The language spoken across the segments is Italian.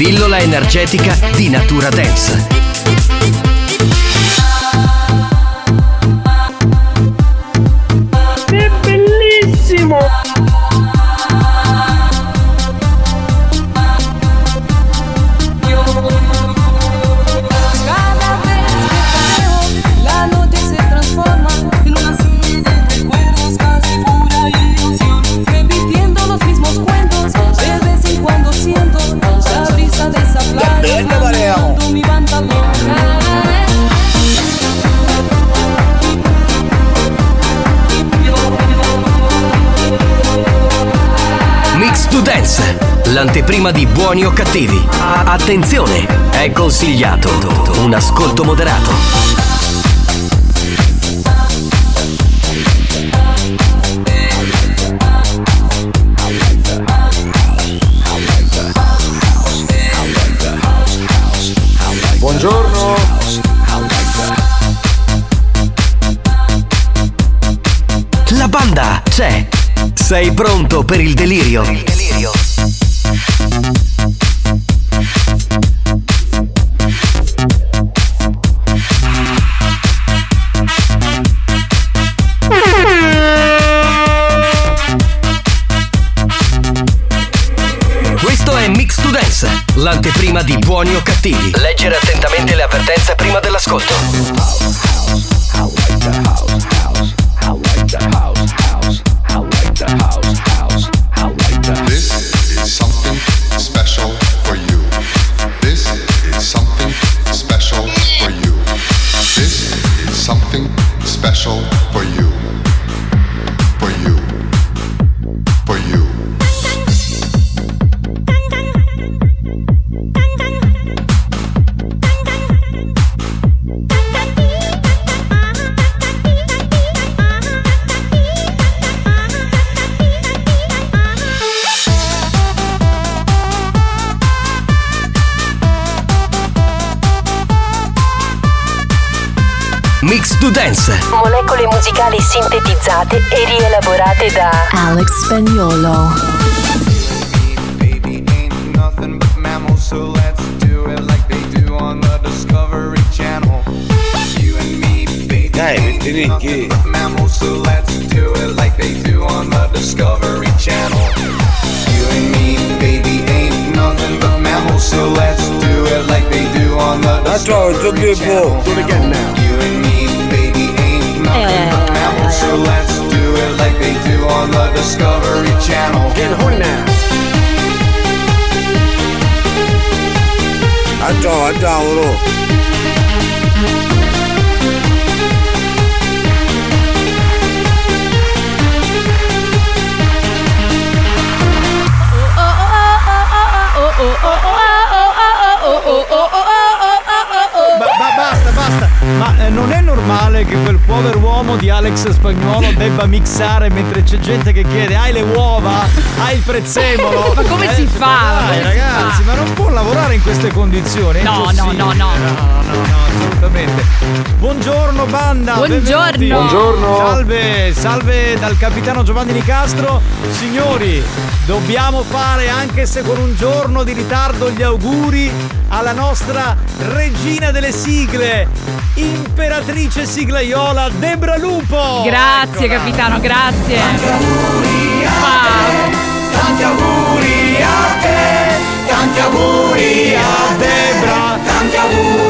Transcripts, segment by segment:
Pillola energetica di natura dance. L'anteprima di buoni o cattivi. Attenzione, è consigliato un ascolto moderato. Buongiorno. La banda c'è. Sei pronto per il delirio? Questo l'anteprima di buoni o cattivi. Leggere attentamente le avvertenze prima dell'ascolto. Rielaborate da Alex Spagnolo. Baby ain't nothing but mammals, so let's do it like they do on the Discovery Channel. You and me, baby, Dai, ain't metti nothing Ricky. but mammals, so let's do it like they do on the Discovery Channel. You and me, baby, ain't nothing but mammals, so let's do it like they do on the That's all, it's a Discovery good Channel. book. Do it again now. Ciao, a povero uomo di Alex Spagnuolo debba mixare mentre c'è gente che chiede hai le uova? Hai il prezzemolo? Ma come si fa? Dai Come si ragazzi, fa? ma non può lavorare in queste condizioni. No, no, no, no. No, no, no, assolutamente. Buongiorno banda. Buongiorno. benvenuti. Buongiorno. Salve, salve dal capitano Giovanni Nicastro. Signori, dobbiamo fare anche se con un giorno di ritardo gli auguri alla nostra regina delle sigle, imperatrice sigla siglaiola Debra Lupo. Grazie Eccola. capitano, grazie. Tanti auguri a te, tanti auguri a Debra. tanti auguri a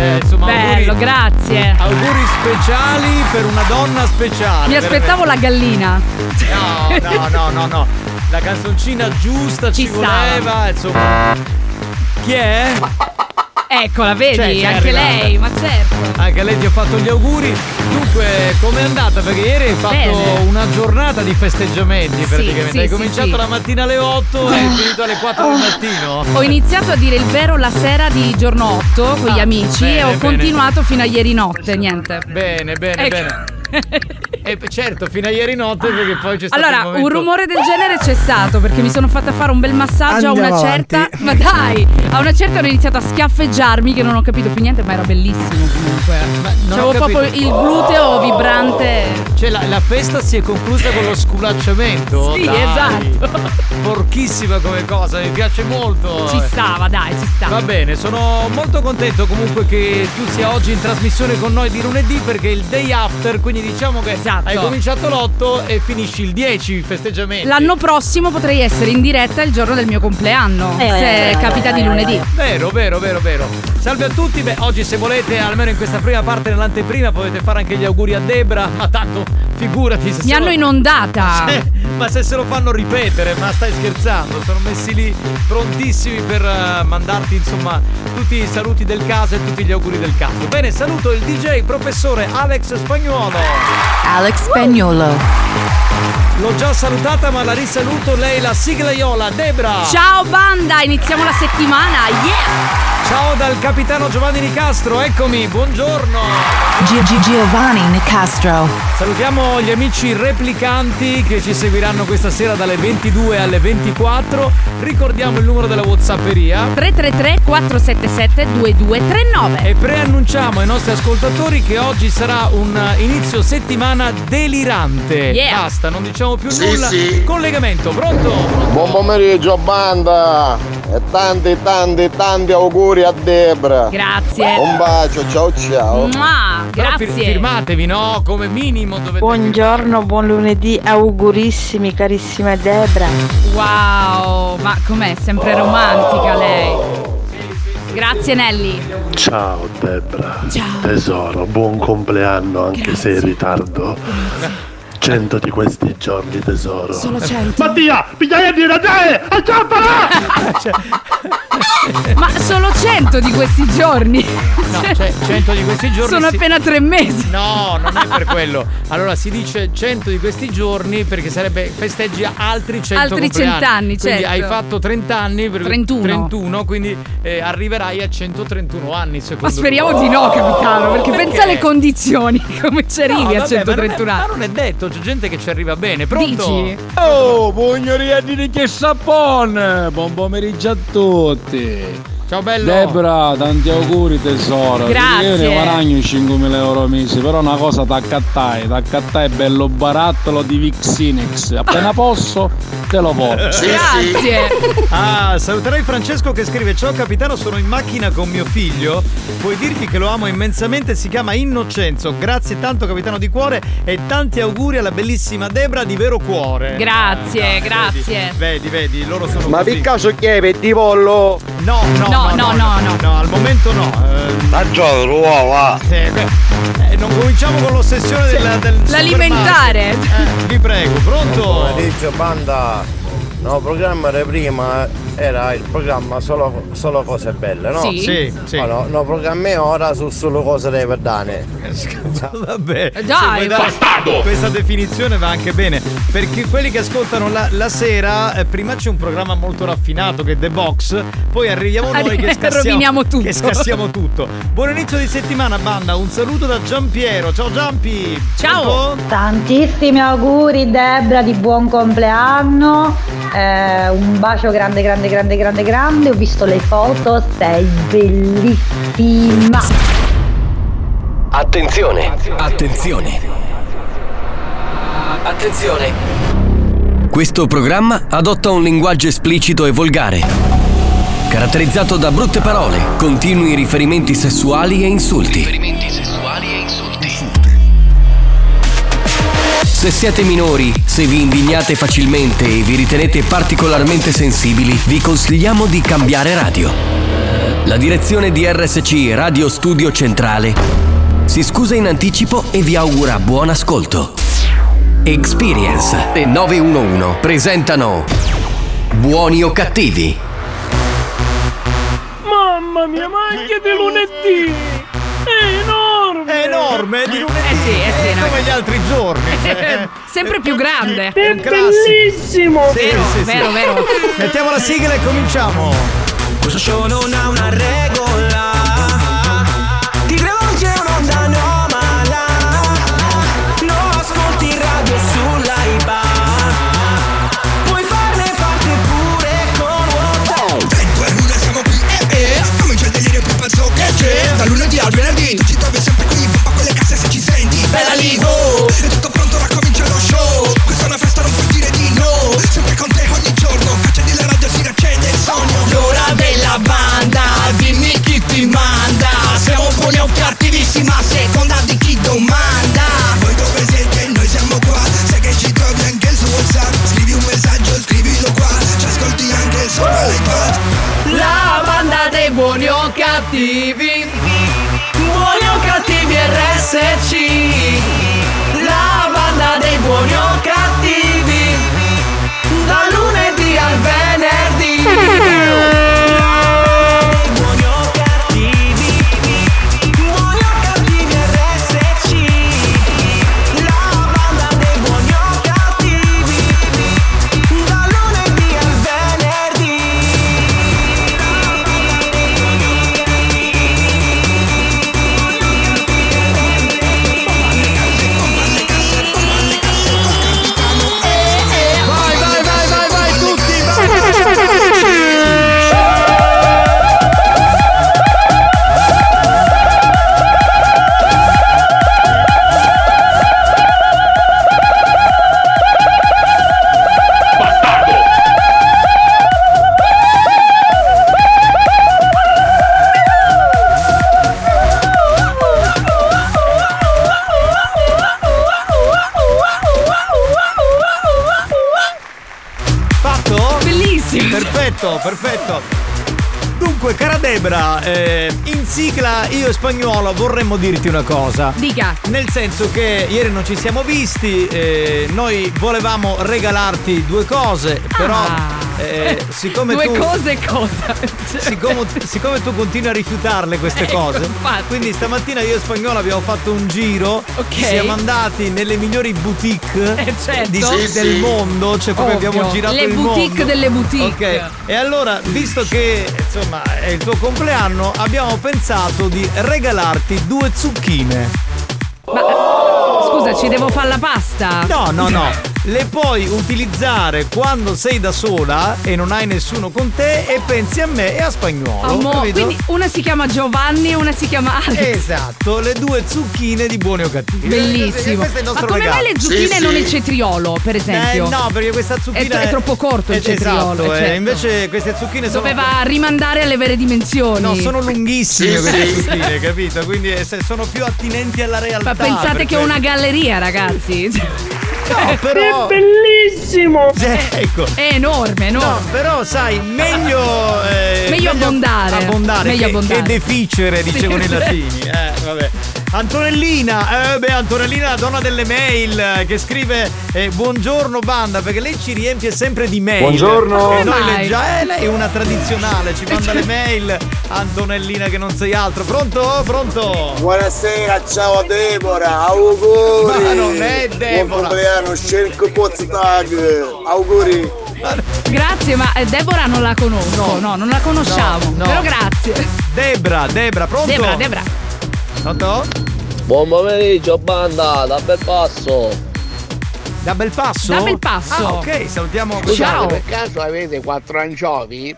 eh, insomma Bello, auguri, grazie. auguri speciali per una donna speciale. Mi aspettavo la gallina. veramente. No, no, no, no, no. La canzoncina giusta ci, Ci voleva, insomma. Chi è? Eccola, vedi, Cioè, anche lei, ma certo. Anche a lei ti ho fatto gli auguri. Dunque, com'è andata? Perché ieri hai fatto Bene. una giornata di festeggiamenti praticamente. sì, hai sì, cominciato sì. la mattina alle 8 e hai finito alle 4 del mattino. Ho iniziato a dire il vero la sera di giorno 8 con gli Ah, amici bene, e ho bene. continuato fino a ieri notte, niente. Bene, bene, Ecco. bene. E certo, fino a ieri notte perché poi c'è stato Allora, momento... un rumore del genere c'è stato perché mi sono fatta fare un bel massaggio a Andiamo una avanti. certa. Ma dai, a una certa hanno iniziato a schiaffeggiarmi che non ho capito più niente, ma era bellissimo comunque. ho C'avevo proprio il gluteo vibrante. Cioè la, la festa si è conclusa con lo sculacciamento. Sì, Dai. esatto. Porchissima come cosa, mi piace molto. Ci stava, dai, ci stava. Va bene, sono molto contento comunque che tu sia oggi in trasmissione con noi di lunedì perché è il day after, quindi diciamo che Esatto. hai cominciato l'8 e finisci il 10 i festeggiamenti. L'anno prossimo potrei essere in diretta il giorno del mio compleanno, Eh, se capita di lunedì. Vero, vero, vero, vero. Salve a tutti, beh, oggi se volete, almeno in questa prima parte nell'anteprima, potete fare anche gli auguri a Debra, ma tanto figurati se Mi se hanno lo- inondata. Eh, ma se se lo fanno ripetere, ma stai scherzando? Sono messi lì prontissimi per eh, mandarti insomma tutti i saluti del caso e tutti gli auguri del caso. Bene, saluto il DJ professore Alex Spagnuolo. Alex Spagnuolo. L'ho già salutata, ma la risaluto lei, la siglaiola Debra. Ciao banda, iniziamo la settimana, yeah! Ciao dal capitano Giovanni Nicastro, eccomi, buongiorno. Gigi Giovanni Nicastro. Salutiamo gli amici replicanti che ci seguiranno questa sera dalle 22 alle 24. Ricordiamo il numero della Whatsapperia. 333 477 2239. E preannunciamo ai nostri ascoltatori che oggi sarà un inizio settimana delirante. Yeah. Basta, non diciamo più Sì, nulla. sì. Collegamento, pronto? Buon pomeriggio banda e tanti tanti tanti auguri a Debra. Grazie. Un bacio, ciao ciao. Mua, Però grazie. firmatevi, no? Come minimo dovete Buongiorno, buon lunedì, augurissimi carissima Debra. Wow, ma com'è? Sempre romantica lei. Grazie Nelly. Ciao Debra. Ciao. Tesoro, buon compleanno anche se in ritardo. Cento di questi giorni tesoro. Solo 100. Mattia, pigliai di Natale! Ma solo 100 di questi giorni. No, cioè 100 di questi giorni. Sono si- appena tre mesi. No, non è per quello. Allora si dice 100 di questi giorni perché sarebbe festeggi altri 100 Altri compleanni. 100 anni, Quindi certo. hai fatto 30 anni per 31. 31, quindi eh, arriverai a 131 anni secondo Ma speriamo me. di no, capitano, perché Perché? pensa alle condizioni, come ci arrivi No, a vabbè, 131 ma non, è, ma anni. non è detto, c'è gente che ci arriva bene. Pronto? Dici? Oh, pugnoria di che sapone! Buon pomeriggio a tutti! Ciao bello! Debra, tanti auguri tesoro! Grazie. Io ne guadagno 5.000 euro mesi, però una cosa t'accattai, t'accattai bello barattolo di Vixinix. Appena posso, te lo porto. Grazie. Ah, saluterei Francesco che scrive: Ciao capitano, sono in macchina con mio figlio. Puoi dirgli che lo amo immensamente, si chiama Innocenzo. Grazie tanto, capitano di cuore, e tanti auguri alla bellissima Debra di vero cuore. Grazie, Ah, grazie. Vedi, vedi, vedi, loro sono Ma così. per caso chi è di pollo? No, no, No, no, no, no. no, al momento no. Eh, Mangiò l'uovo, eh, beh, eh, non cominciamo con l'ossessione del, del L'alimentare. Eh, vi prego, pronto? pomeriggio banda. No, programma di prima era il programma solo, solo cose belle, no? Sì. Sì, sì. No, no, no, programmi ora su solo cose dei verdane. Vabbè, Eh, dai, dare- questa definizione va anche bene. Perché quelli che ascoltano la, la sera, eh, prima c'è un programma molto raffinato che è The Box, poi arriviamo noi che scassiamo, Roviniamo tutto. che scassiamo tutto. Buon inizio di settimana, banda. Un saluto da Giampiero. Ciao Giampi. Ciao. Tantissimi auguri Debra di buon compleanno Eh, un bacio grande, grande, grande, grande, grande. Ho visto le foto, sei bellissima. Attenzione, attenzione. Attenzione. Questo programma adotta un linguaggio esplicito e volgare, caratterizzato da brutte parole, continui riferimenti sessuali e insulti. Se siete minori, se vi indignate facilmente e vi ritenete particolarmente sensibili, vi consigliamo di cambiare radio. La direzione di RSC Radio Studio Centrale si scusa in anticipo e vi augura buon ascolto. Experience e 911 presentano Buoni o cattivi? Mamma mia, ma anche di lunedì! È enorme! È di lunedì! Eh sì, eh sì, È no. come gli altri giorni. cioè. Sempre più grande. È bellissimo! Sì, Vero, sì, sì. vero, vero. Mettiamo la sigla e cominciamo. Questo show non ha una regola Della banda Dimmi chi ti manda. Siamo buoni o cattivissima a seconda di chi domanda. Voi dove siete? Noi siamo qua. Sai che ci trovi anche su WhatsApp. Scrivi un messaggio, scrivilo qua. Ci ascolti anche sopra l'iPad La banda dei buoni o cattivi. Buoni o cattivi RSC Debra, eh, in sigla io e Spagnuolo vorremmo dirti una cosa. Dica. Nel senso che ieri non ci siamo visti, eh, noi volevamo regalarti due cose, però eh, siccome Due tu... cose cosa? Siccome, siccome tu continui a rifiutarle queste Ecco, cose, infatti. quindi stamattina io e Spagnolo abbiamo fatto un giro, Ok. siamo andati nelle migliori boutique Eh, certo. di- Sì, del sì. mondo, cioè proprio Ovvio. abbiamo girato Le il boutique mondo. delle boutique. Ok, e allora, visto che insomma è il tuo compleanno, abbiamo pensato di regalarti due zucchine. Ma scusa, ci devo fare la pasta? No, no, no. Le puoi utilizzare quando sei da sola e non hai nessuno con te e pensi a me e a spagnolo. Amo, capito? quindi una si chiama Giovanni e una si chiama Alex. Esatto, le due zucchine di buoni o cattivi. Bellissimo. Questo è il Ma come regalo. mai le zucchine e non il cetriolo, per esempio? Eh, no, perché questa zucchina È, è troppo corto il eh, cetriolo. Esatto, eh, eh, certo. invece queste zucchine sono Doveva rimandare alle vere dimensioni. No, sono lunghissime Sì, queste sì. zucchine, capito? Quindi eh, sono più attinenti alla realtà. Ma pensate per che è una galleria, ragazzi. No, però. È bellissimo! ecco. È enorme, enorme. No, però sai, meglio. eh, Meglio abbondare. Abbondare Meglio che, abbondare. che deficere, dicevano i Sì. latini. Eh, vabbè. Antonellina, eh beh, Antonellina, la donna delle mail, eh, che scrive eh, buongiorno banda, perché lei ci riempie sempre di mail. Buongiorno. E noi leggiamo, eh, lei è una tradizionale, ci manda le mail. Antonellina che non sei altro. Pronto? Pronto? Buonasera, ciao Deborah, auguri! Ma non è Deborah. Buon compleanno, Scelco Pozztag, auguri! Grazie, ma eh, Deborah non la conosco. No, non la conosciamo. No, no. Però grazie. Debra, Debra, pronto? Debra, Debra. Pronto? Buon pomeriggio banda, da bel passo. Da Belpasso? Da Belpasso. Ah, ok, salutiamo Ciao. Per caso avete quattro anciovi?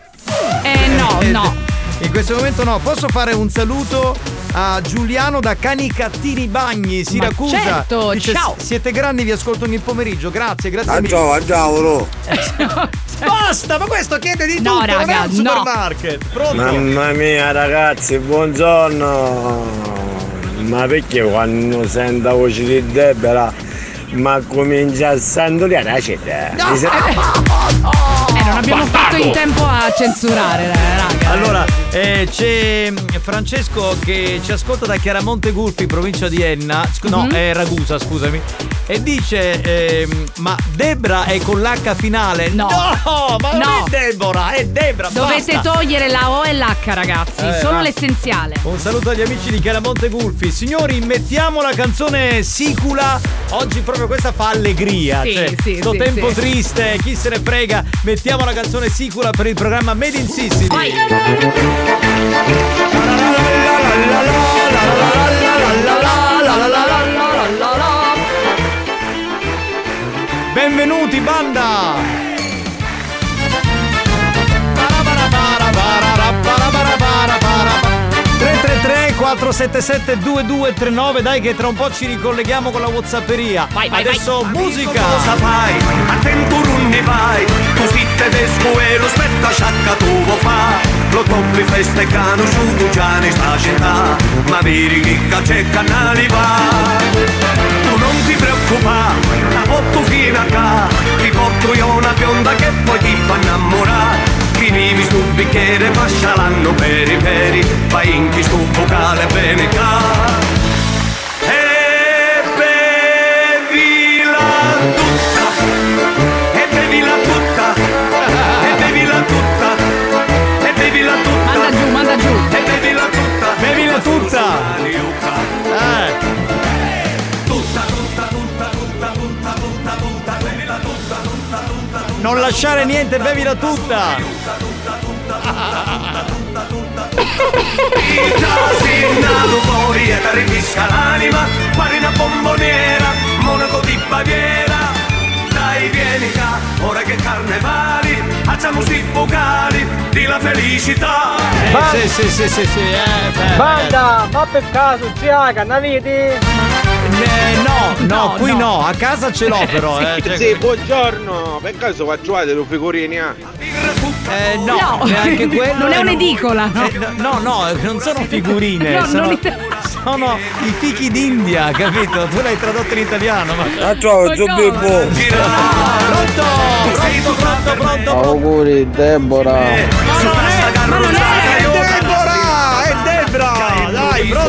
Eh no, no. In questo momento no, posso fare un saluto a Giuliano da Canicattini Bagni, Siracusa. certo, Dice, ciao. Siete grandi, vi ascolto ogni pomeriggio. Grazie, grazie Anciao, mille. anciao, Basta, ma questo chiede di No, tutto, non è raga, un no. supermarket. Pronto? Mamma mia ragazzi, buongiorno! Ma perché quando sento la voce di Debra ma comincia a sandoliare la città? Mi sa- Eh, non abbiamo fatto in tempo a censurare, eh, raga. Allora, eh, c'è mm, Francesco che ci ascolta da Chiaramonte Gulfi, provincia di Enna, scu- no, Mhm. è Ragusa, scusami, e dice, ehm, ma Debra è con l'H finale? No. No, ma non No. è Debora, è Debra, Dovete basta. togliere la O e l'H, ragazzi. Eh, Solo va. l'essenziale. Un saluto agli amici di Chiaramonte Gulfi. Signori, mettiamo la canzone Sicula. Oggi proprio questa fa allegria. Sì, cioè, sì, sto sì, tempo sì. triste, chi se ne frega. Mettiamo la canzone Sicula per il programma Made in Sicily. Benvenuti banda! 333 477 2239 dai che tra un po' ci ricolleghiamo con la Whatsapperia. Vai, vai, Adesso vai. musica. Cosa fai? Attento non ne vai Così tedesco e lo spetta sciacca tu vuoi fa Lo toppi festeggiano su Dugiani sta città Ma vedi che c'è canali va. Tu non ti preoccupare La porto fino a qua Ti porto io una bionda che poi ti fa innamorare. Ti vivi sul bicchiere pascia l'anno peri peri Vai in chi sto vocale bene ca lasciare niente, bevila tutta. Il nato fuori ti rifisca l'anima, pari una bomboniera, monaco di Baviera. Dai vieni qua, ora che carnevali, alziamo sti vocali di la felicità. Eh, sì, sì, sì, sì, sì, eh, beh, Banda, ma per caso Giaga, ne vedi? Eh, no, no, qui no. a casa ce l'ho però. eh, cioè- Sì, buongiorno! Per caso facciate le figurini? ah? Eh, no, No, neanche quello. non è eh, un'edicola, no. eh, no, no, non sono figurine. No, sono, non sono i fichi d'India, capito? Tu l'hai tradotto in italiano, ma. Ah, ciao, Gio Bibbo! Pronto! Pronto, pronto, pronto! Auguri Deborah. È Debora!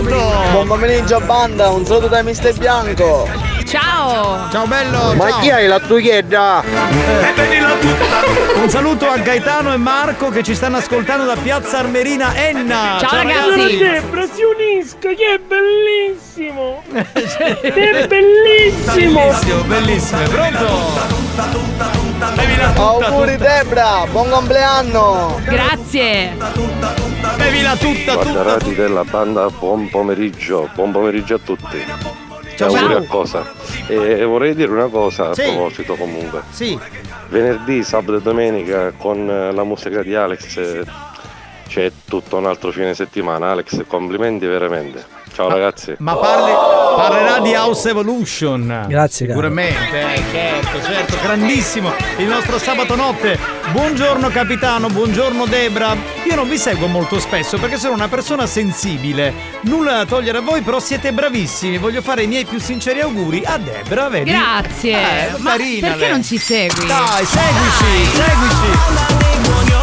Pronto! Buon pomeriggio banda, un saluto da Mister Bianco. Ciao. Ciao bello! Ma ciao. chi hai la tuietta? Un saluto a Gaetano e Marco che ci stanno ascoltando da Piazza Armerina Enna! Ciao, ragazzi. Allora Debra, si unisca, che è bellissimo! è bellissimo! Bellissimo, bellissimo! Pronto? Bevi la tutta, Auguri tutta. Debra, buon compleanno! Grazie. Bevi la tutta, tutta! Guardarati della banda, buon pomeriggio, buon pomeriggio a tutti. Ciao, Auguri ciao. a cosa? E vorrei dire una cosa Sì. a proposito comunque. Sì, Venerdì, sabato e domenica con la musica di Alex eh, c'è tutto un altro fine settimana. Alex, complimenti veramente. Ciao ragazzi. ma parli, parlerà di House Evolution. Grazie. Sicuramente, eh, certo, certo, grandissimo. Il nostro sabato notte. Buongiorno capitano, buongiorno Debra. Io non vi seguo molto spesso perché sono una persona sensibile. Nulla da togliere a voi, però siete bravissimi. Voglio fare i miei più sinceri auguri a Debra, vedi? Grazie. Eh, Ma carina perché lei. non ci segui? Dai, seguici, seguici.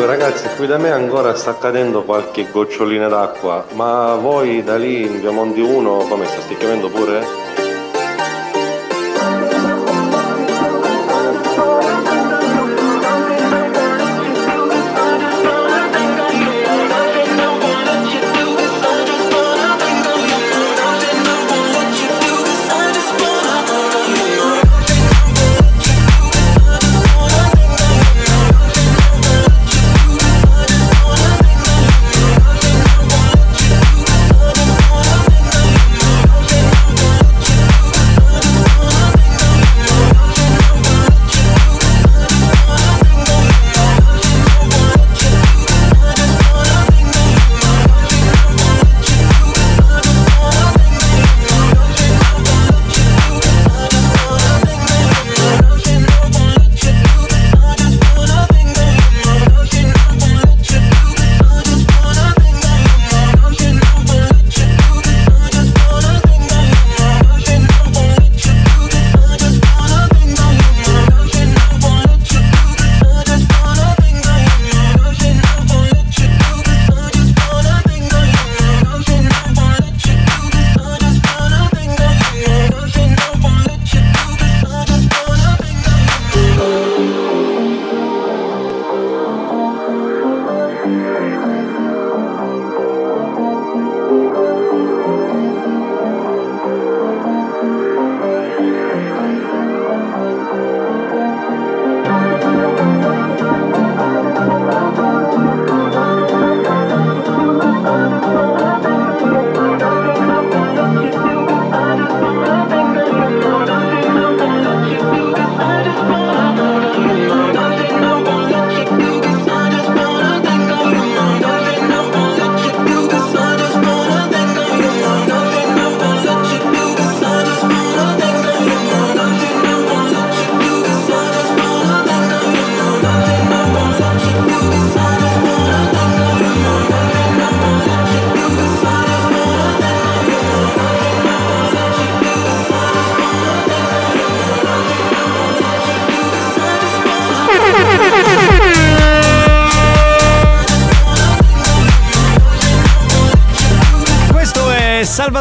Comunque ragazzi, qui da me ancora sta cadendo qualche gocciolina d'acqua, ma voi da lì in Piemonte 1 come sta sticcando pure?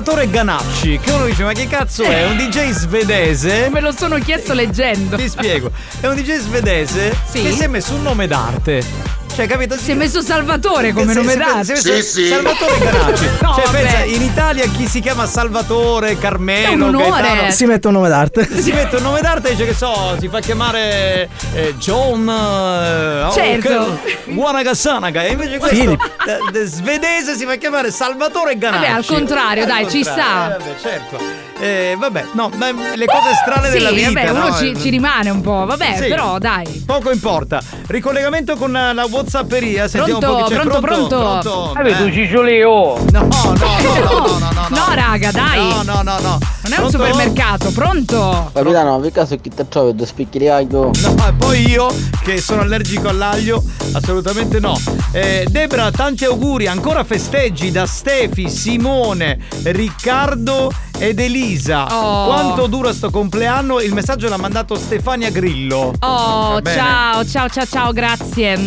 Salvatore Ganacci, che uno dice ma che cazzo è? Un DJ svedese? Me lo sono chiesto leggendo. Ti spiego, è un DJ svedese Sì. che si è messo un nome d'arte. Cioè, capito? Si è messo Salvatore come Si- nome si- d'arte. si è messo Salvatore Ganacci. No, cioè, vabbè. pensa, in Italia chi si chiama Salvatore, Carmelo, È un onore. Gaetano, Si mette un nome d'arte. si mette un nome d'arte e dice che so, si fa chiamare eh, John eh, oh, Certo. che- Wanagassanaga e invece questo Philip. Eh, eh, svedese si fa chiamare Salvatore Ganacci. Vabbè, al contrario, dai, Al ci sta. eh, vabbè, certo. Eh, vabbè, no, ma le cose strane Sì, della vita, vabbè, uno no? ci, ci rimane un po', vabbè, Sì. però dai. Poco importa. Ricollegamento con eh, la Whatsapperia. Sentiamo Pronto, un po' chi c'è. pronto, pronto. pronto? Vabbè, tu Eh. ciccioleo. No, no, no, no, no, no, no, no. No, raga, dai. No, no, no, no. Non è un Pronto? supermercato, pronto? Capitano, per caso chi ti trovi due spicchi di aglio? No, e poi io che sono allergico all'aglio, assolutamente no. Eh, Debra, tanti auguri, ancora festeggi da Stefi, Simone, Riccardo ed Elisa. Oh. Quanto dura sto compleanno? Il messaggio l'ha mandato Stefania Grillo. Oh, ciao, ciao, ciao, ciao, grazie.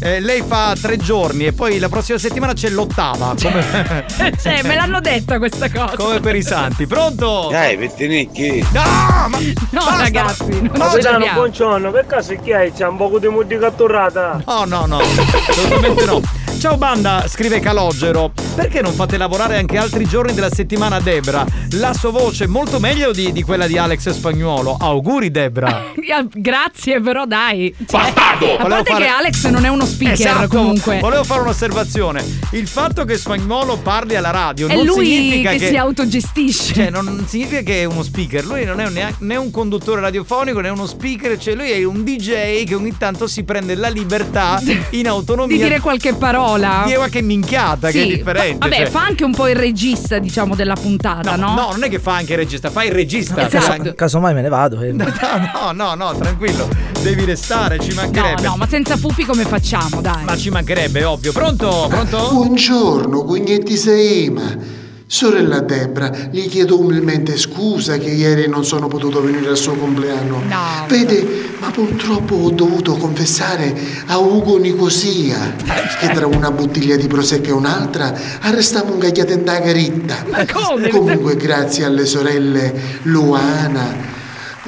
Eh, lei fa tre giorni e poi la prossima settimana c'è l'ottava. Come, Cioè, me l'hanno detta questa cosa. come per i santi. Pronto? Dai, pettinicchi. No, ma No, basta. ragazzi, non Capitano, abbiamo. buongiorno, per caso chi hai? C'è un poco di muti catturata? No, no, no, assolutamente no. Ciao banda, scrive Calogero. Perché non fate lavorare anche altri giorni della settimana Debra? La sua voce è molto meglio di, di quella di Alex Spagnuolo. Auguri Debra. Grazie, però dai. Cioè, Bastardo! a parte fare- che Alex non è uno speaker Esatto, comunque. Volevo fare un'osservazione. Il fatto che Spagnuolo parli alla radio È non lui significa che che, si autogestisce. Cioè, non significa che è uno speaker. Lui non è neanche- né un conduttore radiofonico né uno speaker. Cioè, lui è un DJ che ogni tanto si prende la libertà in autonomia Di dire qualche parola. vola. Dia qualche minchiata, che Sì, è differente. fa- vabbè, cioè. fa anche un po' il regista, diciamo, della puntata, no? No, non è che fa anche il regista, fa il regista. Esatto. Cioè, Casomai me ne vado. eh. No, no, no, tranquillo. Devi restare, ci No, mancherebbe. no, ma senza Pupi come facciamo, dai? Ma ci mancherebbe, ovvio. Pronto? Pronto? Buongiorno, cugnetti Seima. Sorella Debra, gli chiedo umilmente scusa che ieri non sono potuto venire al suo compleanno. Vede, ma purtroppo ho dovuto confessare a Ugo Nicosia che tra una bottiglia di prosecco e un'altra arrestiamo un gagliato in garitta. Comunque grazie alle sorelle Luana,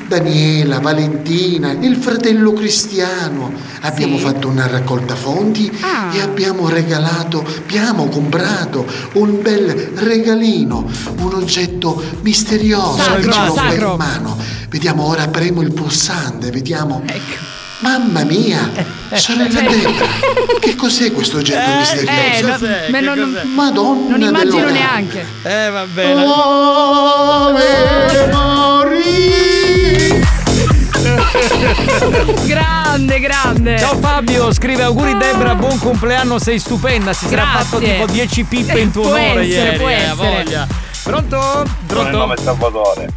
Daniela, Valentina, il fratello Cristiano. Abbiamo fatto una raccolta fondi e abbiamo regalato, abbiamo comprato un bel regalino, un oggetto misterioso Sacro, che ce l'ho in mano. Vediamo ora premo il pulsante, vediamo. Mamma mia, sorella Debra, che cos'è questo oggetto Eh, misterioso? no, me non, Madonna non immagino neanche. Eh, va bene. grande, grande. Ciao Fabio, scrive auguri Debra, buon compleanno, sei stupenda. Si sarà fatto tipo 10 pippe in tuo Può onore essere, ieri. può eh, essere. voglia. Pronto? Il Pronto? nome è Salvatore.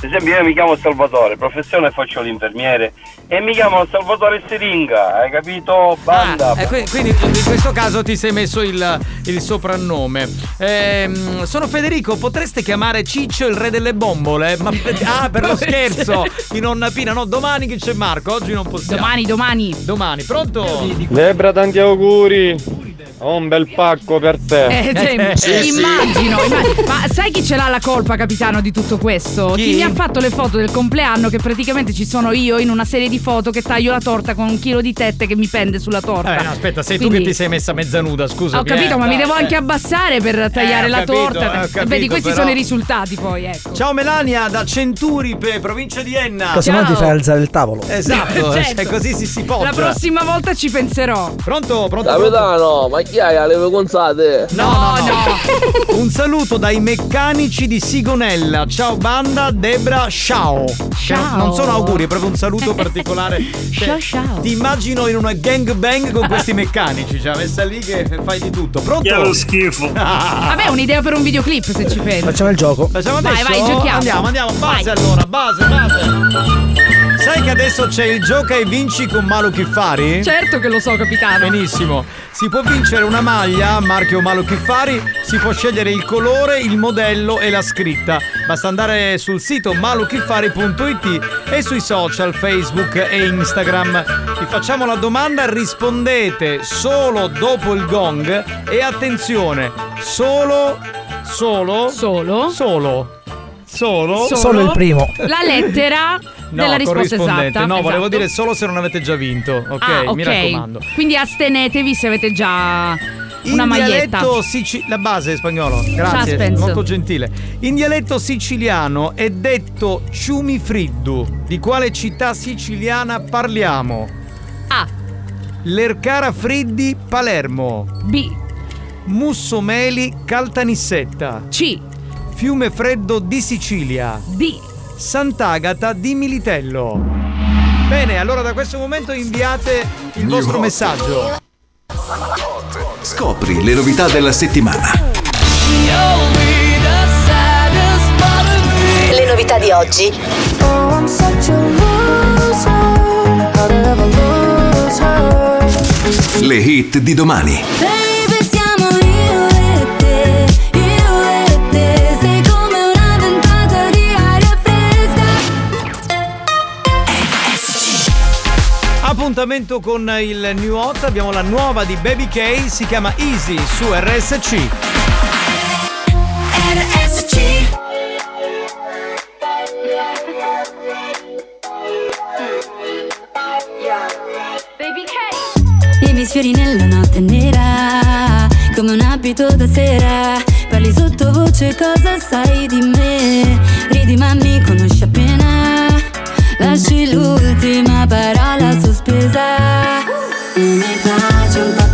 Per esempio io mi chiamo Salvatore, professione faccio l'infermiere e mi chiamo Salvatore Siringa, hai capito? Banda. Eh, qui- quindi in questo caso ti sei messo il, il soprannome. Ehm, sono Federico, potreste chiamare Ciccio il re delle bombole? Ma, ah, per lo scherzo! Di nonna Pina, no, domani che c'è Marco, oggi non possiamo. Domani, domani. Domani, pronto? Debra, tanti auguri. Ho un bel pacco per te. Eh, sì, immagino, immagino. Ma sai chi ce l'ha la colpa, capitano, di tutto questo? Chi? mi ha fatto le foto del compleanno, che praticamente ci sono io in una serie di foto che taglio la torta con un chilo di tette che mi pende sulla torta. Eh, no, aspetta, sei tu Quindi- che ti sei messa mezza nuda, scusa. Ho capito, ma mi devo anche abbassare per tagliare ho la capito, torta. eh, E Vedi, capito, questi però- sono i risultati poi, ecco. Ciao Melania da Centuripe, provincia di Enna. Casomai ti fai alzare il tavolo. Esatto, Certo. cioè, così si si poggia. La prossima volta ci penserò. Pronto, pronto? Capitano, ma chi hai alle consate? No, no, no. Un saluto dai meccanici di Sigonella. Ciao banda, Debra, ciao. Ciao. Non sono auguri, è proprio un saluto particolare. Cioè, Ciao, ciao. Ti immagino in una gang bang con questi meccanici, cioè messa lì che fai di tutto. Pronto? Che è lo schifo. Vabbè, è un'idea per un videoclip se ci pensi. Facciamo il gioco. Facciamo Vai, adesso? vai, giochiamo. Andiamo, andiamo. Base Vai. allora, base, base. Sai che adesso c'è il gioca e vinci con Malo Chiffari? Certo che lo so, capitano. Benissimo. Si può vincere una maglia marchio Malo Chiffari, si può scegliere il colore, il modello e la scritta. Basta andare sul sito malochiffari.it e sui social Facebook e Instagram. Vi facciamo la domanda, rispondete solo dopo il gong e attenzione, solo solo solo solo solo Solo il primo. La lettera No, della risposta esatta. No, volevo Esatto. dire solo se non avete già vinto. Ok, Ah, mi ok. raccomando. Quindi astenetevi se avete già una in maglietta. dialetto sici- la base è spagnolo. Grazie, Suspense. molto gentile. In dialetto siciliano è detto ciumifriddu. Di quale città siciliana parliamo? A. Lercara Friddi, Palermo. B. Mussomeli, Caltanissetta. C. Fiume Freddo di Sicilia. D. Sant'Agata di Militello. Bene, allora da questo momento inviate il vostro messaggio. Scopri le novità della settimana. Le novità di oggi. Le hit di domani. Appuntamento con il New Hot, abbiamo la nuova di Baby K, si chiama Easy su RSC. RSC. I miei sfiori nella notte nera Come un abito da sera Parli sottovoce cosa sai di me Ridi ma mi conosci appena Lasci l'ultima parola sospesa. E mi piace un po'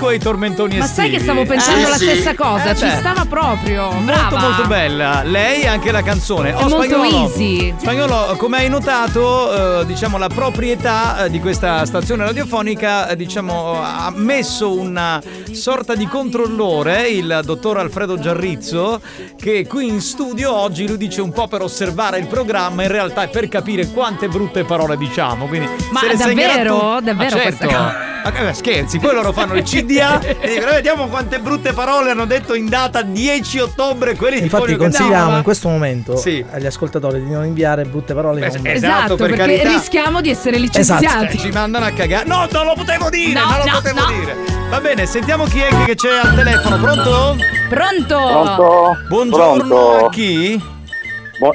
preferisco ai tormentoni Ma estivi. sai che stavo pensando Eh, la sì. stessa cosa? Eh, Ci beh. stava proprio. Molto Brava. molto bella, lei e anche la canzone. È molto easy. Spagnolo, come hai notato, eh, diciamo la proprietà eh, di questa stazione radiofonica, eh, diciamo, ha messo una sorta di controllore, il dottor Alfredo Giarrizzo, che qui in studio oggi lui dice un po' per osservare il programma, in realtà è per capire quante brutte parole diciamo. Quindi Ma davvero? Davvero questa certo. cosa? Ma che- scherzi, poi loro fanno il CDA e dicono "Eh, vediamo quante brutte parole hanno detto in data 10 ottobre quelli di Infatti consigliamo Occhiali". in questo momento Sì. agli ascoltatori di non inviare brutte parole Eh, con esatto, per perché carità. rischiamo di essere Esatto. licenziati. Eh, ci mandano a cagare. No, non lo potevo dire, No, non lo no, potevo no. dire. Va bene, sentiamo chi è che c'è al telefono. Pronto? Pronto? Pronto? Buongiorno Pronto? a chi?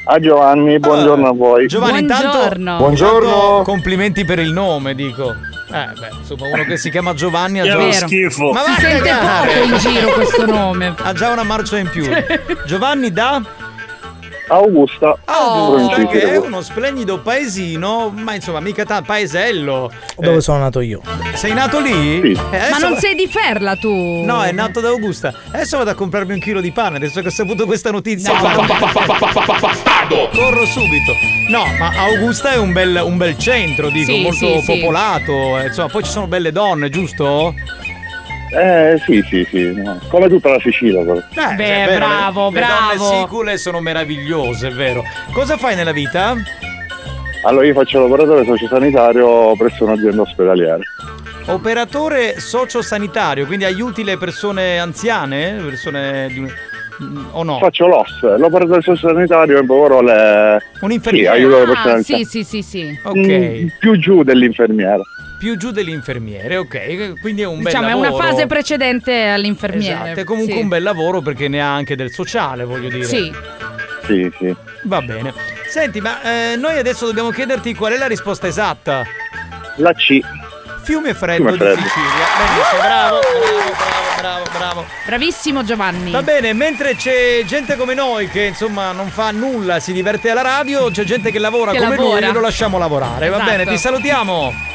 A Giovanni, buongiorno a voi. Giovanni, intanto, Buongiorno. Buongiorno. intanto complimenti per il nome, dico. Eh, beh, insomma, uno che si chiama Giovanni ha già uno schifo. Ma Si sente cagare. poco in giro questo nome. Ha già una marcia in più. Giovanni da Augusta. Augusta, Provincia di che è uno splendido paesino, ma insomma, mica tanto paesello. dove Eh, sono nato io. sei nato lì? Sì. Eh, Ma non sei di Ferla tu? No, è nato da Augusta. Adesso vado a comprarmi un chilo di pane, adesso che ho saputo questa notizia. Corro subito. No, ma Augusta è un bel, un bel centro, dico, Sì, molto sì, sì. popolato. eh, Insomma, poi ci sono belle donne, giusto? Eh sì, sì, sì. no. Come tutta la Sicilia. però. Eh, Beh, è vero, bravo, le, Le bravo. donne sicule sono meravigliose, è vero. Cosa fai nella vita? Allora io faccio l'operatore sociosanitario presso un'azienda ospedaliera. Operatore sociosanitario, quindi aiuti le persone anziane? Persone di... o no? Faccio l'OS, l'operatore sociosanitario in poco le... Un Sì, infermiere. aiuto le persone Ah, anziane. sì, sì, sì, sì. Ok. Mm, più giù dell'infermiera. Più giù dell'infermiere, ok. Quindi è un Diciamo, bel è lavoro. una fase precedente all'infermiere. Esatto, è comunque Sì. un bel lavoro perché ne ha anche del sociale, voglio dire. Sì. Sì, sì. Va bene. Senti, ma eh, noi adesso dobbiamo chiederti qual è la risposta esatta. La C. Fiume freddo Fiume di freddo. Sicilia. Benissimo, bravo, bravo, bravo, bravo. Bravissimo Giovanni. Va bene, mentre c'è gente come noi che insomma non fa nulla, si diverte alla radio, c'è gente che lavora Che come lavora. noi e lo lasciamo lavorare. Va Esatto. bene, ti salutiamo.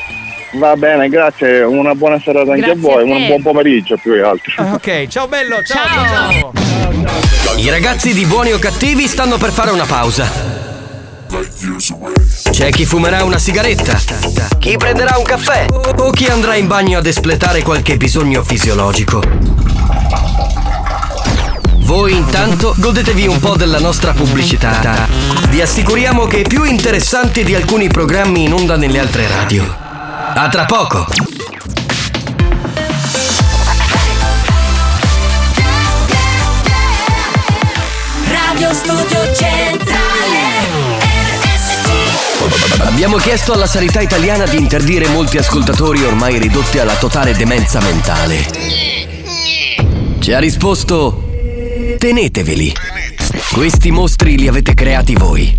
Va bene, grazie. Una buona serata anche Grazie a voi. a. Un buon pomeriggio più che altro. Ah, Ok, ciao bello, ciao, ciao. ciao. I ragazzi di buoni o cattivi stanno per fare una pausa. C'è chi fumerà una sigaretta, chi prenderà un caffè o chi andrà in bagno ad espletare qualche bisogno fisiologico. Voi intanto godetevi un po' della nostra pubblicità. Vi assicuriamo che è più interessante di alcuni programmi in onda nelle altre radio. A tra poco! Radio Studio Centrale Abbiamo chiesto alla sanità italiana di interdire molti ascoltatori ormai ridotti alla totale demenza mentale. Ci ha risposto: Teneteveli. Questi mostri li avete creati voi.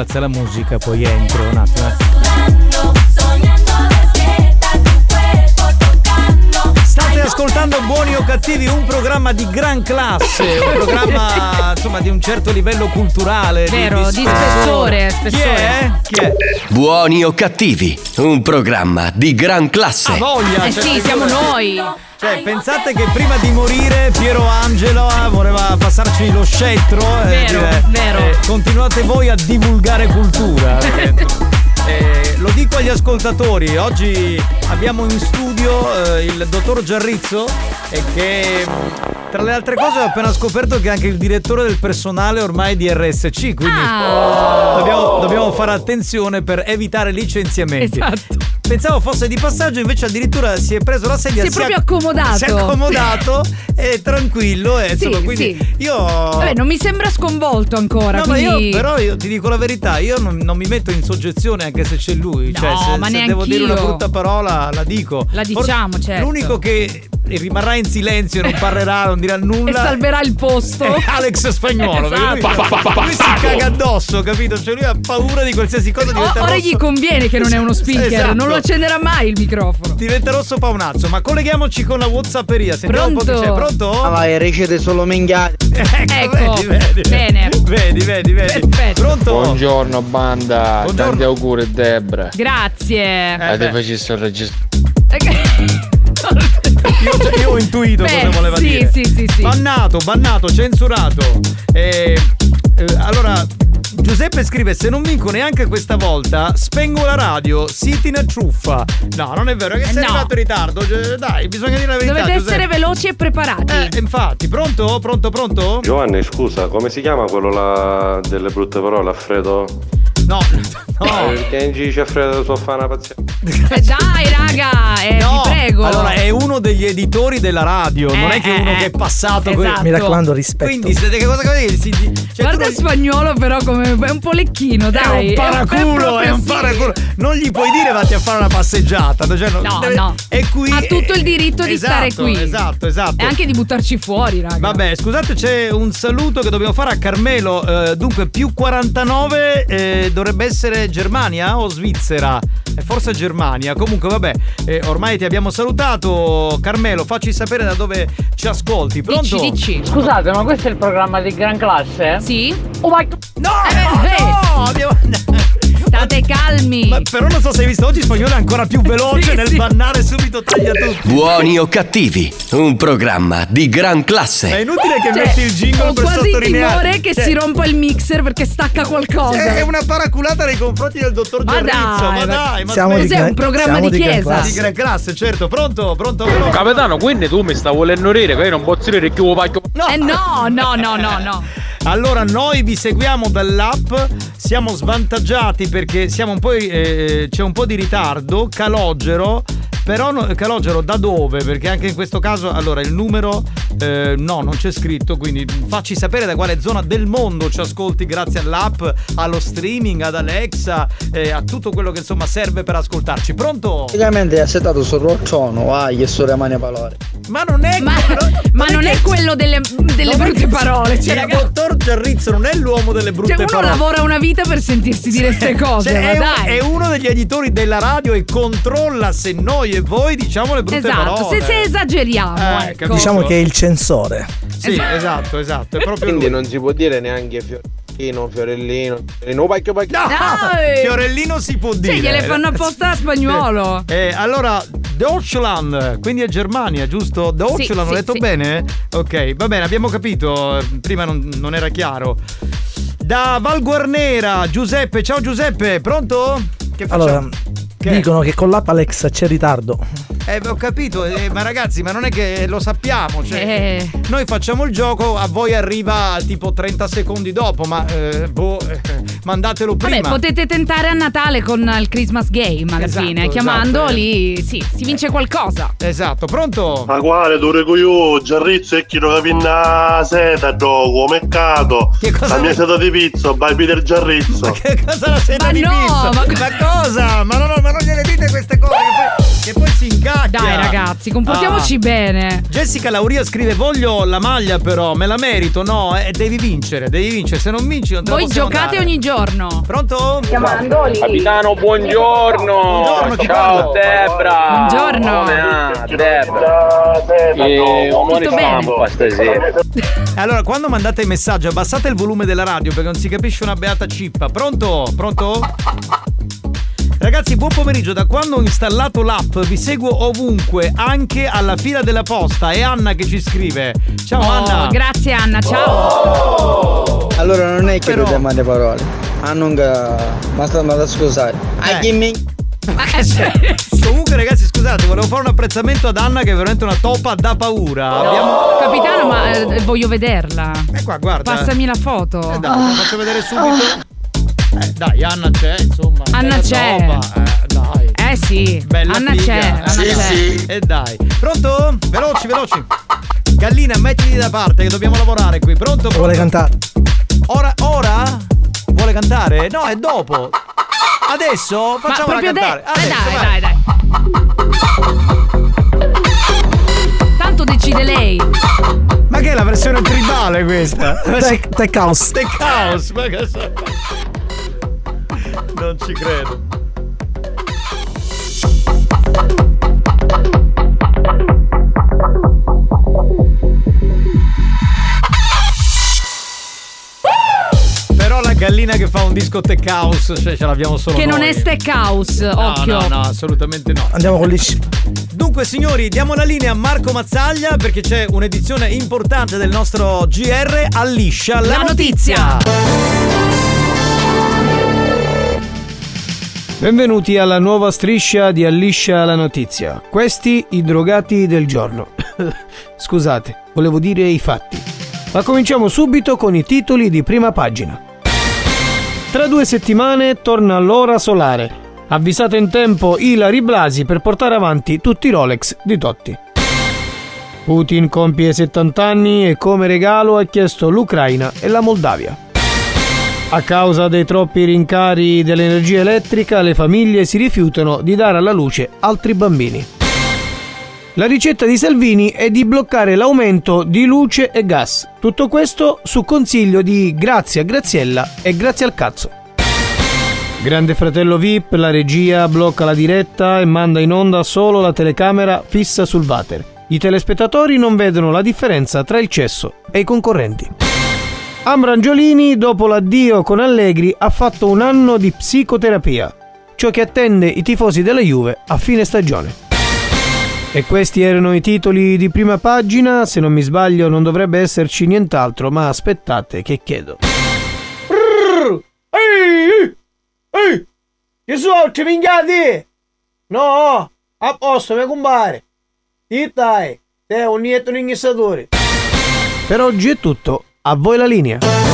Rialza la musica, poi entro un attimo. eh. State ascoltando Buoni o Cattivi, un programma di gran classe, un programma insomma di un certo livello culturale. Vero, di spessore, Chi spessore. è? Chi è? Buoni o cattivi, un programma di gran classe. Ha voglia! Eh cioè, sì, siamo noi. Cioè, pensate che prima di morire Piero Angelo eh, voleva passarci lo scettro. eh, Vero, dire, vero. eh, continuate voi a divulgare cultura. perché, eh, lo dico agli ascoltatori, oggi abbiamo in studio eh, il dottor Giarrizzo e che tra le altre cose ho appena scoperto che è anche il direttore del personale ormai di RSC, quindi Ah. dobbiamo, dobbiamo fare attenzione per evitare licenziamenti. Esatto. Pensavo fosse di passaggio, invece addirittura si è preso la sedia Si è proprio accomodato. Si è accomodato e tranquillo. E, Sì, insomma, quindi sì. io. Vabbè, non mi sembra sconvolto ancora. No, ma quindi... io, però io ti dico la verità, io non, non mi metto in soggezione anche se c'è lui. cioè, No, se, ma se devo dire una brutta parola, la dico. La diciamo, certo. L'unico che rimarrà in silenzio e non parlerà, non dirà E nulla. salverà il posto. è Alex Spagnolo. Esatto. lui, lui si caga addosso, capito? Cioè lui ha paura di qualsiasi cosa O- ora rosso. gli conviene che non è uno speaker, Esatto. non lo accenderà mai il microfono. Diventa rosso paonazzo, ma colleghiamoci con la Whatsapperia. Sentiamo un po' Pronto? c'è. Pronto? Ah, vai, riceve solo minchiate. Ecco, vedi, vedi. bene. Vedi, vedi, vedi. Perfetto. Pronto? Buongiorno banda, Buongiorno. tanti auguri Debra. Grazie. Eh, A te beh. facessi il registro. Io, io ho intuito Beh, cosa voleva sì, dire. sì, sì, sì. Bannato, bannato, censurato. Eh, eh, allora, Giuseppe scrive: Se non vinco neanche questa volta, spengo la radio. Siti una truffa. No, non è vero, che Eh, sei no. arrivato in ritardo. Cioè, Dai, bisogna dire la verità. Dovete Giuseppe. essere veloci e preparati. Eh, infatti, pronto? Pronto, pronto? Giovanni, scusa, come si chiama quello là delle brutte parole, Alfredo? No, no. Perché in giro c'è Alfredo so fa una pazienza. Eh, dai, raga, eh, No, vi prego. Allora, è uno degli editori della radio, non Eh, è che eh, uno eh. che è passato. Esatto. Mi raccomando, rispetto. Quindi, siete che cosa che si cioè, Guarda non- spagnolo, però, come è un po' lecchino, dai. È un paraculo, proprio è un paraculo. Non gli puoi dire vatti a fare una passeggiata. Cioè, non- No, deve- no. È qui. Ha tutto il diritto di Esatto, stare qui. Esatto, esatto. E anche di buttarci fuori, raga. Vabbè, scusate, c'è un saluto che dobbiamo fare a Carmelo. eh, dunque, più 49 eh, dovrebbe essere Germania o Svizzera? Eh, forse Germania. Comunque, vabbè, eh, ormai ti abbiamo salutato. Carmelo, facci sapere da dove ci ascolti. Pronto? Dici, dici. Scusate, ma questo è il programma di gran classe? Sì? Oh my No, Eh, no, abbiamo- State calmi. Ma però non so se hai visto oggi spagnolo è ancora più veloce Sì, nel sì. bannare subito taglia tutti. Buoni o cattivi, un programma di gran È classe. inutile che Cioè, metti il jingle ho per quasi sottolineare. timore che Cioè, si rompa il mixer perché stacca qualcosa. È una paraculata nei confronti del dottor Ma Giarrizzo. dai, ma dai, ma Siamo di Cos'è gran- un programma siamo di gran chiesa? di gran classe, certo. Pronto? Pronto? Pronto? Capitano, quindi tu mi stai volendo dire che io non posso dire che io voglio. No. Eh no, no, no, no, no. Allora, noi vi seguiamo dall'app, siamo svantaggiati perché siamo un po', eh, c'è un po' di ritardo, calogero. Però no- calogero da dove? Perché anche in questo caso, allora il numero eh, no, non c'è scritto, quindi facci sapere da quale zona del mondo ci ascolti grazie all'app, allo streaming, ad Alexa, eh, a tutto quello che insomma serve per ascoltarci. Pronto? Praticamente è assetato sul roccione, vai, che sono le mani a palore. Ma non è Ma, ma non è quello delle, delle è brutte che- parole. Cioè, il raga, dottor Giarrizzo non è l'uomo delle brutte cioè, uno parole. lavora una vita per sentirsi dire queste cose. Cioè, ma è, un- è uno degli editori della radio e controlla se noi e voi diciamo le brutte esatto, parole. se, se esageriamo, Eh, ecco. Diciamo che è il censore. Sì, esatto, esatto. È proprio Quindi lui. non si può dire neanche Fiorellino, Fiorellino, Fiorellino, pacchio, pacchio. No, Dai! Fiorellino si può dire. Sì, gliele fanno apposta a spagnolo. Eh, allora, Deutschland, quindi è Germania, giusto? Deutschland, Sì, ho sì, detto sì. bene? Ok, va bene, abbiamo capito. eh, Prima non, non era chiaro. Da Val Guarnera, Giuseppe, ciao Giuseppe, pronto? Che facciamo? Allora, Che? dicono che con l'app Alexa c'è ritardo. Eh, ho capito, eh, ma ragazzi, ma non è che lo sappiamo. Cioè, Eh. Noi facciamo il gioco, a voi arriva tipo 30 secondi dopo, ma eh, boh, eh, mandatelo prima. Vabbè, potete tentare a Natale con il Christmas Game alla Esatto, fine. Chiamando esatto, eh. lì, sì, si vince qualcosa. Esatto, pronto? Ma quale dure con io, Giarrizzo e chi non capinna seta, gioco, mercato. Che cosa- La mia seta di pizzo, vai Peter Giarrizzo. Che cosa la seta Ma di no, pizza? ma- Ma cosa? Ma, no, no, ma non gliele dite queste cose che poi, che poi si incacchia. Dai ragazzi, comportiamoci Ah. bene. Jessica Lauria scrive: Voglio la maglia, però me la merito. No, eh, devi vincere, devi vincere. Se non vinci, non te la Voi giocate dare. ogni giorno. Pronto? Capitano, buongiorno. Buongiorno, Ciao Debra. Buongiorno. Come va, Debra? E onore Tutto bene? stampa stasera. Allora, quando mandate il messaggio, abbassate il volume della radio perché non si capisce una beata cippa. Pronto? Pronto? Ragazzi, buon pomeriggio. Da quando ho installato l'app vi seguo ovunque, anche alla fila della posta. È Anna che ci scrive. Ciao Oh, Anna. Grazie Anna, ciao. Allora non è che Però- tu ti mandi parole. Ah non che. Ma sta ma da scusare. Ah chi mi. Comunque, ragazzi, scusate, volevo fare un apprezzamento ad Anna che è veramente una topa da paura. Abbiamo. Capitano, ma eh, voglio vederla. Eh qua, guarda. Passami la foto. Eh, dai, te la faccio vedere subito. Eh, dai, Anna c'è, insomma. Anna c'è. topa. Eh, dai. Eh sì, Bella Anna figa. c'è, Anna Sì, c'è. sì. E dai. Pronto? Veloci, veloci. Gallina, mettiti da parte che dobbiamo lavorare qui. Pronto? pronto? Vuole cantare? Ora, ora? Vuole cantare? No, è dopo. Adesso? Proprio cantare. de- eh, Adesso, dai, vai. dai, dai. Tanto decide lei. Ma che è la versione tribale questa? Tech, tech House. Tech House, ma che so- Non ci credo. Però la gallina che fa un disco tech house, cioè ce l'abbiamo solo Che non noi. è Steakhouse, No, occhio. No, no, assolutamente no. Andiamo con lisci. Dunque, signori, diamo la linea a Marco Mazzaglia perché c'è un'edizione importante del nostro GR a liscia la, La notizia. Benvenuti alla nuova striscia di Alliscia la notizia. Questi i drogati del giorno. Scusate, volevo dire i fatti. Ma cominciamo subito con i titoli di prima pagina. Tra due settimane torna l'ora solare. Avvisato in tempo Ilari Blasi per portare avanti tutti i Rolex di Totti. Putin compie 70 anni e come regalo ha chiesto l'Ucraina e la Moldavia. A causa dei troppi rincari dell'energia elettrica, le famiglie si rifiutano di dare alla luce altri bambini. La ricetta di Salvini è di bloccare l'aumento di luce e gas. Tutto questo su consiglio di Grazia Graziella e Grazie al cazzo. Grande fratello VIP, la regia blocca la diretta e manda in onda solo la telecamera fissa sul water. I telespettatori non vedono la differenza tra il cesso e i concorrenti. Ambrangiolini, dopo l'addio con Allegri, ha fatto un anno di psicoterapia, ciò che attende i tifosi della Juve a fine stagione. E questi erano i titoli di prima pagina, se non mi sbaglio non dovrebbe esserci nient'altro, ma aspettate che chiedo. Ehi! Ehi! Che sono? Ci minchiati? No! A posto, mi compare! Ti dai! Sei un nieto inghissatore! Per oggi è tutto, a voi la linea.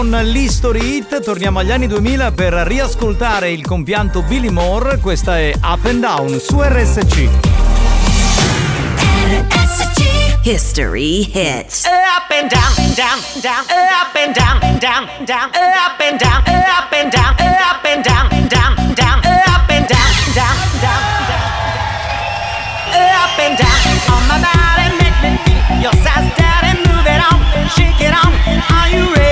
Con l'History Hit, torniamo agli anni 2000 per riascoltare il compianto Billy Moore, questa è Up and Down su RSC. History hits. Up and down, down, down, up and down, down, down, up and down, up and down, up and down, down, down, up and down, down, down, up and down. On my body, make me feel your size, daddy, move it on, shake it on. Are you ready?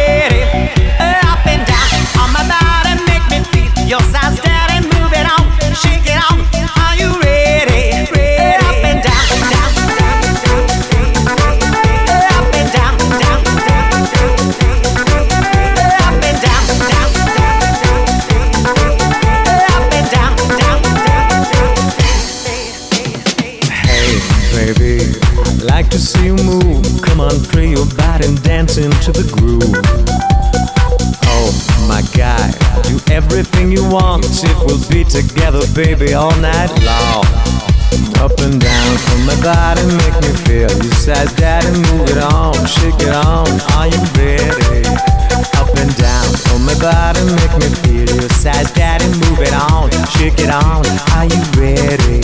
like to see you move. Come on, free your body and dance into the groove. My God, do everything you want. It will be together, baby, all night long. Up and down from my body, make me feel. You said, Daddy, move it on, shake it on. Are you ready? Up and down from my body, make me feel. You said, Daddy, move it on, shake it on. Are you ready?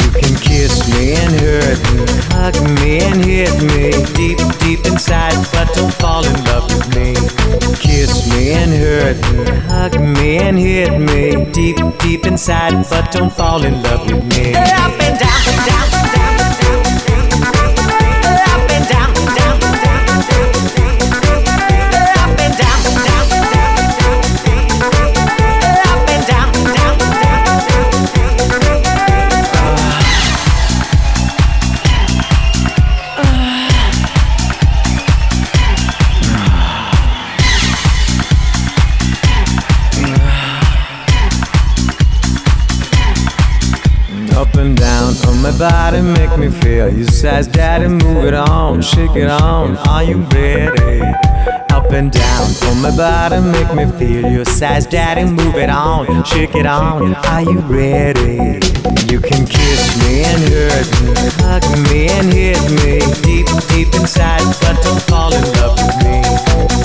You can kiss me and hurt me, hug me and hit me deep, deep inside, but don't fall in and hit me deep, deep inside, but don't fall in love with me. Up and down, down, down, said, Daddy, move it on, shake it on. Are you ready? Up and down on my body, make me feel. You said, Daddy, move it on, shake it on. Are you ready? You can kiss me and hurt me, hug me and hit me deep, deep inside, but don't fall in love with me.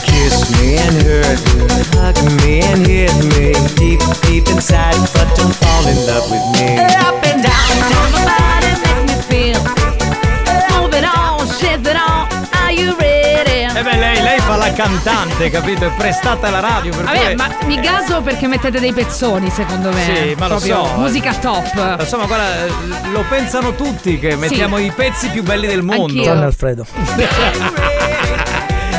Kiss me and hurt me, hug me and hit me deep, deep inside, but don't fall in love with me. Up and down, down my you ready? Eh beh, lei, lei fa la cantante, capito? È prestata alla radio per Vabbè, cui- ma mi gaso perché mettete dei pezzoni, secondo me. Sì, ma lo Proprio so. Musica top. Insomma, guarda, eh, lo pensano tutti che mettiamo i pezzi più belli del mondo. Anch'io. Gianni Alfredo.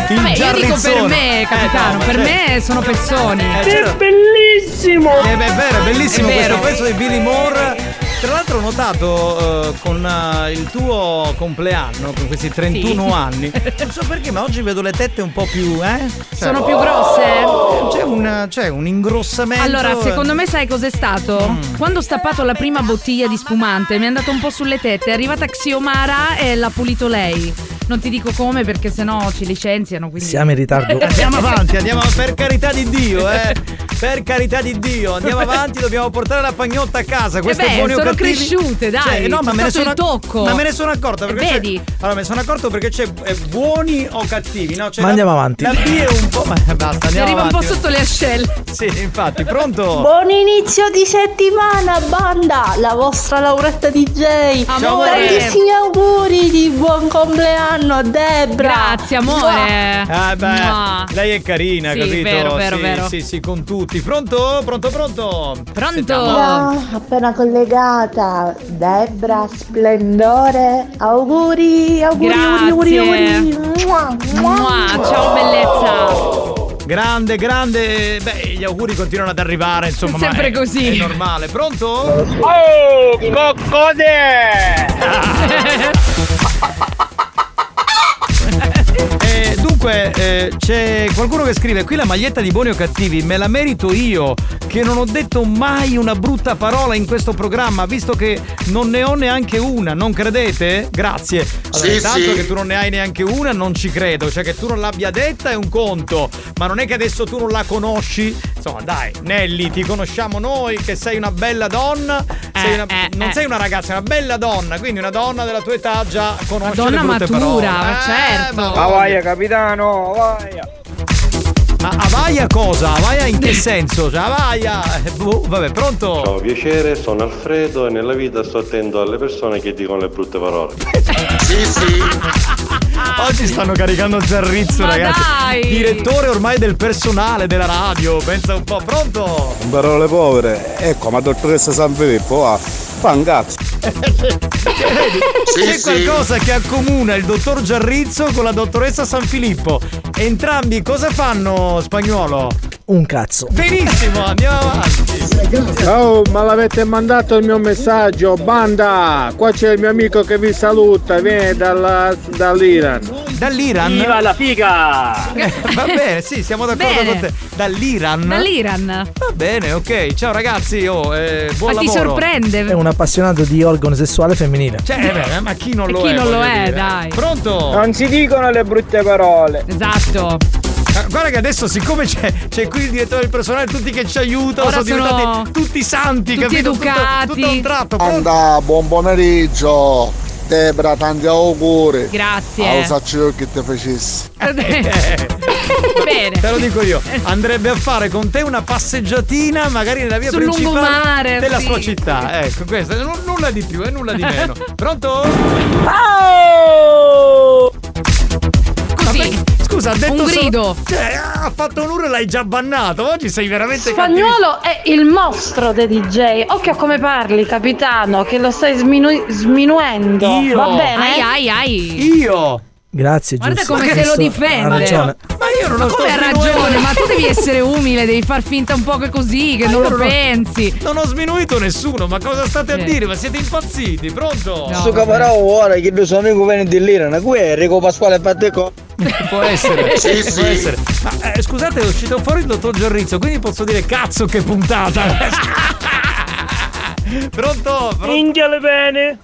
Il Vabbè, io dico per me, Eh, capitano, no, ma per cioè- me sono pezzoni. Eh, c'era- bellissimo! Eh beh, è vero, è bellissimo È vero. questo pezzo di Billy Moore. Tra l'altro ho notato eh, con eh, il tuo compleanno, con questi 31 Sì. anni, non so perché, ma oggi vedo le tette un po' più, eh? Sono più grosse? C'è un, c'è un ingrossamento. Allora, secondo me sai cos'è stato? Mm. Quando ho stappato la prima bottiglia di spumante mi è andato un po' sulle tette, è arrivata Xiomara e l'ha pulito lei. Non ti dico come perché sennò ci licenziano, quindi... Siamo in ritardo. Andiamo avanti, andiamo per carità di Dio, eh. Per carità di Dio, andiamo avanti, dobbiamo portare la pagnotta a casa. Queste Eh beh, buoni o sono cattivi. cresciute, dai, Cioè, no, ma me ne sono il tocco. Ma me ne sono accorto perché Eh, vedi? Allora, me ne sono accorto perché c'è eh, buoni o cattivi, no? Cioè, Ma la- andiamo avanti. La B è un po'. Ma basta, andiamo arriva un po' avanti. sotto le ascelle. Sì, infatti, pronto? Buon inizio di settimana, banda! La vostra Lauretta DJ. Amore. Tantissimi auguri di buon compleanno a Debra. Grazie, amore. Ah, beh, Mua. lei è carina, Sì, capito? vero, vero, sì, vero. Sì, sì, con tutti. Pronto? Pronto, pronto? Pronto? Ah, appena collegata, Debra Splendore. Auguri, auguri, auguri, auguri, auguri. Mua, mua. Mua, ciao bellezza. Grande, grande. Beh, gli auguri continuano ad arrivare, insomma. ma Sempre è- così. È normale. Pronto? Oh, coccode! Eh, dunque, eh, c'è qualcuno che scrive: Qui la maglietta di buoni o cattivi me la merito io, che non ho detto mai una brutta parola in questo programma, visto che non ne ho neanche una, non credete? Grazie. Allora, Sì, intanto sì. che tu non ne hai neanche una, non ci credo. Cioè, che tu non l'abbia detta è un conto, ma non è che adesso tu non la conosci. Insomma, dai, Nelly, ti conosciamo noi, che sei una bella donna. sei una- non eh. sei una ragazza, è una bella donna, quindi una donna della tua età già conosce donna le brutte matura, parole. ma Eh, certo. ma Ma vai, capitano, vai! Ma Avaia cosa? Avaia in che senso? Cioè, Avaia. boh, vabbè, pronto? Ciao, piacere, sono Alfredo e nella vita sto attento alle persone che dicono le brutte parole. Sì, sì. Oggi stanno caricando Zarrizzo, Ma ragazzi. dai! Direttore ormai del personale della radio. Pensa un po', pronto? Parole povere. Ecco, ma dottoressa San Filippo, va. Fa un cazzo. Sì, C'è sì. qualcosa che accomuna il dottor Giarrizzo con la dottoressa San Filippo. Entrambi cosa fanno, spagnolo? Un cazzo. Benissimo, andiamo avanti. Oh, ma l'avete mandato il mio messaggio, banda! Qua c'è il mio amico che vi saluta, viene dalla- dall'Iran. Dall'Iran. Viva la figa! Eh, va bene, sì, siamo d'accordo Bene. con te. Dall'Iran. Dall'Iran. Va bene, ok. Ciao ragazzi, oh, eh, buon Ma ti lavoro. sorprende? È un appassionato di organo sessuale femminile. Cioè, eh, beh, ma chi non E lo chi è? non lo è, dire. dai. Pronto? Non si dicono le brutte parole. Esatto. Guarda che adesso, siccome c'è, c'è qui il direttore del personale, tutti che ci aiutano, Ora sono, sono diventati tutti santi, tutti capito? Tutto- educati. Tutto, a un tratto. Anda, buon pomeriggio. Debra, tanti auguri. Grazie. Lo saccio io che ti facessi. Bene. Te lo dico io, andrebbe a fare con te una passeggiatina magari nella via Sul principale lungomare, della sì. sua città. Ecco, questo, n- nulla di più e nulla di meno. Pronto? Così. Scusa, ha detto Un solo- grido. cioè, ha fatto un urlo e l'hai già bannato. Oggi sei veramente Spagnuolo è il mostro dei DJ. Occhio a come parli, capitano, che lo stai sminu- sminuendo. Io? Va bene? Ai ai ai. Io? Grazie, Guarda come se lo difende. Ma io non Ma lo sto come ha ragione? Ma tu devi essere umile, devi far finta un po' che così, che Ma non io lo non ho- pensi. Non ho sminuito nessuno, ma cosa state a Eh. dire? Ma siete impazziti, pronto? Sto caparò ora che il suo amico di l'Iran, qui è Enrico Pasquale Patteco. Può essere, Sì, può sì. essere. Ma eh, scusate, è uscito fuori il dottor Giorrizzo, quindi posso dire cazzo che puntata. Pronto? Pronto? Minchiale bene.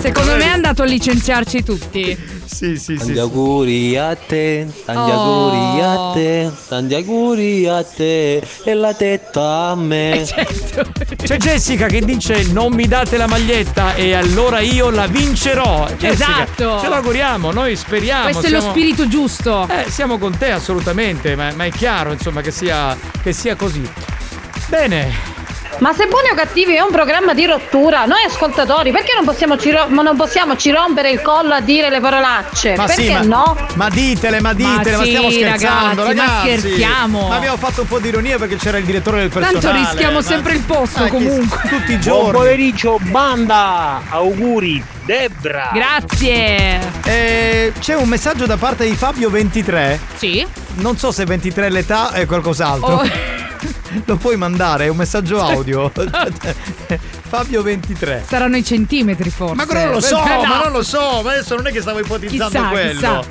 Secondo me è andato a licenziarci tutti. Sì, sì, Tanti auguri a te, tanti Oh. auguri a te, tanti auguri a te e la tetta a me. certo. C'è Jessica che dice non mi date la maglietta e allora io la vincerò. Jessica, Esatto. Ce lo auguriamo, noi speriamo. Questo è lo siamo- spirito giusto. Eh, siamo con te assolutamente, ma, ma è chiaro insomma che sia, che sia così. Bene, Ma se buoni o cattivi è un programma di rottura, noi ascoltatori, perché non possiamo ci, ro- ma non possiamo ci rompere il collo a dire le parolacce? ma perché sì, ma, no? ma ditele, ma ditele, ma, sì, stiamo scherzando, ragazzi, ma ragazzi. scherziamo. Ma abbiamo fatto un po' di ironia perché c'era il direttore del personale. Tanto rischiamo ma- sempre il posto ma chi- comunque. Tutti i Buon giorni. pomeriggio, banda! Auguri, Debra! Grazie. Eh, c'è un messaggio da parte di Fabio23. Sì. Non so se 23 è l'età è qualcos'altro. Oh. Lo puoi mandare, è un messaggio audio. Fabio23. Saranno i centimetri forse. Ma non lo so, Eh, no. ma non lo so, ma adesso non è che stavo ipotizzando Chissà, quello. chissà.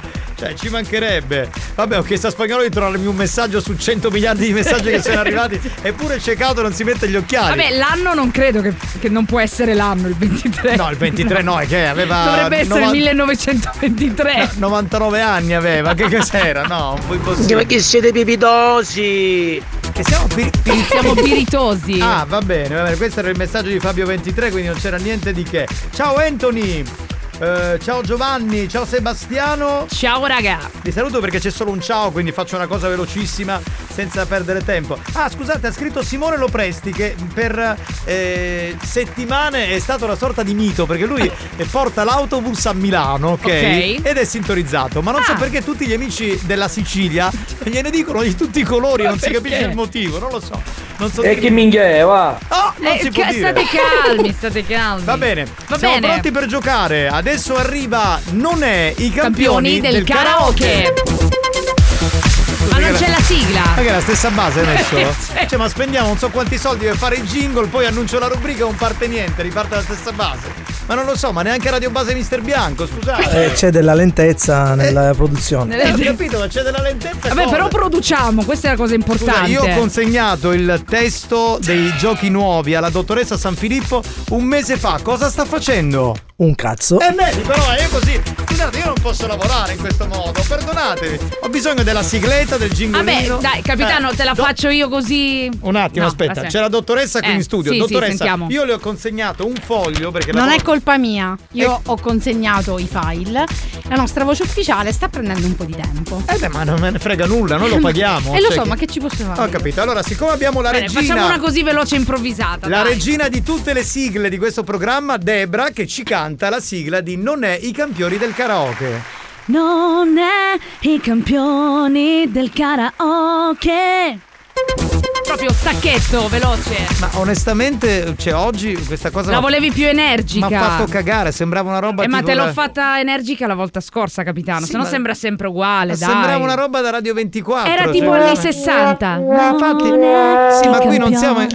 Cioè, ci mancherebbe. Vabbè, ho chiesto a spagnolo di trovarmi un messaggio su 100 miliardi di messaggi che sono arrivati. Eppure ciecato non si mette gli occhiali. Vabbè, l'anno non credo che, che non può essere l'anno il 23. No, il 23 no, è che aveva. Dovrebbe essere novan- 1923. 99 anni aveva, che cos'era? No, un po' impossibile. Ma che siete pipitosi! Che siamo pi- pi- Siamo piritosi. Ah, va bene, va bene. Questo era il messaggio di Fabio23, quindi non c'era niente di che. Ciao Anthony! Eh, ciao Giovanni, ciao Sebastiano. Ciao raga. Vi saluto perché c'è solo un ciao, quindi faccio una cosa velocissima senza perdere tempo. Ah, scusate, ha scritto Simone Lopresti che per eh, settimane è stato una sorta di mito perché lui eh, porta l'autobus a Milano, ok? Ok. Ed è sintonizzato, ma non so Ah. perché tutti gli amici della Sicilia gliene dicono di tutti i colori, Ma non si perché? capisce il motivo, non lo so. Non so E che minchia è, va! Oh, non Eh, si può ca- dire. state calmi, state calmi. Va bene, Va siamo bene. pronti per giocare. Adesso arriva Non è i campioni, Campioni del, karaoke. Ma non c'è la sigla. Ma che è la stessa base hai messo? Sì. Cioè, ma spendiamo non so quanti soldi per fare il jingle, poi annuncio la rubrica e non parte niente, riparte la stessa base. Ma non lo so, ma neanche Radio Base Mister Bianco, scusate. Eh, c'è della lentezza nella produzione. Eh, ho capito, ma c'è della lentezza. Vabbè, cosa? però produciamo, questa è la cosa Scusa, importante. io ho consegnato il testo dei giochi nuovi alla dottoressa San Filippo un mese fa. Cosa sta facendo? Un cazzo. Eh vedi però io così Scusate io non posso lavorare in questo modo Perdonatemi Ho bisogno della sigletta del Vabbè, gingolino dai, capitano, Eh, te la do- faccio io così. Un attimo No, aspetta. C'è la dottoressa qui Eh, in studio sì, sì, Dottoressa sentiamo. io le ho consegnato un foglio Perché Non lavoro- è colpa mia, io ho consegnato i file. La nostra voce ufficiale sta prendendo un po' di tempo. Eh beh ma non me ne frega nulla Noi lo paghiamo E lo cioè so, che- ma che ci posso fare? Ho capito Allora siccome abbiamo la Bene, regina facciamo una così veloce improvvisata. La dai. regina di tutte le sigle di questo programma, Debra, che ci canta la sigla di Non è i campioni del karaoke. Non è i campioni del karaoke. Proprio stacchetto, veloce. Ma onestamente, cioè oggi questa cosa. La volevi più energica. Mi ha fatto cagare, sembrava una roba Eh, ma te l'ho la- fatta energica la volta scorsa, capitano. Sì, Se no ma- sembra sempre uguale, dai. Sembrava una roba da Radio 24. Era cioè- tipo anni 60. No, infatti, sì, ma qui non siamo.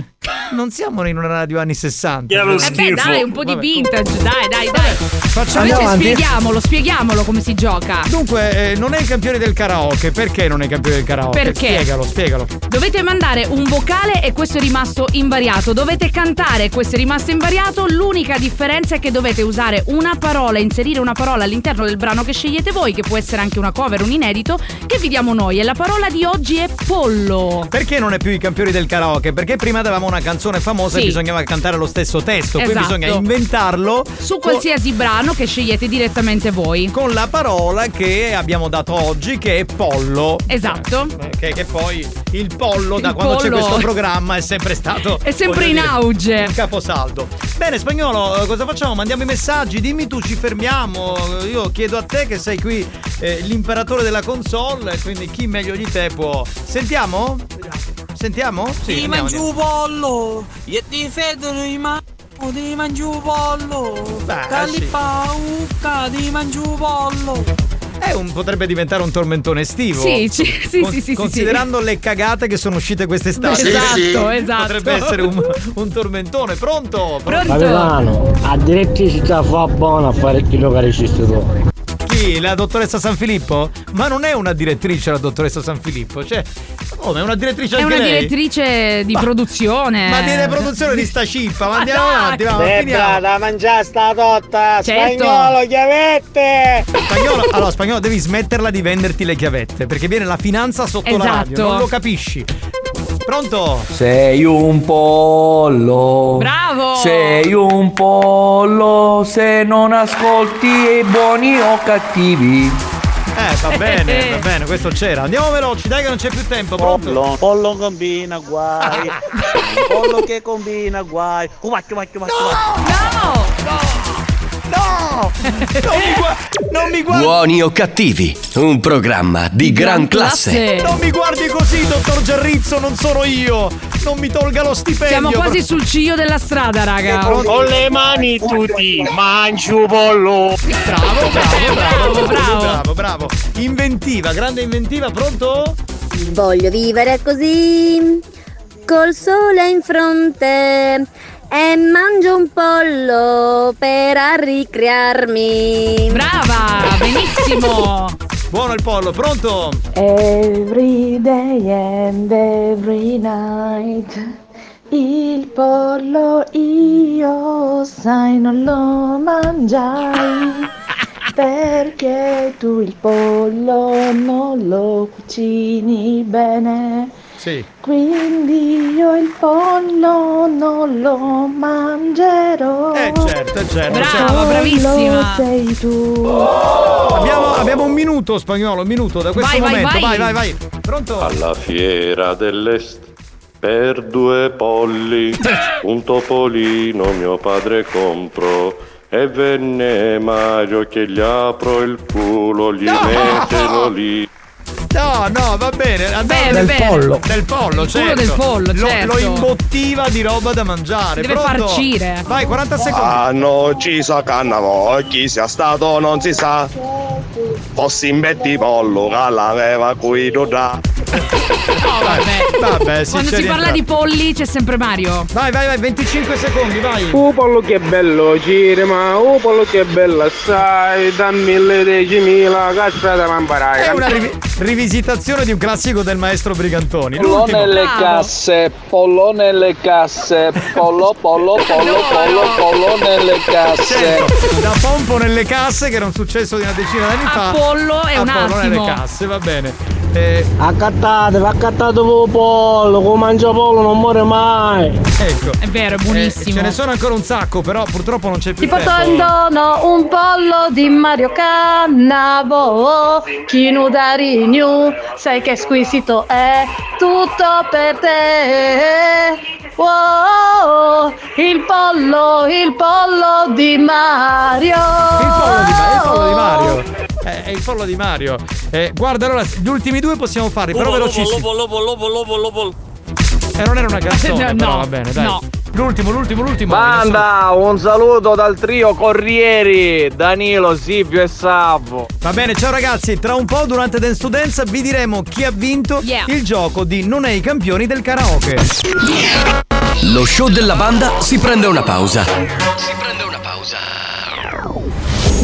Non siamo in una radio anni 60. Eh beh, dai, un po' di Vabbè, vintage, dai, dai, dai. Facciamo Invece avanti. spieghiamolo, spieghiamolo come si gioca. Dunque, eh, non è i campioni del karaoke. Perché non è i campioni del karaoke? Perché? Spiegalo, spiegalo. Dovete mandare un vocale e questo è rimasto invariato. Dovete cantare e questo è rimasto invariato. L'unica differenza è che dovete usare una parola, inserire una parola all'interno del brano che scegliete voi, che può essere anche una cover, un inedito, che vi diamo noi. E la parola di oggi è pollo. Perché non è più i campioni del karaoke? Perché prima avevamo una canzone famosa e Sì. bisognava cantare lo stesso testo. Qui Esatto. bisogna inventarlo Su qualsiasi brano che scegliete direttamente voi. con la parola che abbiamo dato oggi, che è pollo. Esatto. Eh, Che, che poi il pollo, da Il quando c'è pollo. questo programma, è sempre stato. È sempre in dire, auge. Un caposaldo. Bene, spagnolo, eh, cosa facciamo? Mandiamo i messaggi, dimmi tu, ci fermiamo. Io chiedo a te che sei qui eh, l'imperatore della console, quindi chi meglio di te può. Sentiamo? Sentiamo? Sì, Ti andiamo, mangio pollo, e ti fedono i ma... Ti mangio pollo, Beh, calli sì. pauca, ti mangio pollo. Eh, un- potrebbe diventare un tormentone estivo. Sì, ci- sì, sì, sì, sì, Considerando le cagate che sono uscite quest'estate. Esatto, esatto. Potrebbe essere un, un tormentone. Pronto? Capitano, a direttrice fa buono a fare il chilo tu. Chi? La dottoressa San Filippo? Ma non è una direttrice la dottoressa San Filippo. Cioè, come è una direttrice È anche una lei? direttrice di produzione. Ma di produzione di sta cippa, ma Ma andiamo avanti, va, finiamo. da mangiare sta totta! Certo. Spagnolo, chiavette! Spagnolo, allora, spagnolo, devi smetterla di venderti le chiavette perché viene la finanza sotto la radio, Esatto. non lo capisci. Pronto? Sei un pollo. Bravo! Sei un pollo se non ascolti i buoni o cattivi. Eh, va bene, va bene, questo c'era. Andiamo veloci, dai che non c'è più tempo. Pronto? Pollo, pollo combina guai. pollo che combina guai. Cumacchio, macchio, macchio, No! No! Non mi, gua- non mi guardi. Buoni o cattivi, un programma di gran classe. Non mi guardi così, dottor Giarrizzo, non sono io. Non mi tolga lo stipendio. Siamo quasi sul ciglio della strada, raga. Con le mani tutti, mangio pollo! Bravo, bravo, bravo, Bravo, bravo. bravo, bravo. Inventiva, grande inventiva, pronto? Voglio vivere così, col sole in fronte e mangio un pollo per arricrearmi. Brava, benissimo. Buono il pollo, pronto? Every day and every night. Il pollo io sai non lo mangiai perché tu il pollo non lo cucini bene. Sì. Quindi io il pollo non lo mangerò. Eh certo, certo. Brava, certo. bravissima. Sei tu. Abbiamo, abbiamo un minuto spagnolo, un minuto da questo Vai, vai, momento. vai. vai, vai, Pronto? Alla fiera dell'est per due polli un topolino mio padre comprò e venne Mario che gli apro il culo, gli mettono lì. No, no, va bene. Andiamo Bene, del bene. pollo. Del pollo, certo. del pollo, Lo- certo. Lo, imbottiva di roba da mangiare. Deve Pronto? farcire. Vai, 40 secondi. Hanno ucciso a Cannavo, chi sia stato non si sa. Fossi in betti pollo, che l'aveva qui da. No, vabbè. Vabbè, Quando si parla di polli c'è sempre Mario. Vai, vai, vai, 25 secondi, vai. Oh pollo che bello cinema, oh pollo che bello assai, da mille decimila, aspetta non imparai. È una rivi- rivisitazione di un classico del maestro Brigantoni. Pollo nelle casse, pollo nelle casse, pollo, pollo, pollo, pollo, pollo nelle casse. Certo, da pompo nelle casse che era un successo di una decina d'anni fa. Apollo è A un pollo attimo. nelle casse, va bene. Eh, Accattate, va accattato voi pollo, come mangia pollo non muore mai. ecco. È vero, è Eh, buonissimo. ce ne sono ancora un sacco, però purtroppo non c'è più Ti porto tempo. in dono un pollo di Mario Cannavo, Chinu Darignu, sai che squisito è, tutto per te. Wow, il pollo, il pollo di Mario. Il pollo di, il pollo di Mario. Eh, è il pollo di Mario. Eh, guarda, allora, gli ultimi due possiamo farli, però velocissimi. pollo, pollo, pollo, pollo. E non era una canzone, No, però va bene, dai. no. L'ultimo, l'ultimo, l'ultimo. Banda, un saluto dal trio Corrieri, Danilo, Silvio e Savo. Va bene, ciao ragazzi, tra un po' durante Dance to Dance vi diremo chi ha vinto Yeah. il gioco di Non è i campioni del karaoke. Lo show della banda si prende una pausa.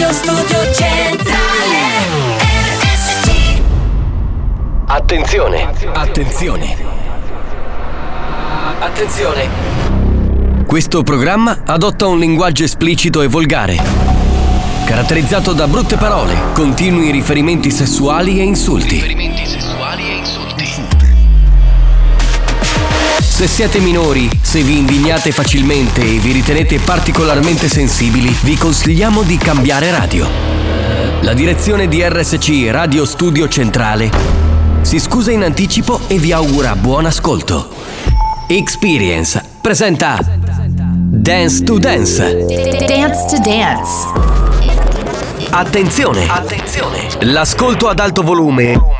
Radio Studio Centrale RSC Attenzione, attenzione. Attenzione. Questo programma adotta un linguaggio esplicito e volgare, caratterizzato da brutte parole, continui riferimenti sessuali e insulti. Se siete minori, se vi indignate facilmente e vi ritenete particolarmente sensibili, vi consigliamo di cambiare radio. La direzione di RSC Radio Studio Centrale si scusa in anticipo e vi augura buon ascolto. Experience presenta Dance to Dance. Dance to Dance. Attenzione! Attenzione! L'ascolto ad alto volume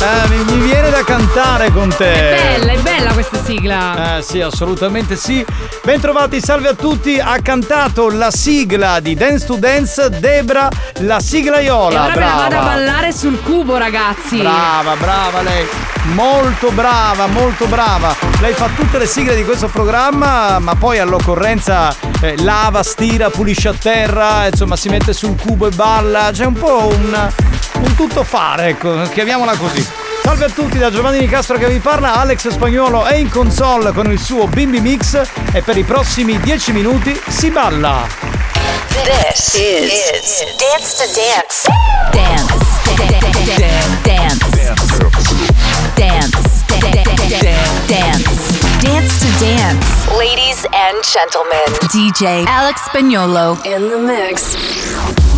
Eh, mi, mi viene da cantare con te. È bella, è bella sigla. Eh sì, assolutamente sì. Bentrovati, salve a tutti. Ha cantato la sigla di Dance to Dance Debra, la siglaiola. E ora me la brava. vado a ballare sul cubo, ragazzi. Brava, brava lei. Molto brava, molto brava. Lei fa tutte le sigle di questo programma, ma poi all'occorrenza eh, lava, stira, pulisce a terra, insomma si mette sul cubo e balla. C'è un po' un, un tutto fare, ecco, chiamiamola così. Salve a tutti da Giovanni Nicastro che vi parla, Alex Spagnuolo è in console con il suo Bimbi Mix e per i prossimi 10 minuti si balla. This is, Dance to Dance. Dance. Dance. Dance. Dance. Dance to dance. Ladies and gentlemen, DJ Alex Spagnolo in the mix.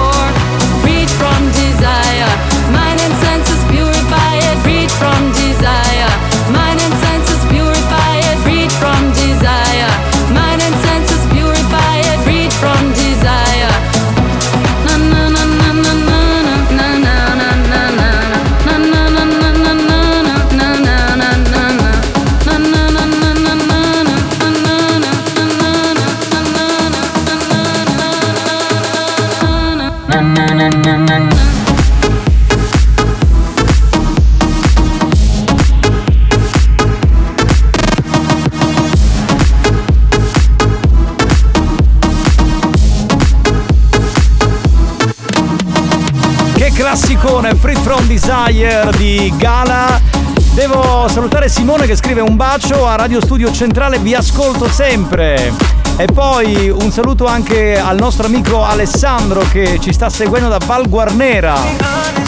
flyer di gala. Devo salutare Simone che scrive un bacio a Radio Studio Centrale, vi ascolto sempre. E poi un saluto anche al nostro amico Alessandro che ci sta seguendo da Val Guarnera.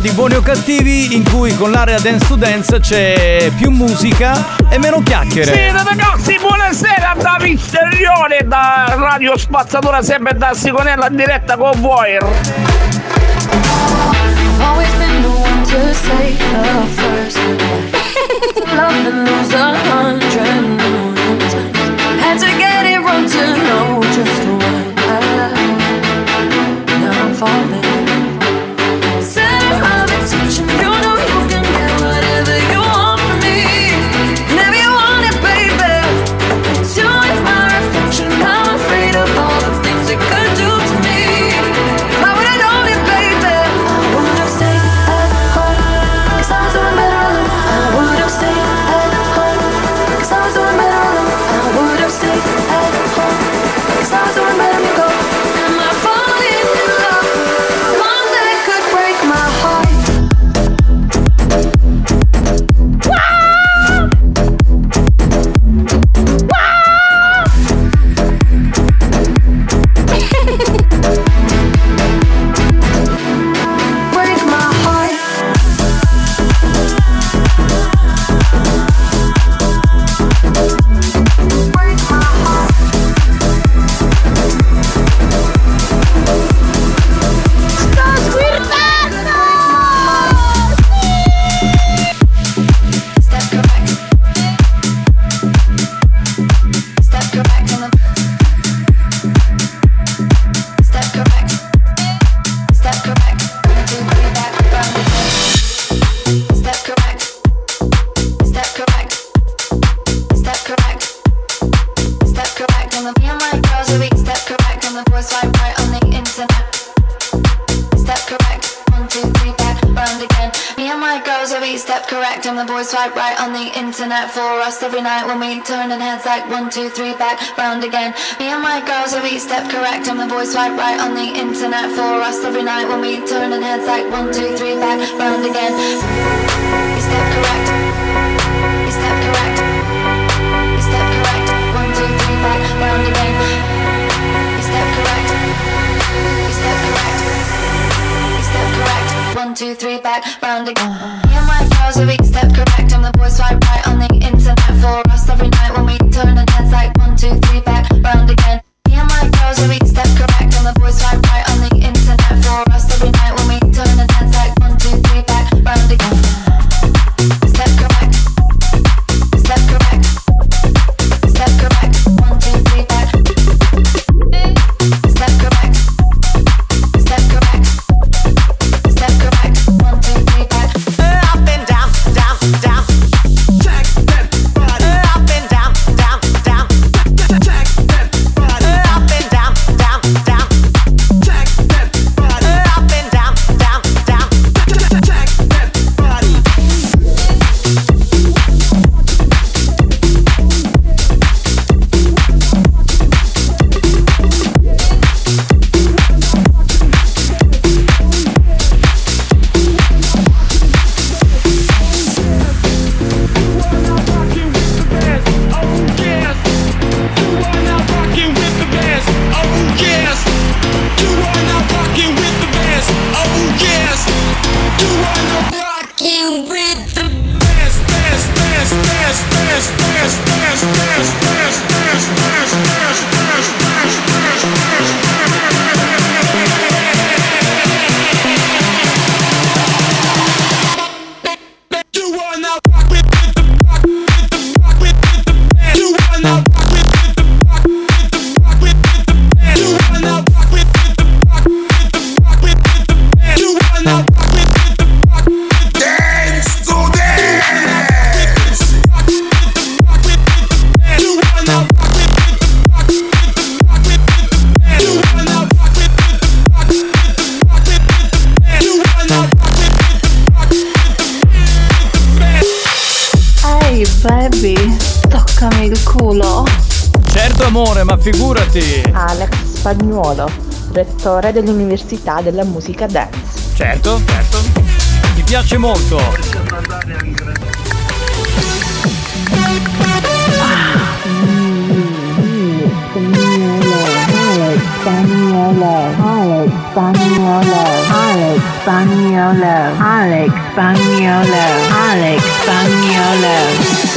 di buoni o cattivi in cui con l'area dance to dance c'è più musica e meno chiacchiere. Sì, ragazzi, buonasera da Misterione, da Radio Spazzatura, sempre da Sigonella in diretta con voi. Had night when we turn and heads like one, two, three, back round again. Me and my girls every step correct, I'm the voice right, right on the internet for us every night when we turn and heads like one, two, three, back round again. Step correct. Step correct. Step correct. One, two, three, back round again. You step correct. You step correct. You step correct. One, two, three, back round again turn and dance like one, two, three, back round again. Me and my girls, we figurati. Alex Spagnuolo, rettore dell'Università della Musica Dance. Certo, certo. Mi piace molto. Spagnuolo, Alex Spagnuolo, Alex Spagnuolo, Alex Spagnuolo, Alex Spagnuolo.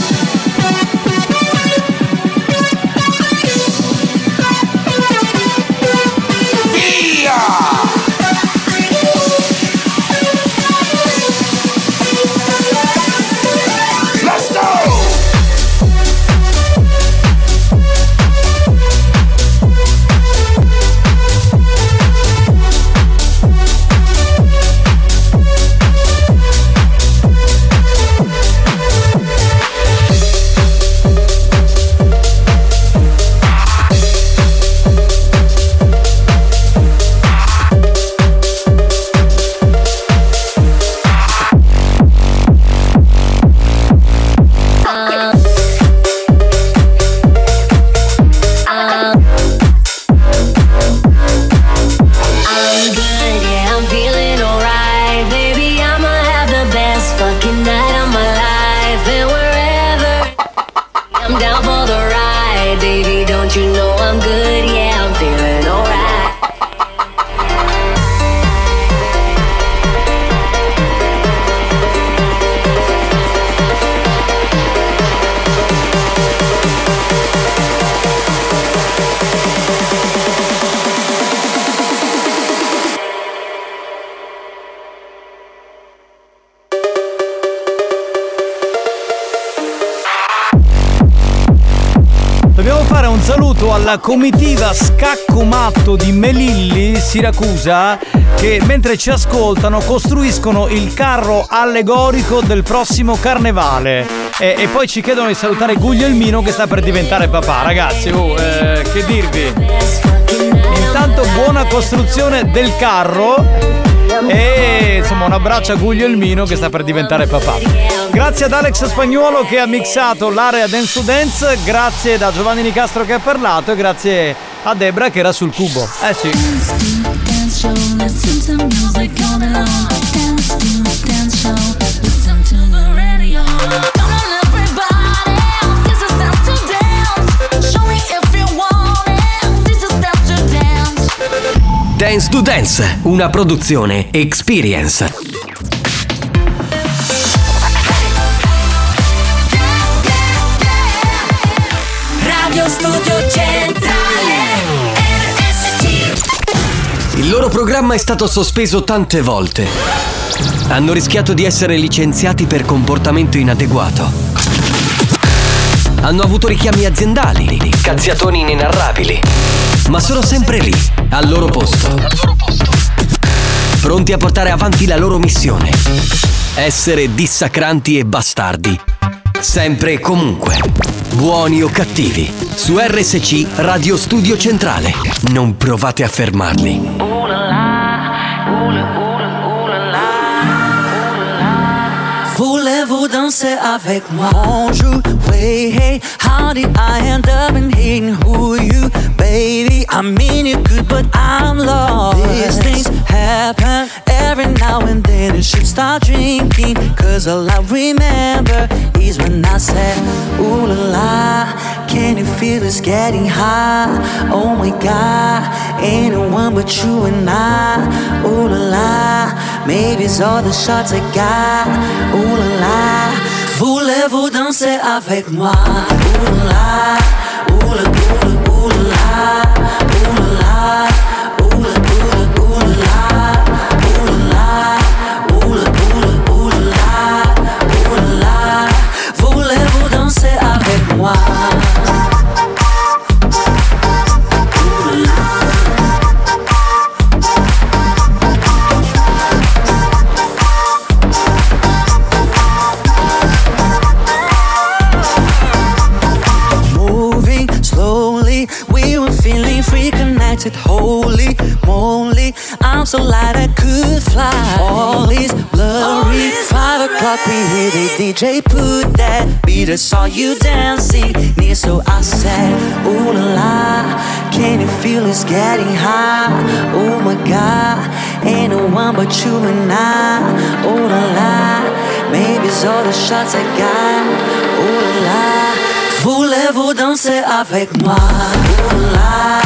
Alla comitiva Scacco Matto di Melilli, Siracusa, che mentre ci ascoltano costruiscono il carro allegorico del prossimo carnevale. E, e poi ci chiedono di salutare Guglielmino che sta per diventare papà. Ragazzi, oh, eh, che dirvi? Intanto buona costruzione del carro. E insomma un abbraccio a Guglielmino che sta per diventare papà. Grazie ad Alex Spagnuolo che ha mixato l'area Dance to Dance, grazie da Giovanni Nicastro che ha parlato e grazie a Debra che era sul cubo. Eh sì. Dance. To Dance, una produzione Experience. Radio Studio Centrale RSC. Il loro programma è stato sospeso tante volte. Hanno rischiato di essere licenziati per comportamento inadeguato. Hanno avuto richiami aziendali, cazziatoni inenarrabili. Ma sono sempre lì, al loro posto. Pronti a portare avanti la loro missione. Essere dissacranti e bastardi. Sempre e comunque. Buoni o cattivi. Su RSC Radio Studio Centrale. Non provate a fermarli. Voulez-vous danser avec moi? You wait? Hey, how did I end up in hating who mean you good, but I'm lost. These things happen every now and then. You should start drinking. Cause all I remember is when I said, Ooh la la, can you feel it's getting hot? Oh my god, ain't no one but you and I. Ooh la la, maybe it's all the shots I got. Ooh la la, voulez-vous danser avec moi? Ooh la la, ooh la ooh la ooh la la, ooh la la. So light I could fly. All is blurry. Five o'clock we hear the DJ put that beat. I saw you dancing near, so I said, Ooh la la. Can you feel it's getting hot? Oh my God, ain't no one but you and I. Oh la la, maybe it's all the shots I got. Oh la la, voulez-vous danser avec moi? Oh la la,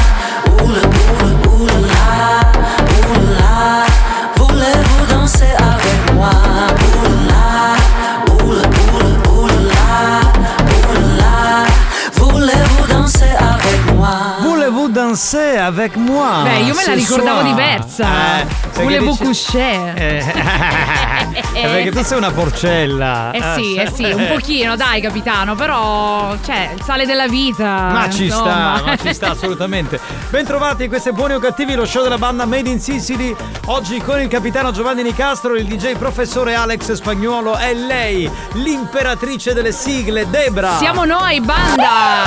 danser avec moi? Beh, io me la ricordavo diversa. Eh, Volevo dici- coucher. Eh, eh, perché tu sei una porcella. Eh sì, eh sì, un pochino, dai capitano, però, cioè, il sale della vita. Ma ci insomma. sta, ma ci sta assolutamente. Bentrovati in queste buoni o cattivi, lo show della banda Made in Sicily. Oggi con il capitano Giovanni Nicastro, il DJ professore Alex Spagnuolo e lei, l'imperatrice delle sigle, Debra. Siamo noi, banda!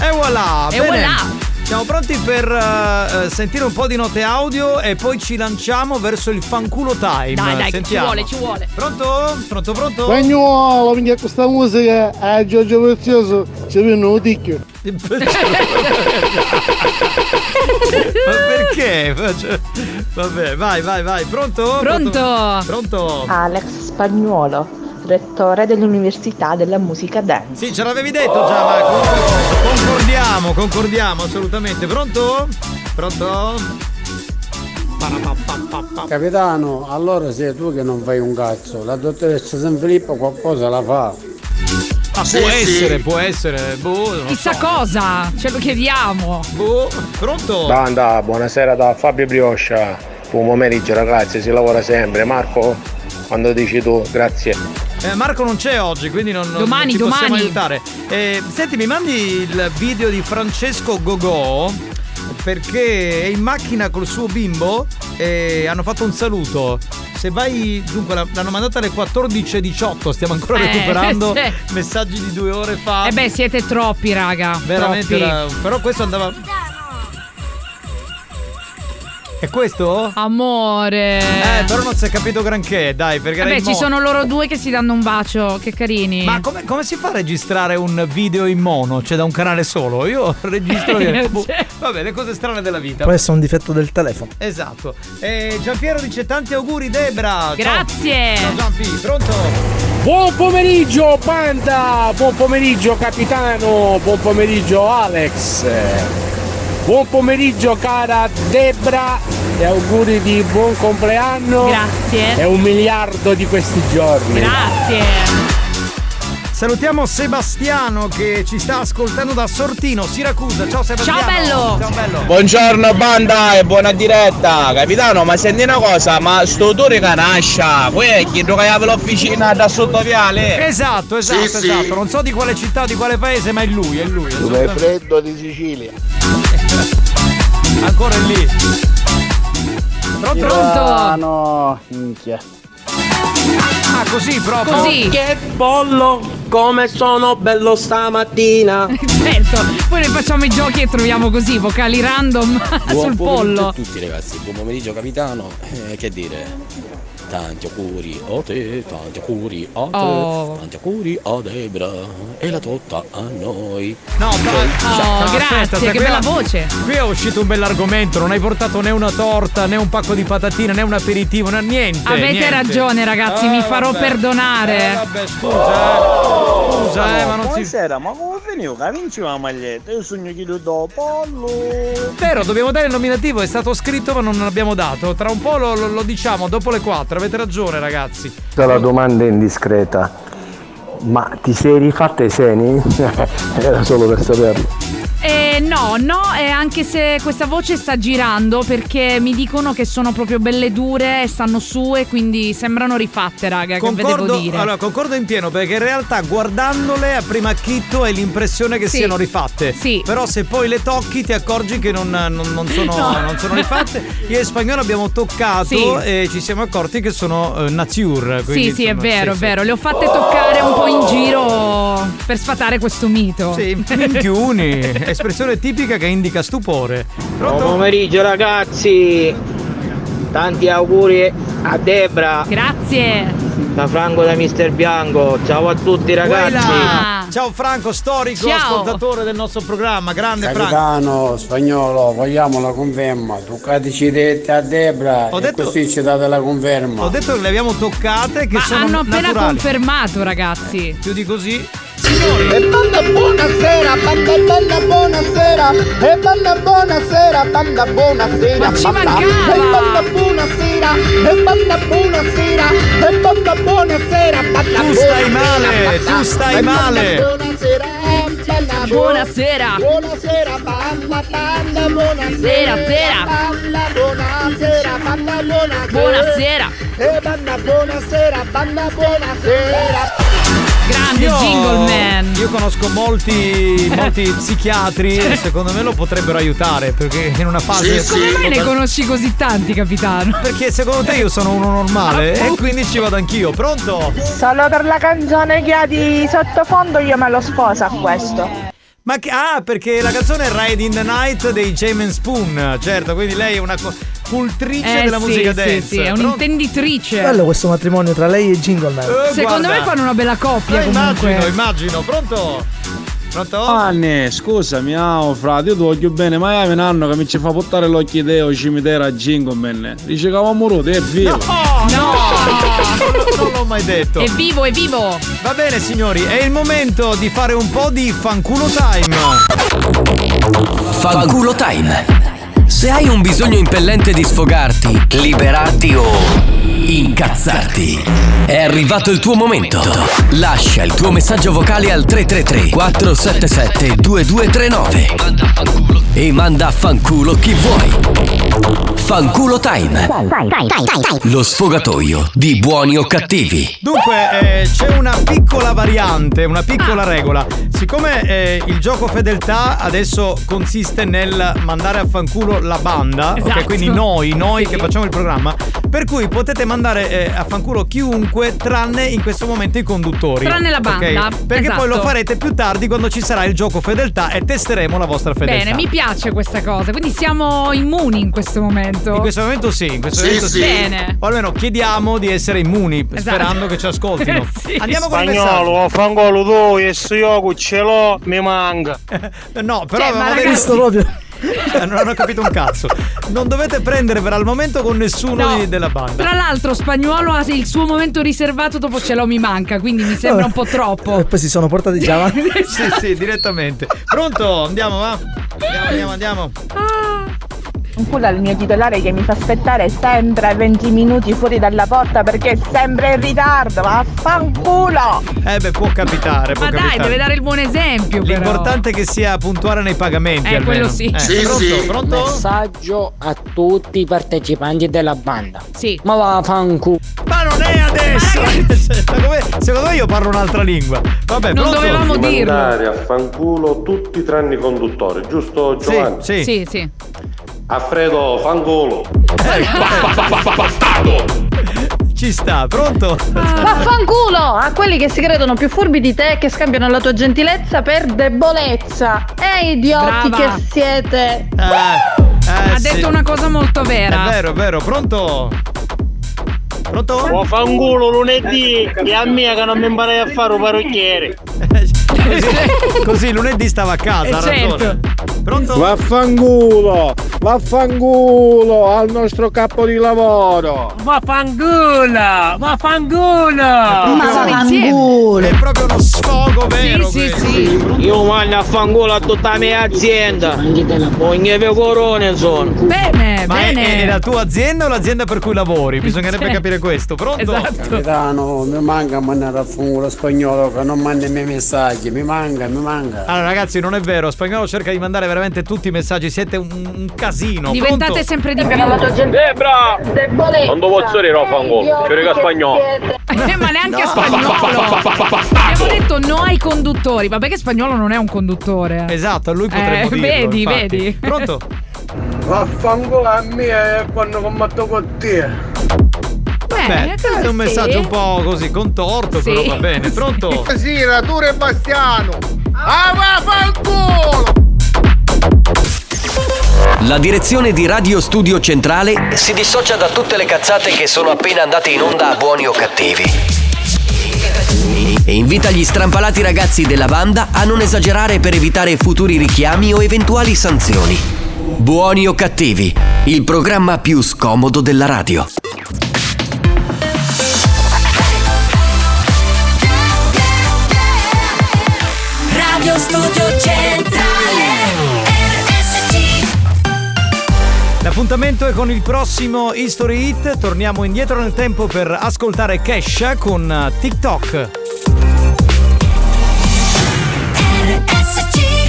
E voilà! E bene. voilà. Siamo pronti per eh, eh, sentire un po' di note audio e poi ci lanciamo verso il fanculo time. Dai, dai, che ci Sentiamo. vuole, ci vuole. Pronto? Pronto, pronto? Spagnolo, minchia questa musica a Giorgio Prezioso ci viene un ticchio. Ma perché? Faccio- Vabbè, vai, vai, vai. Pronto? Pronto? Pronto? Alex Spagnuolo, rettore dell'Università della Musica Dance. Sì, ce l'avevi detto già, ma concordiamo, concordiamo assolutamente. Pronto? Pronto? Capitano, allora sei tu che non fai un cazzo. La dottoressa San Filippo qualcosa la fa. Ah, può essere, può essere. Boh, Chissà so. cosa, ce lo chiediamo. Boh, pronto? Banda, buonasera da Fabio Brioscia. Buon pomeriggio ragazzi, si lavora sempre. Marco, quando dici tu, grazie. Eh, Marco non c'è oggi, quindi non, Domani, non ti possiamo domani. aiutare. Eh, senti, mi mandi il video di Francesco Gogò perché è in macchina col suo bimbo e hanno fatto un saluto. Se vai, dunque, la- l'hanno mandata alle 14.18, stiamo ancora Eh, recuperando sì. messaggi di due ore fa. Eh beh, siete troppi, raga. Veramente troppi. era- Però questo andava. È questo? Amore. Eh, però non si è capito granché, dai, perché Vabbè, ci mo- sono loro due che si danno un bacio, che carini. Ma come, come si fa a registrare un video in mono? Cioè da un canale solo? Io registro. Boh, cioè. Vabbè, le cose strane della vita. Può essere un difetto del telefono. Esatto. E Giampiero dice tanti auguri, Debra. Ciao. Grazie. Ciao Giampi, pronto? Buon pomeriggio banda, buon pomeriggio capitano, buon pomeriggio Alex, buon pomeriggio cara Debra e auguri di buon compleanno. Grazie. E un miliardo di questi giorni. Grazie. Salutiamo Sebastiano che ci sta ascoltando da Sortino, Siracusa. Ciao Sebastiano. Ciao, bello. Ciao bello. Buongiorno banda e buona diretta Capitano ma senti una cosa Ma sto autore che nasce Qui è chi giocava l'officina da sotto viale Esatto, esatto, Sì, sì. esatto. Non so di quale città, di quale paese, ma è lui, è lui. Dove è freddo di Sicilia. Ancora lì. Pronto? Capitano, minchia. Ah, così proprio. Così. Che bollo, come sono bello stamattina. Certo, poi noi facciamo i giochi e troviamo così vocali random sul pollo. a tutti ragazzi, buon pomeriggio capitano. Eh, che dire? Tanti auguri a te, tanti auguri a te, Oh. tanti auguri a Debra e la totta a noi. No, Oh, grazie, che bella voce. Qui è uscito un bell'argomento, non hai portato né una torta, né un pacco di patatine, né un aperitivo, né niente. Avete niente. ragione, ragazzi, Ah, mi farò vabbè. perdonare. Eh, vabbè, scusa, eh. Scusa, eh, ma non si. Buonasera, ma come finivo? Che vinci la maglietta? Io sogno che lo do pollo. Vero, dobbiamo dare il nominativo, è stato scritto ma non l'abbiamo dato. Tra un po' lo, lo- lo diciamo, dopo le 4, avete ragione ragazzi. La domanda è indiscreta. Ma ti sei rifatta i seni? Era solo per saperlo. Eh, no, no, e anche se questa voce sta girando perché mi dicono che sono proprio belle dure e stanno su e quindi sembrano rifatte, raga, che devo Concordo, dire. allora, concordo in pieno perché in realtà guardandole a prima acchitto hai l'impressione che Sì. siano rifatte. Sì. Però se poi le tocchi ti accorgi che non, non- non sono, No. non sono rifatte. Io in spagnolo abbiamo toccato Sì. e ci siamo accorti che sono eh, nature. quindi, sì, sì, è vero, è vero. Le ho fatte toccare un po' in giro per sfatare questo mito. Sì, minchiuni. espressione tipica che indica stupore. Buon pomeriggio ragazzi, tanti auguri a Debra. Grazie. Da Franco da Mister Bianco, ciao a tutti ragazzi. Quella! Ciao Franco, storico Ciao. ascoltatore del nostro programma, grande Franco. Capitano spagnolo, vogliamo la conferma. Toccateci dette a Debra Ho e detto- così ci date la conferma. Ho detto che le abbiamo toccate che Ma sono hanno appena naturali. confermato, ragazzi. Più di così. E banda buonasera, banda banda buonasera, e banda buonasera, banda buonasera, Ma ci banda. E banda buonasera, e banda buonasera, e banda buonasera, banda Tu stai male, tu stai E male. Buonasera, Buonasera. Buonasera, banda, banda, buonasera. Sera, sera. Banda, buonasera, banda, buonasera. Buonasera. E banda, buonasera, banda, buonasera. Grande Io- Jingle Man. Io conosco molti, molti psichiatri e secondo me lo potrebbero aiutare perché in una fase. Come mai ne conosci così tanti, capitano? Perché secondo te io sono uno normale e quindi ci vado anch'io. Pronto? Solo per la canzone che ha di sottofondo io me lo sposo a questo. Ma che, ah, perché la canzone è Ride in the Night dei Jamin Spoon. Certo, quindi lei è una co- cultrice Eh, della sì, musica sì, dance. sì, è un'intenditrice. Bello questo matrimonio tra lei e Jingleman. Eh, Secondo guarda. me fanno una bella coppia Eh, immagino, immagino. Pronto? Pronto? Anne, scusami, ah, frate, io ti voglio bene, ma è un anno che mi ci fa portare l'orchideo cimitero a Jingoman. Dice che avevamo rotto, è vero. No, non, non l'ho mai detto. È vivo, è vivo. Va bene signori, è il momento di fare un po' di fanculo time. Fanculo time. Se hai un bisogno impellente di sfogarti, liberarti o incazzarti, è arrivato il tuo momento. Lascia il tuo messaggio vocale al 333 477 2239 e manda a fanculo chi vuoi. Fanculo time. Lo sfogatoio di buoni o cattivi. Dunque, eh, c'è una piccola variante, una piccola regola. Siccome eh, il gioco fedeltà adesso consiste nel mandare a fanculo la banda, ok? Esatto. Quindi noi, noi che facciamo il programma, per cui potete mandare eh, a fanculo chiunque tranne in questo momento i conduttori. Tranne la ok? banda, Perché poi lo esatto. farete più tardi quando ci sarà il gioco fedeltà e testeremo la vostra fedeltà. Bene, mi piace questa cosa. Quindi siamo immuni in questo momento. In questo momento sì, in questo Sì, momento sì. sì. Bene. O almeno chiediamo di essere immuni, Esatto. sperando che ci ascoltino. Sì. Andiamo con. Spagnolo, fangolo tu, e su io ce l'ho, mi manca. No, però Cioè, ma avevamo ragazzi- detto proprio. Cioè, non hanno capito un cazzo. Non dovete prendere per al momento con nessuno No. della banda. Tra l'altro, spagnolo ha il suo momento riservato dopo ce l'ho mi manca, quindi mi sembra un po' troppo. E poi si sono portati già avanti. sì, sì, direttamente. Pronto? Andiamo, va? Andiamo, andiamo, andiamo. Un culo al mio titolare che mi fa aspettare sempre 20 minuti fuori dalla porta perché è sempre in ritardo. Vaffanculo! Eh beh, può capitare, può Ma dai, capitare. deve dare il buon esempio. però. L'importante è che sia puntuale nei pagamenti. Eh, almeno. quello sì. Eh, Sì, pronto? sì. Pronto? Messaggio a tutti i partecipanti della banda. Sì. Ma va fanculo. Ma non è adesso! Secondo me io parlo un'altra lingua. Vabbè, Non pronto? dovevamo dirlo. Mandare a fanculo tutti tranne i conduttori, giusto Sì, Giovanni? sì. Sì, sì. Alfredo, fanculo. Ci sta, pronto? Vaffanculo a quelli che si credono più furbi di te e che scambiano la tua gentilezza per debolezza. E idioti Brava. che siete. Eh, eh, ha sì. detto una cosa molto vera. È vero, è vero, pronto? Pronto? Ho fanculo lunedì e a me che non mi imparai a fare un parrucchiere. Così, così lunedì stava a casa, Eh, ha ragione. certo. Pronto? Vaffanculo! Vaffanculo al nostro capo di lavoro! Vaffanculo! Vaffanculo! È proprio uno sfogo vero Sì, sì, questo. sì. Io mando a fanculo a tutta la mia azienda. Ogni pecorone sono. Bene, Ma è, bene. è la tua azienda o l'azienda per cui lavori? Bisognerebbe Sì. Capire questo. Pronto? Esatto. Capitano, mi manca mandare a fungolo spagnolo che non manda i miei messaggi, mi manca, mi manca. Allora ragazzi non è vero, Spagnolo cerca di mandare veramente tutti i messaggi, siete un, un casino. Diventate Pronto? sempre di più. Debra! Debolezza. Non devo dire no, fanculo. Ci rega spagnolo. Eh, ma neanche a No. spagnolo. Abbiamo detto no ai conduttori. Vabbè che spagnolo non è un conduttore. Esatto, a lui potremmo Eh, dirlo, vedi, infatti. vedi. Pronto? Vaffanculo a me è quando combatto con te! Beh, è un messaggio un po' così contorto, Sì. però va bene. Pronto? Sì, natura e Bastiano! Ah, vaffanculo! La direzione di Radio Studio Centrale si dissocia da tutte le cazzate che sono appena andate in onda a buoni o cattivi. E invita gli strampalati ragazzi della banda a non esagerare per evitare futuri richiami o eventuali sanzioni. Buoni o cattivi, il programma più scomodo della radio. Studio Centrale RSC L'appuntamento è con il prossimo History Hit. Torniamo indietro nel tempo per ascoltare Kesha con TikTok.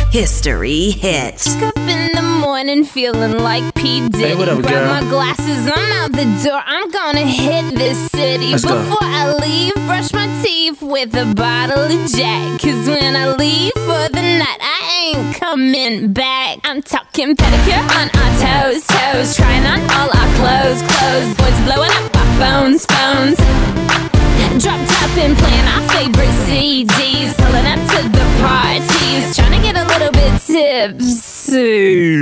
History hits. Morning feeling like P. Diddy. Hey, what up, Grab girl? my glasses, I'm out the door. I'm gonna hit this city. Let's go. Before I leave, brush my teeth with a bottle of Jack. Cause when I leave for the night, I ain't coming back. I'm talking pedicure on our toes, toes. Trying on all our clothes, clothes. Boys blowing up our phones, phones. Drop top and playing our favorite CDs. Pulling up to the parties. Trying to get a little bit tipsy.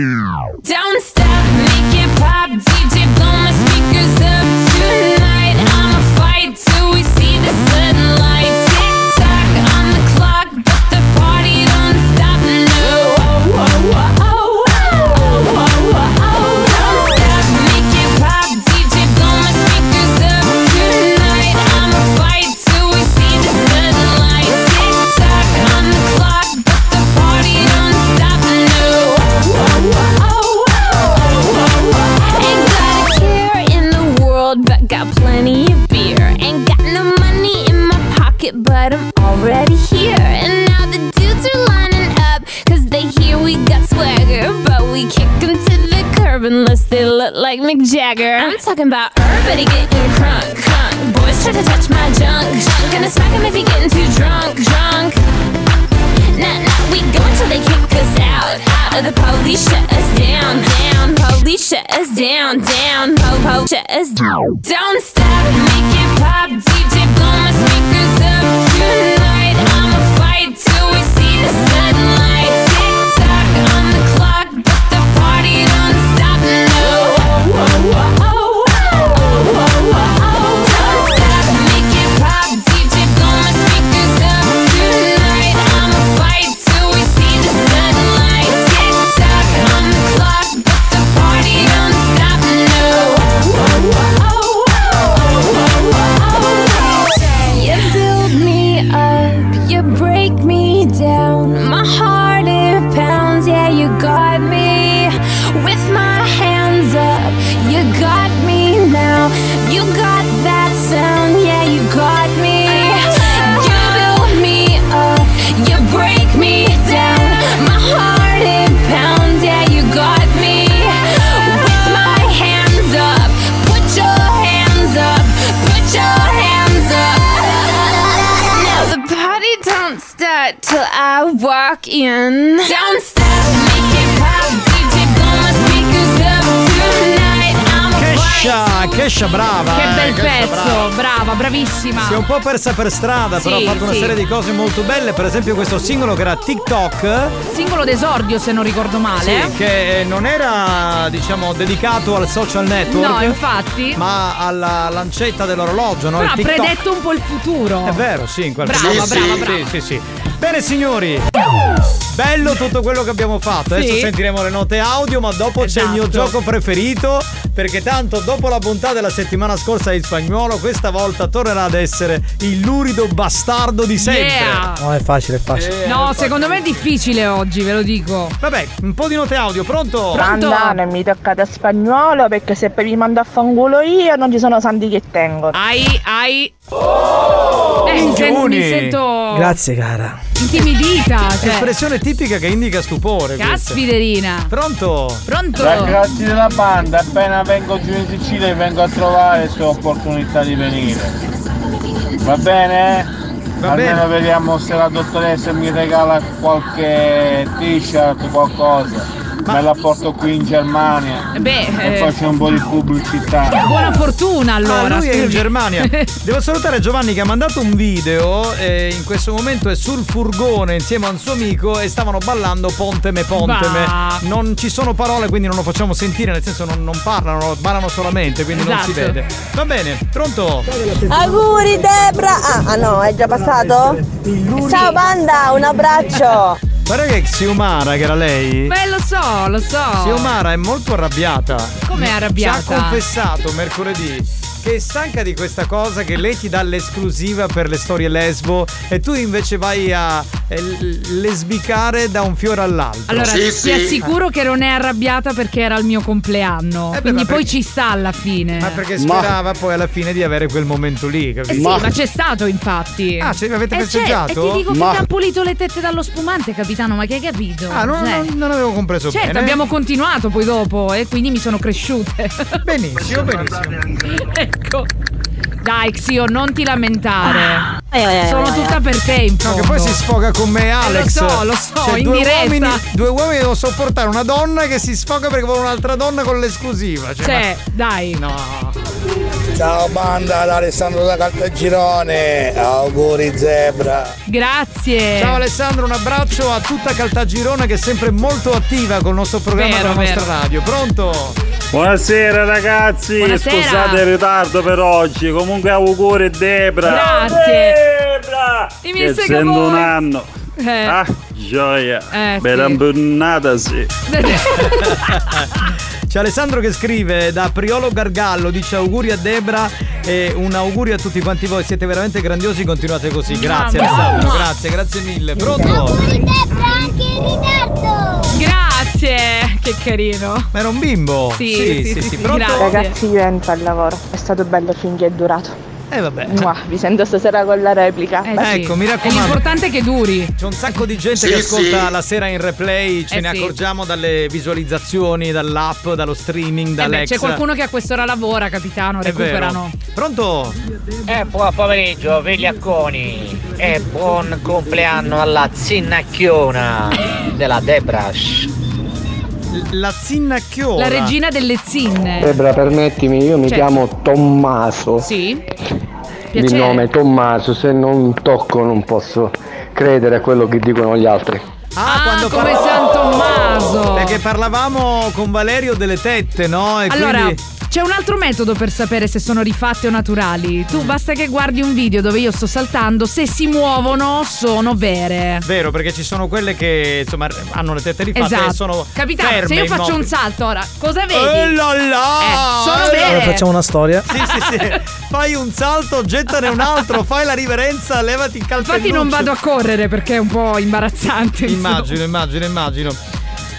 Don't stop, make it pop. DJ, blow my speakers up tonight. I'ma fight till we see the sunlight. Unless they look like Mick Jagger. I'm talking about everybody getting crunk, crunk. Boys try to touch my junk, junk. Gonna smack him if he getting too drunk, drunk. Nah, nah, we go until they kick us out. Out of the police, shut us down, down. Police, shut us down, down. Po, po, shut us down. Don't stop, make it pop. DJ, blow my speakers up tonight. I'ma fight till we see the sunlight. I walk in. Don't Kesha, Kesha brava. Che eh, bel Kesha pezzo, brava. brava, bravissima. Si è un po' persa per strada, però Sì, ha fatto una sì. serie di cose molto belle. Per esempio, questo singolo che era TikTok. Singolo d'esordio, se non ricordo male. Sì, che non era, diciamo, dedicato al social network. No, infatti. Ma alla lancetta dell'orologio, no? Però ha predetto un po' il futuro. È vero, sì, in qualche Brava, modo. brava, sì, brava. Sì, sì, sì. Bene, signori. Bello tutto quello che abbiamo fatto. Adesso Sì. sentiremo le note audio, ma dopo c'è il mio Esatto. gioco preferito. Perché tanto dopo la bontà della settimana scorsa di spagnolo, questa volta tornerà ad essere il lurido bastardo di sempre. Yeah. No, è facile, è facile. No, secondo me è difficile oggi, ve lo dico. Vabbè, un po' di note audio, pronto? Anda, non mi toccate a spagnolo perché se poi vi mando a fanculo io non ci sono santi che tengo. Ai, ai. Eh, mi, sen- mi sento Grazie, cara. intimidita. Cioè. Espressione tipica che indica stupore. questa. Caspiterina. Pronto? Pronto? Ragazzi della banda, appena vengo giù in Sicilia vi vengo a trovare se ho opportunità di venire. Va bene? Va Almeno bene. vediamo se la dottoressa mi regala qualche t-shirt, qualcosa. Me la porto qui in Germania. Eh beh, E eh, faccio un po' di pubblicità. buona fortuna allora. Ah, lui è in Germania. Devo salutare Giovanni che ha mandato un video e in questo momento è sul furgone insieme a un suo amico e stavano ballando Ponteme Ponteme. Bah. Non ci sono parole quindi non lo facciamo sentire, nel senso non, non parlano, ballano solamente, quindi non si Esatto. vede. Va bene, pronto? Auguri Debra! Ah, ah no, è già passato? Ciao banda, un abbraccio! Guarda che Xiomara, che era lei. Beh, lo so, lo so. Xiomara è molto arrabbiata. Com'è arrabbiata? Ci ha confessato mercoledì che è stanca di questa cosa che lei ti dà l'esclusiva per le storie lesbo e tu invece vai a eh, lesbicare da un fiore all'altro. Allora, ti assicuro che non è arrabbiata perché era il mio compleanno. Eh beh, quindi ma poi perché- ci sta alla fine. Ma perché sperava poi alla fine di avere quel momento lì, Eh capito? sì, ma, c'è stato infatti. Ah, ce l'avete Eh, festeggiato? E ti dico Ma- che ti ha pulito le tette dallo spumante, capitano, ma che hai capito? Ah, non, Cioè, non- non avevo compreso Certo, bene. abbiamo continuato poi dopo e quindi mi sono cresciute. Benissimo, benissimo. ecco. Dai, Xio, non ti lamentare. eh, Sono tutta per te, in No, fondo. che poi si sfoga con me Alex. Eh, lo so, lo so, Cioè, in due diretta. Uomini, due uomini devono sopportare una donna che si sfoga perché vuole un'altra donna con l'esclusiva. Cioè, Cioè, dai. No. Ciao banda da Alessandro da Caltagirone, auguri zebra. Grazie. Ciao Alessandro, un abbraccio a tutta Caltagirone che è sempre molto attiva col nostro programma Vero, con la nostra vero. radio. Pronto? Buonasera ragazzi, Buonasera. scusate il ritardo per oggi. Comunque auguri Debra. Grazie. Debra! Che essendo un anno. Eh. Ah, gioia. Eh, Bella sì. impennata, sì. C'è Alessandro che scrive da Priolo Gargallo, dice auguri a Debra e un augurio a tutti quanti voi, siete veramente grandiosi, continuate così. Grazie Mamma. Alessandro, grazie, grazie mille. Pronto? Grazie. Che carino. Ma era un bimbo? Sì, sì, sì, sì, sì, sì, sì, pronto? grazie. Ragazzi, io entro al lavoro. È stato bello finché è durato. Eh vabbè. Mua, vi sento stasera con la replica. Eh, sì. Ecco, mi E raccomando. L'importante è che duri. C'è un sacco di gente Sì, che ascolta sì. la sera in replay, ce Eh, ne sì. accorgiamo dalle visualizzazioni, dall'app, dallo streaming, Eh da beh, c'è qualcuno che a quest'ora lavora, capitano, È vero. recuperano. Pronto? Eh, buon pomeriggio, vigliacconi e buon compleanno alla zinnacchiona della Debrash. La zinnacchiona. La regina delle zinne. Debra, permettimi, io mi Certo. chiamo Tommaso. Sì. Di Piacere. nome Tommaso, se non tocco non posso credere a quello che dicono gli altri. Ah, quando come parla- San Tommaso. Perché parlavamo con Valerio delle tette, no? E Allora, quindi... c'è un altro metodo per sapere se sono rifatte o naturali. Tu basta che guardi un video dove io sto saltando, se si muovono sono vere. Vero, perché ci sono quelle che insomma hanno le tette rifatte Esatto. e sono Capitano, ferme, se io faccio immobili. un salto ora, cosa vedi? Eh là là! Eh, sono Eh, vere. Allora facciamo una storia. Sì, sì, sì. Fai un salto, gettane un altro, fai la riverenza, levati il calpelluccio. Infatti non vado a correre perché è un po' imbarazzante. insomma. Immagino, immagino, immagino.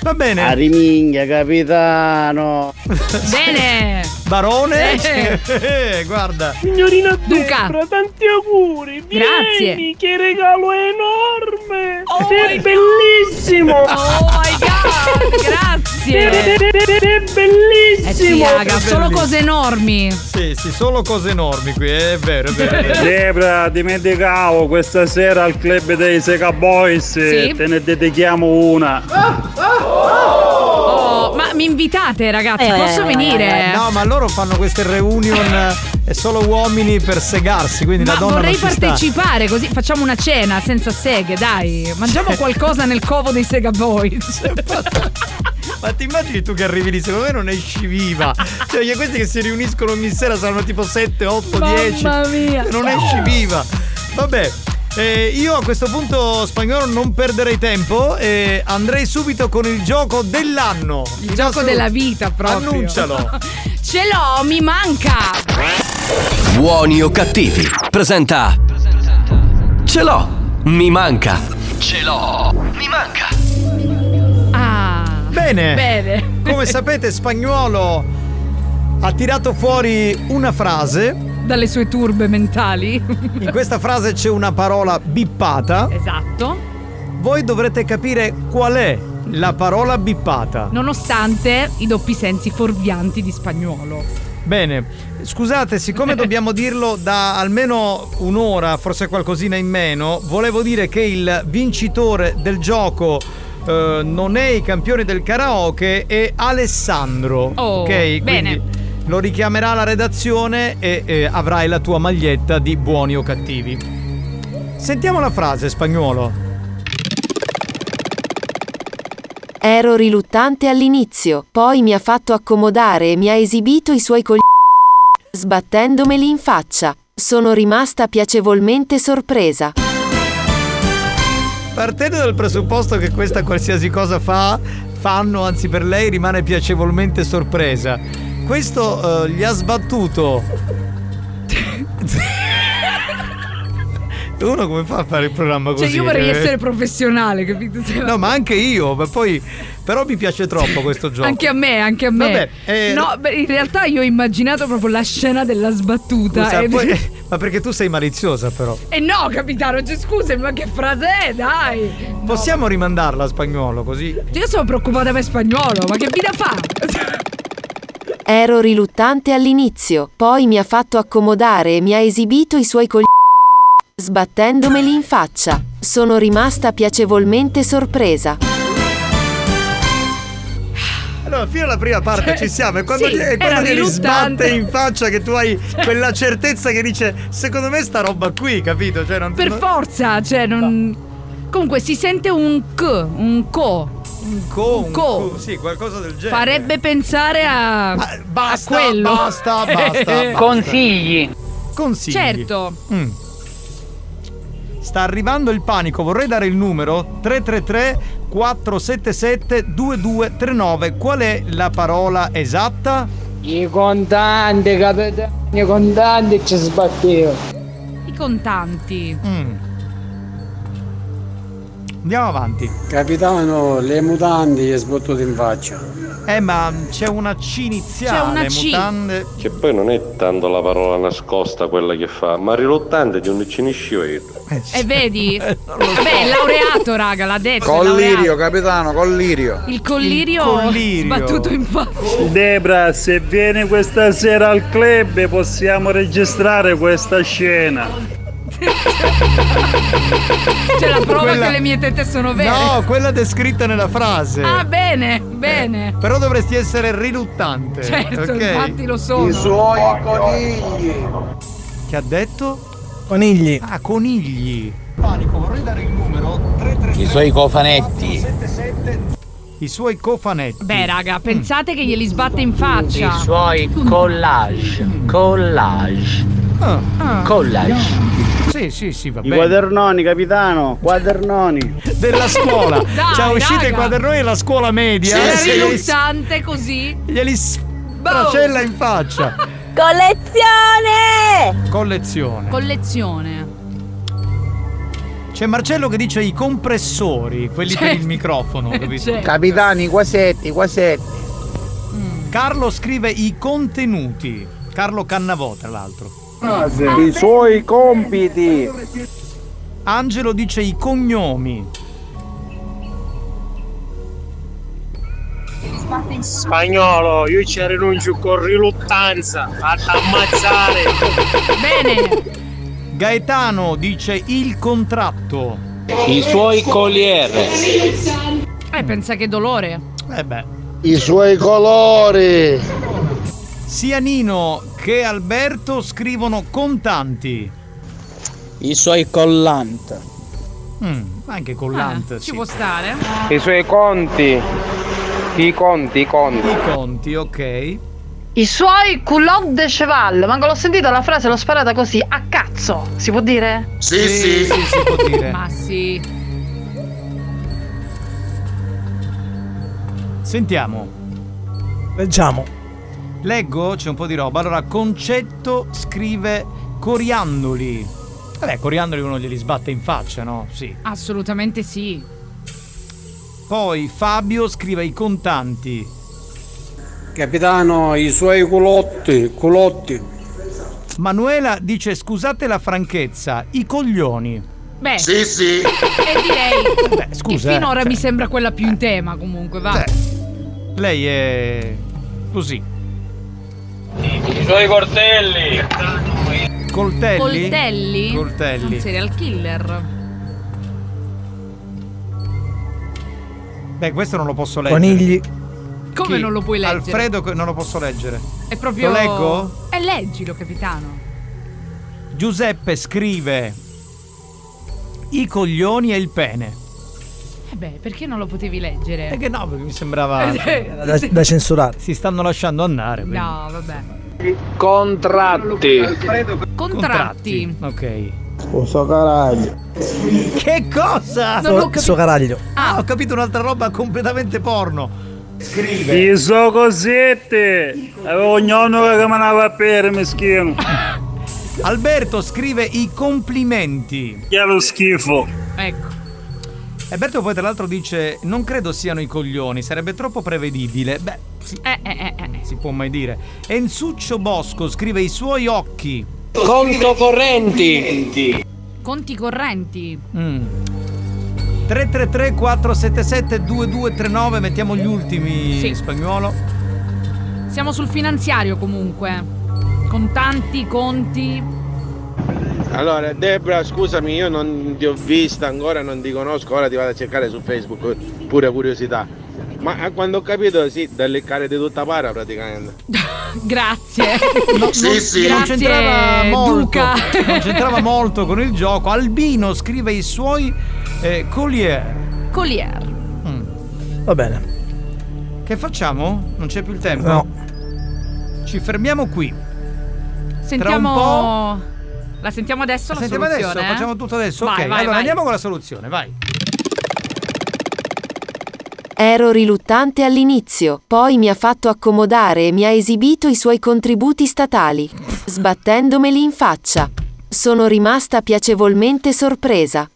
Va bene. Ariminghia, capitano. Bene. Barone? Eh. Eh, guarda. Signorina Duca. Debra, tanti auguri. Grazie. Vieni, che regalo enorme. Oh Sei bellissimo. Oh my god, grazie. Eh sì, bellissimo. raga, solo cose enormi. Sì, sì, solo cose enormi qui, è vero, è vero. È vero. Debra, dimenticavo questa sera al club dei Sega Boys. Sì. Te ne dedichiamo una. Oh, ma mi invitate, ragazzi? Eh, Posso eh, venire? No, ma loro fanno queste reunion eh, e solo uomini per segarsi, quindi Ma la donna vorrei partecipare, così facciamo una cena senza seghe, dai. Mangiamo qualcosa nel covo dei Sega Boys. Ma ti immagini tu che arrivi lì? Secondo me non esci viva. Cioè, questi che si riuniscono ogni sera saranno tipo 7, 8, Mamma 10. mia. Non esci viva. Vabbè. Eh, io a questo punto spagnolo non perderei tempo e andrei subito con il gioco dell'anno. Il gioco della vita proprio. Annuncialo. Ce l'ho, mi manca. Buoni o cattivi. Presenta. Ce l'ho. Mi manca. Ce l'ho. Mi manca. Ah. Bene. Bene. Come sapete, spagnolo ha tirato fuori una frase. Dalle sue turbe mentali. In questa frase c'è una parola bippata. Esatto. Voi dovrete capire qual è la parola bippata. Nonostante i doppi sensi fuorvianti di spagnolo. Bene, scusate, siccome dobbiamo dirlo da almeno un'ora, forse qualcosina in meno, volevo dire che il vincitore del gioco eh, non è i campioni del karaoke, è Alessandro. Oh, ok, bene. quindi lo richiamerà la redazione e eh, avrai la tua maglietta di buoni o cattivi. Sentiamo la frase spagnolo. Ero riluttante all'inizio, poi mi ha fatto accomodare e mi ha esibito i suoi cogli sbattendomeli in faccia. Sono rimasta piacevolmente sorpresa. Partendo dal presupposto che questa qualsiasi cosa fa, fanno, anzi per lei rimane piacevolmente sorpresa. Questo eh, gli ha sbattuto. Uno come fa a fare il programma così? Cioè, io vorrei Eh, essere professionale, capito? No, ma anche io, ma poi. Però mi piace troppo questo gioco. Anche a me, anche a me. Vabbè, eh, no, beh, in realtà io ho immaginato proprio la scena della sbattuta. Scusa, e... poi- ma perché tu sei maliziosa, però. E no, capitano, cioè, scusami, ma che frase è, dai! Possiamo rimandarla a spagnolo così? Io sono preoccupata per spagnolo, ma che vita fa? Ero riluttante all'inizio, poi mi ha fatto accomodare e mi ha esibito i suoi cogli sbattendomeli in faccia. Sono rimasta piacevolmente sorpresa. Allora, fino alla prima parte Cioè, ci siamo. E quando, sì, gli- e quando era glieli riluttante. sbatte in faccia che tu hai quella certezza che dice: Secondo me sta roba qui, capito? Cioè, non Per non- forza, cioè, non. Comunque si sente un c, un co. Un co, un co. co, sì, qualcosa del genere. Farebbe pensare a. basta, a quello. basta, basta. Consigli. Consigli. Certo. Mm. Sta arrivando il panico, vorrei dare il numero 333 477 2239. Qual è la parola esatta? I contanti, capitano, i contanti ci sbatteva. I contanti. Mm. Andiamo avanti. Capitano, le mutande gli è sbattuto in faccia. Eh, ma c'è una C iniziale, C'è una C. mutande. Che poi non è tanto la parola nascosta quella che fa, ma riluttante di un ciniscio E vedi? Vabbè, è laureato, raga, l'ha detto. Collirio, laureato. capitano, collirio. Il collirio, Il collirio. sbattuto in faccia. Debra, se vieni questa sera al club possiamo registrare questa scena. C'è la prova Quella- che le mie tette sono vere. No, quella descritta nella frase. Ah, bene, bene. Però dovresti essere riluttante. Certo, ok? infatti lo sono. I suoi conigli. Che ha detto? Conigli. Ah, conigli. Panico, vorrei dare il numero 333 I suoi cofanetti. I suoi cofanetti. Beh, raga, pensate che glieli sbatte in faccia. I suoi collage. Collage. Ah. Collage. Sì, sì, sì, va I bene. quadernoni, capitano, quadernoni. Della scuola. Dai, Ci ha uscito raga. i quadernoni della scuola media. Era eh, riluttante così. glieli stracella in faccia. Collezione! Collezione. Collezione. C'è Marcello che dice i compressori, quelli per il microfono, capito? Certo. Capitani, quasetti, quasetti. Carlo scrive i contenuti. Carlo Cannavò, tra l'altro. I suoi compiti. Angelo dice i cognomi. Spagnolo, io ci rinuncio con riluttanza. Fatta ammazzare. Bene. Gaetano dice il contratto. I suoi colliere. Eh, pensa che dolore. Eh beh. I suoi colori. Sia Nino che Alberto scrivono contanti. I suoi collant. Mm, anche collante. Ah, ci sì. può stare. I suoi conti. I conti, i conti. I conti, ok. I suoi culotte de cheval. Ma l'ho sentita la frase, l'ho sparata così, a cazzo. Si può dire? Sì, sì, sì. si può dire. Ma sì. Sentiamo. Leggiamo. Leggo, c'è un po' di roba. Allora, Concetto scrive coriandoli. Vabbè, coriandoli uno glieli sbatte in faccia, no? Sì. Assolutamente sì. Poi Fabio scrive i contanti. Capitano, i suoi culotti, culotti. Manuela dice scusate la franchezza, i coglioni. Beh. Sì, sì. E direi Beh, scusa. che eh, finora cioè, mi sembra quella più in tema comunque, va. Lei è così. I suoi cortelli. Coltelli? Coltelli? Coltelli. Un serial killer. Beh, questo non lo posso leggere. Conigli. Come Chi? non lo puoi leggere? Alfredo non lo posso leggere. È proprio. Lo leggo? Eh, leggilo, capitano. Giuseppe scrive i coglioni e il pene. Eh beh, perché non lo potevi leggere? E che no, perché mi sembrava Da, da censurare. si stanno lasciando andare. quindi. No, vabbè. Contratti. Contratti. Ok. Uso caraglio. Che cosa? Non ho capito. Suo caraglio. Ah, ho capito un'altra roba completamente porno. I so cosette. Avevo ognuno che me ne va per meschino. Alberto scrive i complimenti. Che è lo schifo. Ecco. Alberto poi tra l'altro dice non credo siano i coglioni, sarebbe troppo prevedibile. Beh, si, Eh, eh, eh, eh. si può mai dire. Ensuccio Bosco scrive i suoi occhi. Conto correnti. Conti correnti. Mm. 333 477 2239 mettiamo gli ultimi Sì. spagnolo. Siamo sul finanziario comunque. Contanti, conti. Allora, Debra, scusami, io non ti ho vista ancora, non ti conosco, ora ti vado a cercare su Facebook, pure curiosità. Ma a quando ho capito, sì, da leccare di tutta para praticamente. Grazie. Sì, sì. Non Grazie, c'entrava molto. Duca. Non c'entrava molto con il gioco. Albino scrive i suoi eh, collier. Collier. Va bene. Che facciamo? Non c'è più il tempo? No. Ci fermiamo qui. Sentiamo. La sentiamo adesso la, Sentiamo soluzione? adesso, eh? facciamo tutto adesso. Vai, ok, vai, allora vai. andiamo con la soluzione, vai. Ero riluttante all'inizio, poi mi ha fatto accomodare e mi ha esibito i suoi contributi statali, sbattendomeli in faccia. Sono rimasta piacevolmente sorpresa.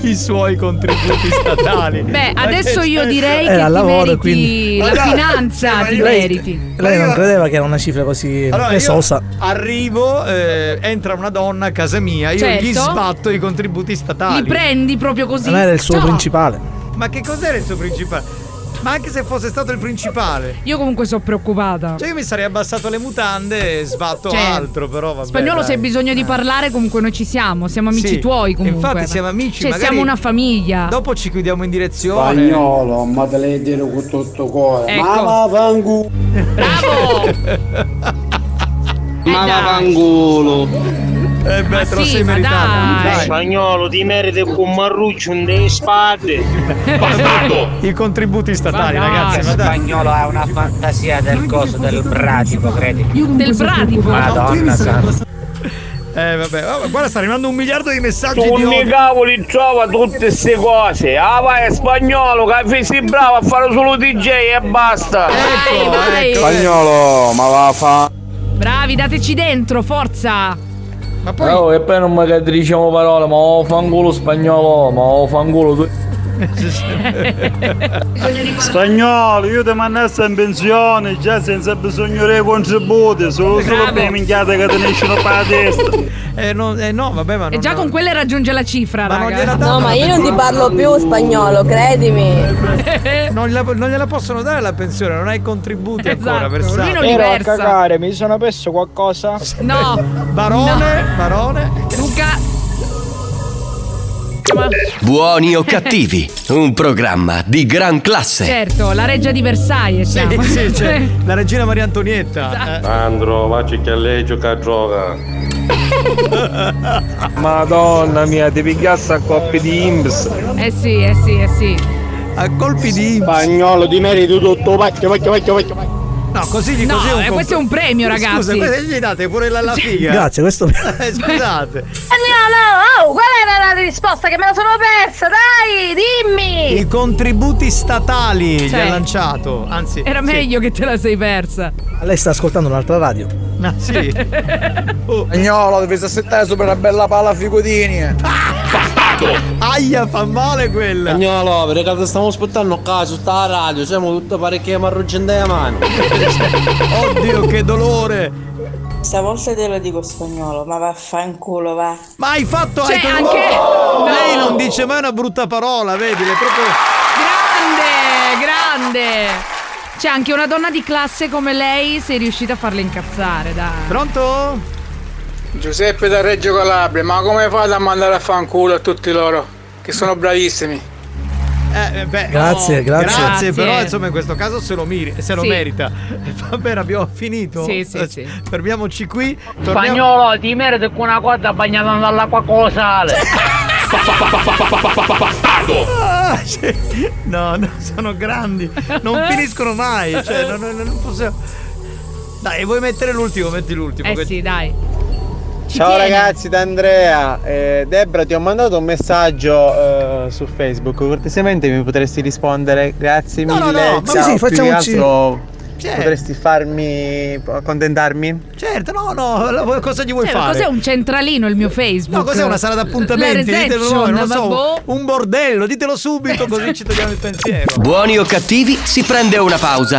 I suoi contributi statali. Beh, adesso io direi Eh, che al ti lavoro, meriti quindi. la finanza, ti meriti. Lei non credeva che era una cifra così Allora, esosa. arrivo, eh, entra una donna a casa mia, io Certo. gli sbatto i contributi statali. Li prendi proprio così. Non era il suo Ciao. principale. Ma che cos'era il suo principale? Ma anche se fosse stato il principale. Io comunque sono preoccupata. Cioè io mi sarei abbassato le mutande e sbatto Cioè, altro, però vabbè. Spagnolo, dai. se hai bisogno di parlare, comunque noi ci siamo. Siamo amici Sì, tuoi comunque. infatti siamo amici, Cioè, siamo una famiglia. Dopo ci chiudiamo in direzione. Spagnolo, ma te le dire con tutto cuore. Ecco. Ma vaffanculo. Bravo! Ma dai. Eh beh, Ma te lo sì, sei meritato. Spagnolo, ti meriti un marruccio, un delle spade. I contributi statali, Ma ragazzi, ma. Spagnolo ha una fantasia del coso del bradipo, credi? Del bradipo. Madonna santa. Eh vabbè, oh, guarda sta arrivando un miliardo di messaggi di Tu odio. ne cavoli trova tutte queste cose. Ah vai spagnolo, che sei bravo a fare solo DJ e basta. Ecco, vai. ecco. Spagnolo, ma va a fa. Bravi, dateci dentro, forza. Ma poi Oh, e poi non mi diciamo parole, ma oh, fanculo spagnolo, ma oh, fanculo tu. Spagnolo, io ti mandassi in pensione già senza bisogno dei contributi, solo solo per minchiate che te ne escono per la testa. eh, no, eh, no, vabbè, ma E non già con quelle raggiunge la cifra, Ma non raga. gliela No, ma io non ti parlo più spagnolo, credimi. Non gliela, non gliela possono dare la pensione, non hai contributi ancora Esatto, versati. lui non li versa. mi sono perso qualcosa. No, Barone, barone. Luca. Ma- Buoni o cattivi, un programma di gran classe. certo, la reggia di Versailles Sì, siamo. sì, c'è la regina Maria Antonietta. eh. Andro, vacci che lei gioca a gioca. Madonna mia, ti pigliassi a coppie di imps. Eh sì, eh sì, eh sì. A colpi di Spagnolo, ti meriti tutto. Vacchio, vacchio, vacchio, vacchio. No, così di No, così eh, questo è un premio, Scusa, ragazzi. questo gli date pure la, la figa. Grazie, questo. Eh, scusate. no, no, oh, qual era la risposta? Che me la sono persa, dai, dimmi! I contributi statali gli Cioè, ha lanciato. Anzi, Era sì. meglio che te la sei persa. Lei sta ascoltando un'altra radio. Ah, sì. Oh, Spagnolo, devi aspettare sopra una bella palla figotini. Aia, fa male quella. Spagnolo, perché ti stiamo aspettando a casa, sta la radio, siamo tutte parecchie marruggine in mano. Oddio, che dolore. Stavolta te lo dico spagnolo, ma vaffanculo, va. Ma hai fatto Cioè, hai anche- Oh, no. Lei non dice mai una brutta parola, vedi? Le proprio Grande, grande. C'è anche una donna di classe come lei, sei riuscita a farle incazzare, dai. Pronto? Giuseppe da Reggio Calabria, ma come fate a mandare a fanculo a tutti loro? Che sono bravissimi. Eh, eh, beh, Grazie, oh, grazie. Grazie, però insomma in questo caso se lo, miri- se lo Sì. merita. Va bene, abbiamo finito. Sì, sì, sì. Fermiamoci qui. Torniamo... Spagnolo, ti meriti con una cotta bagnata dall'acqua con sale. Ah, sì. No, no, sono grandi. Non finiscono mai. Cioè, non, non- non possiamo. Dai, vuoi mettere l'ultimo? Metti l'ultimo. Eh che- sì, dai. Ci Ciao tiene. ragazzi, da Andrea. Eh, Debra, ti ho mandato un messaggio eh, su Facebook. Cortesemente mi potresti rispondere? Grazie No, no, mille. no, ma Ciao, sì, più che facciamoci- altro Certo. potresti farmi accontentarmi? Certo, no, no, la- cosa gli vuoi Cioè, fare? cos'è un centralino il mio Facebook? No, cos'è una sala d'appuntamenti? Ditelo voi, non lo so, vabbè. un bordello, ditelo subito così ci togliamo il pensiero. Buoni o cattivi, si prende una pausa.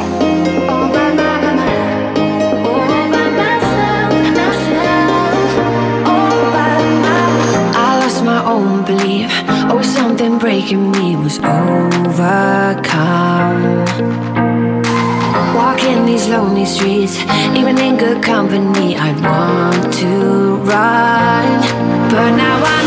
Something breaking me was overcome. Walking these lonely streets, even in good company, I want to run. But now I'm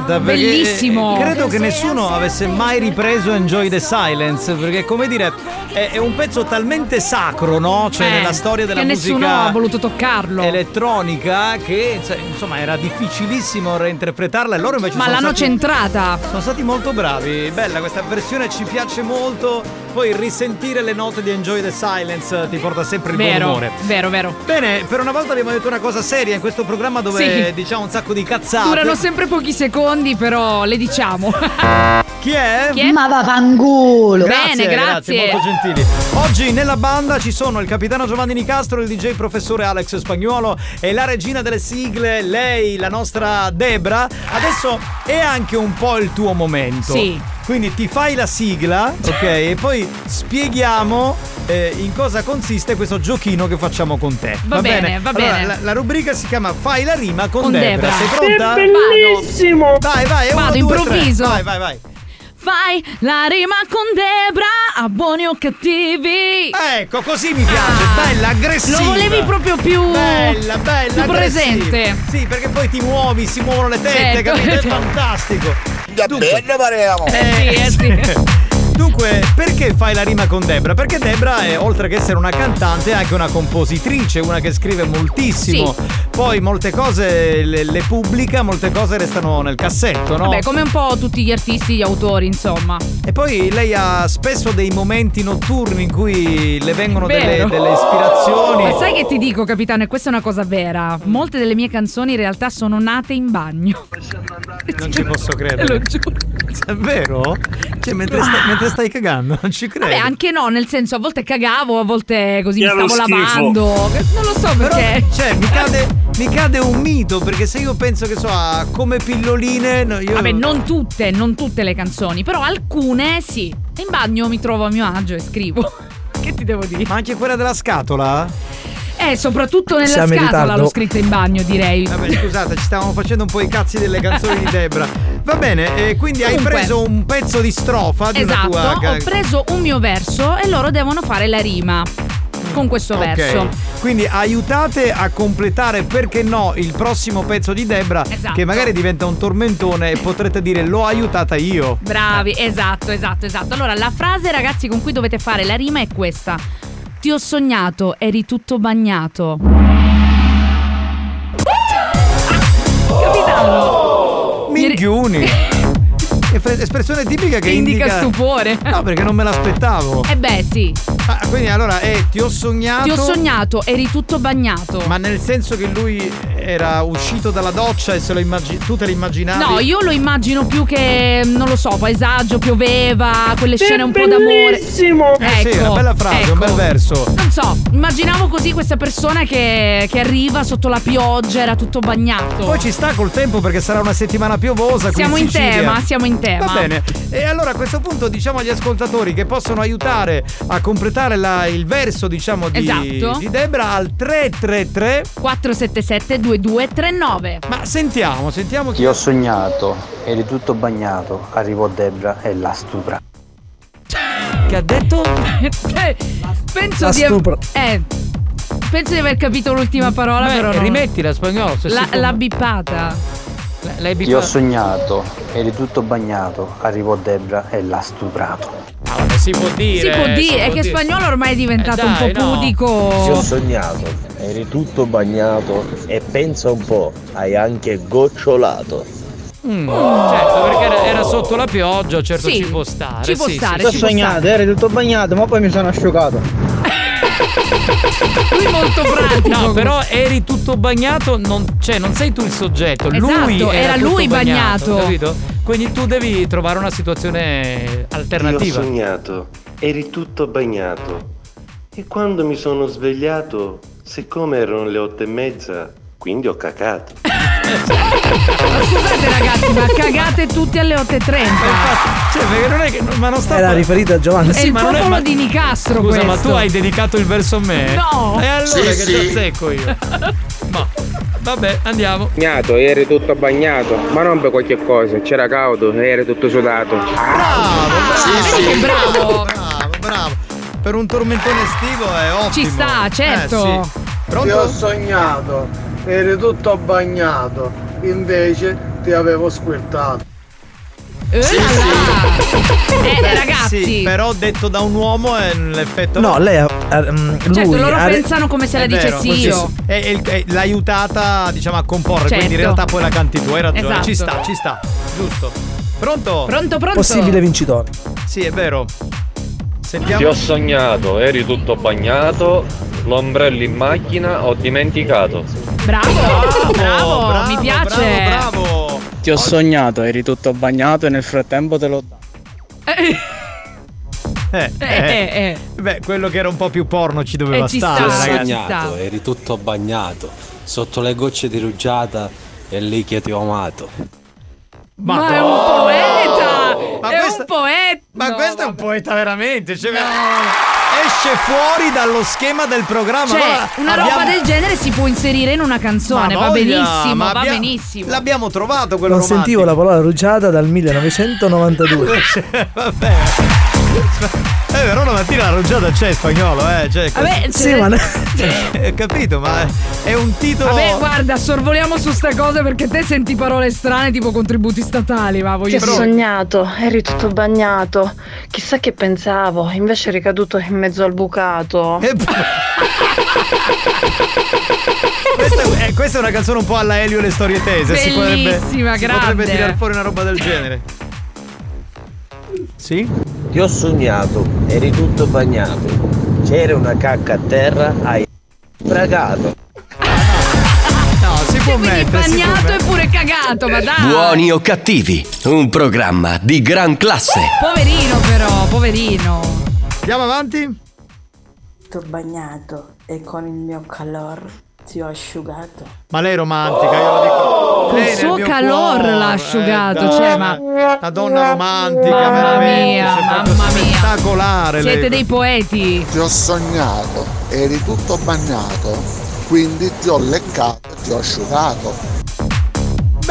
genialata perché Bellissimo. credo che nessuno avesse mai ripreso Enjoy the Silence perché come dire è, è un pezzo talmente sacro, no? Cioè Eh, nella storia della che musica nessuno ha voluto toccarlo. elettronica che cioè, insomma era difficilissimo reinterpretarla e loro invece Ma sono l'hanno stati, centrata. sono stati molto bravi. Bella questa versione ci piace molto. Poi risentire le note di Enjoy the Silence ti porta sempre il buon Vero, umore. vero, vero. Bene, per una volta abbiamo detto una cosa seria in questo programma dove Sì. diciamo un sacco di cazzate. Durano sempre pochi secondi, però le diciamo. Chi è? Chi è? Ma vaffanculo. Bene, grazie. molto gentili. Oggi nella banda ci sono il capitano Giovanni Nicastro, il DJ professore Alex Spagnuolo e la regina delle sigle, lei, la nostra Debra. Adesso è anche un po' il tuo momento. Sì. Quindi ti fai la sigla, ok? E poi spieghiamo eh, in cosa consiste questo giochino che facciamo con te. Va bene, va Allora, bene. La, la rubrica si chiama Fai la rima con, Con Debra. Debra. Sei pronta? È bellissimo. Vai, vai, uno, Vado, due, improvviso. tre. Vai, vai, vai. Fai la rima con Debra a buoni o cattivi. Ecco, così mi piace, bella, aggressiva. Lo volevi proprio più Bella, bella, più aggressiva. presente. Sì, perché poi ti muovi, si muovono le tette, Certo. capito? È fantastico. Che bello parliamo! Eh sì, eh sì. Dunque, perché fai la rima con Debra? Perché Debra è, oltre che essere una cantante, è anche una compositrice, una che scrive moltissimo. Poi molte cose le, le pubblica, molte cose restano nel cassetto, no? Vabbè, come un po' tutti gli artisti, gli autori, insomma. E poi lei ha spesso dei momenti notturni in cui le vengono delle, delle ispirazioni. Ma sai che ti dico, capitano, e questa è una cosa vera. Molte delle mie canzoni in realtà sono nate in bagno. Non ci posso credere. Lo giuro. È vero? Cioè, mentre, sta- mentre stai cagando, non ci credo. Vabbè, anche no, nel senso, a volte cagavo, a volte così Che mi stavo schifo. lavando. Non lo so Però, perché. cioè, mi cade, mi cade un mito perché se io penso che so a come pilloline. no, io... Vabbè, non tutte, non tutte le canzoni, però alcune sì. In bagno mi trovo a mio agio e scrivo. che ti devo dire? Ma anche quella della scatola? Eh, soprattutto nella Siamo scatola l'ho scritta in bagno, direi. Vabbè, scusate, ci stavamo facendo un po' i cazzi delle canzoni di Debra. Va bene, e quindi hai Comunque. preso un pezzo di strofa di Esatto, una tua. ho preso un mio verso e loro devono fare la rima con questo Ok, verso. Quindi aiutate a completare, perché no, il prossimo pezzo di Debra, Esatto. che magari diventa un tormentone e potrete dire l'ho aiutata io. Bravi, esatto, esatto, esatto. Allora, la frase, ragazzi, con cui dovete fare la rima è questa. Ti ho sognato, eri tutto bagnato. Capitano. Minchiuni. Esp- Espressione tipica che Indica indica, stupore. No, perché non me l'aspettavo. Eh beh, sì. Ah, quindi allora, eh, ti ho sognato. Ti ho sognato, eri tutto bagnato. Ma nel senso che lui era uscito dalla doccia e se lo immagini. Tu te lo immaginavi? No, io lo immagino più che, non lo so, paesaggio, pioveva, quelle scene un po' d'amore. Bellissimo! Eh sì, una bella frase, un bel verso. Non so, immaginavo così questa persona che, che arriva sotto la pioggia, era tutto bagnato. Poi ci sta col tempo perché sarà una settimana piovosa. Siamo in Sicilia. tema, siamo in tema. Va bene. E allora a questo punto diciamo agli ascoltatori che possono aiutare a completare la- il verso, diciamo, di, Esatto. di Debra al 333 477 2239. Ma sentiamo, sentiamo Ti ho sognato, eri tutto bagnato, arrivò Debra e la stupra. Che ha detto? Eh, penso La di. Eh. Penso di aver capito l'ultima parola, Beh, però. no. rimettila spagnolo. se La, l'ha bippata. L'hai Ti ho sognato, eri tutto bagnato, arrivò Debra e l'ha stuprato. Ah, si può dire. si può dire, è può che dire. spagnolo ormai è diventato Eh, un dai, po' no. pudico. Ti ho sognato, eri tutto bagnato e pensa un po', hai anche gocciolato. Mm, certo, perché era, era sotto la pioggia, certo Sì, ci può stare. ci può sì, stare, sì, Ti ho sognato, eri tutto bagnato, ma poi mi sono asciugato. Lui molto pratico. No, però eri tutto bagnato, non, cioè non sei tu il soggetto, lui Esatto, era, era tutto lui bagnato. capito? Quindi tu devi trovare una situazione Ti ho alternativa. sognato, eri tutto bagnato. E quando mi sono svegliato, siccome erano le otto e mezza, quindi ho cacato. Ma scusate ragazzi, ma cagate tutti alle 8.30. Cioè, perché non è che. Ma non sta Era riferito a Giovanni. È il popolo di Nicastro Scusa, questo. ma tu hai dedicato il verso a me? No. E allora Sì, che sì. ti azzecco io? Ma vabbè, andiamo. Bagnato, eri tutto bagnato, ma non per qualche cosa, c'era caldo eri tutto sudato. Sì, Vedi che bravo. Bravo, bravo. Per un tormentone estivo è ottimo. Ci sta, certo. Eh, sì. Ti ho Pronto? sognato, eri tutto bagnato, invece ti avevo squirtato. Eh, là. Eh, Beh, ragazzi. Sì, però detto da un uomo è l'effetto. No, lei ha. ha- mm, Certo, lui loro ha- pensano come se la dicessi io. sì. È- è- l'ha aiutata, diciamo, a comporre. Certo. Quindi in realtà poi la canti tu. Hai ragione. Esatto. Ci sta, ci sta. Giusto. Pronto? Pronto, pronto? Possibile vincitore. Sì, è vero. Sentiamo. Ti ho sognato, eri tutto bagnato, l'ombrello in macchina ho dimenticato. Bravo, bravo, mi piace. Bravo, bravo. Ti ho sognato, eri tutto bagnato e nel frattempo te l'ho dato. Eh, Eh, eh, eh. Beh, quello che era un po' più porno ci doveva Eh, ci stare, sta, ragazzi. sta. eri tutto bagnato, sotto le gocce di rugiada e lì che ti ho amato. Ma, è un poeta! Ma è questa- un poeta! Ma No, questo è un vabbè. poeta veramente. Cioè, Esce fuori dallo schema del programma. Cioè, Allora, una abbiamo- roba del genere si può inserire in una canzone, Ma va voglia, benissimo, ma va abbia- benissimo. L'abbiamo trovato quello Non sentivo la parola rugiada dal 1992. Vabbè. È vero, stamattina la rugiada c'è spagnolo, eh. Cioè, Vabbè, cos- Sì, ma capito, ma è un titolo. Vabbè, guarda, sorvoliamo su sta cosa perché te senti parole strane tipo contributi statali, ma Ti voglio ho sognato, eri tutto bagnato. Chissà che pensavo, invece eri caduto in mezzo al bucato. Questa, è, questa è una canzone un po' alla Elio e le storie tese. si potrebbe, Bellissima, si potrebbe tirare fuori una roba del genere. Sì? Ti ho sognato, eri tutto bagnato. C'era una cacca a terra, hai bragato. No, si può Quindi mettere. si può bagnato mettere. e pure cagato, ma dai. Buoni o cattivi, un programma di gran classe. Poverino però, poverino. Andiamo avanti? Tutto bagnato e con il mio calor ti ho asciugato. Ma lei è romantica, io lo dico. Lei nel suo calor cuore, l'ha asciugato, eh, cioè, ma- Una donna romantica, Mamma veramente. mia, mamma mia. Spettacolare. Siete lei. dei poeti. Ti ho sognato, eri tutto bagnato, quindi ti ho leccato, ti ho asciugato.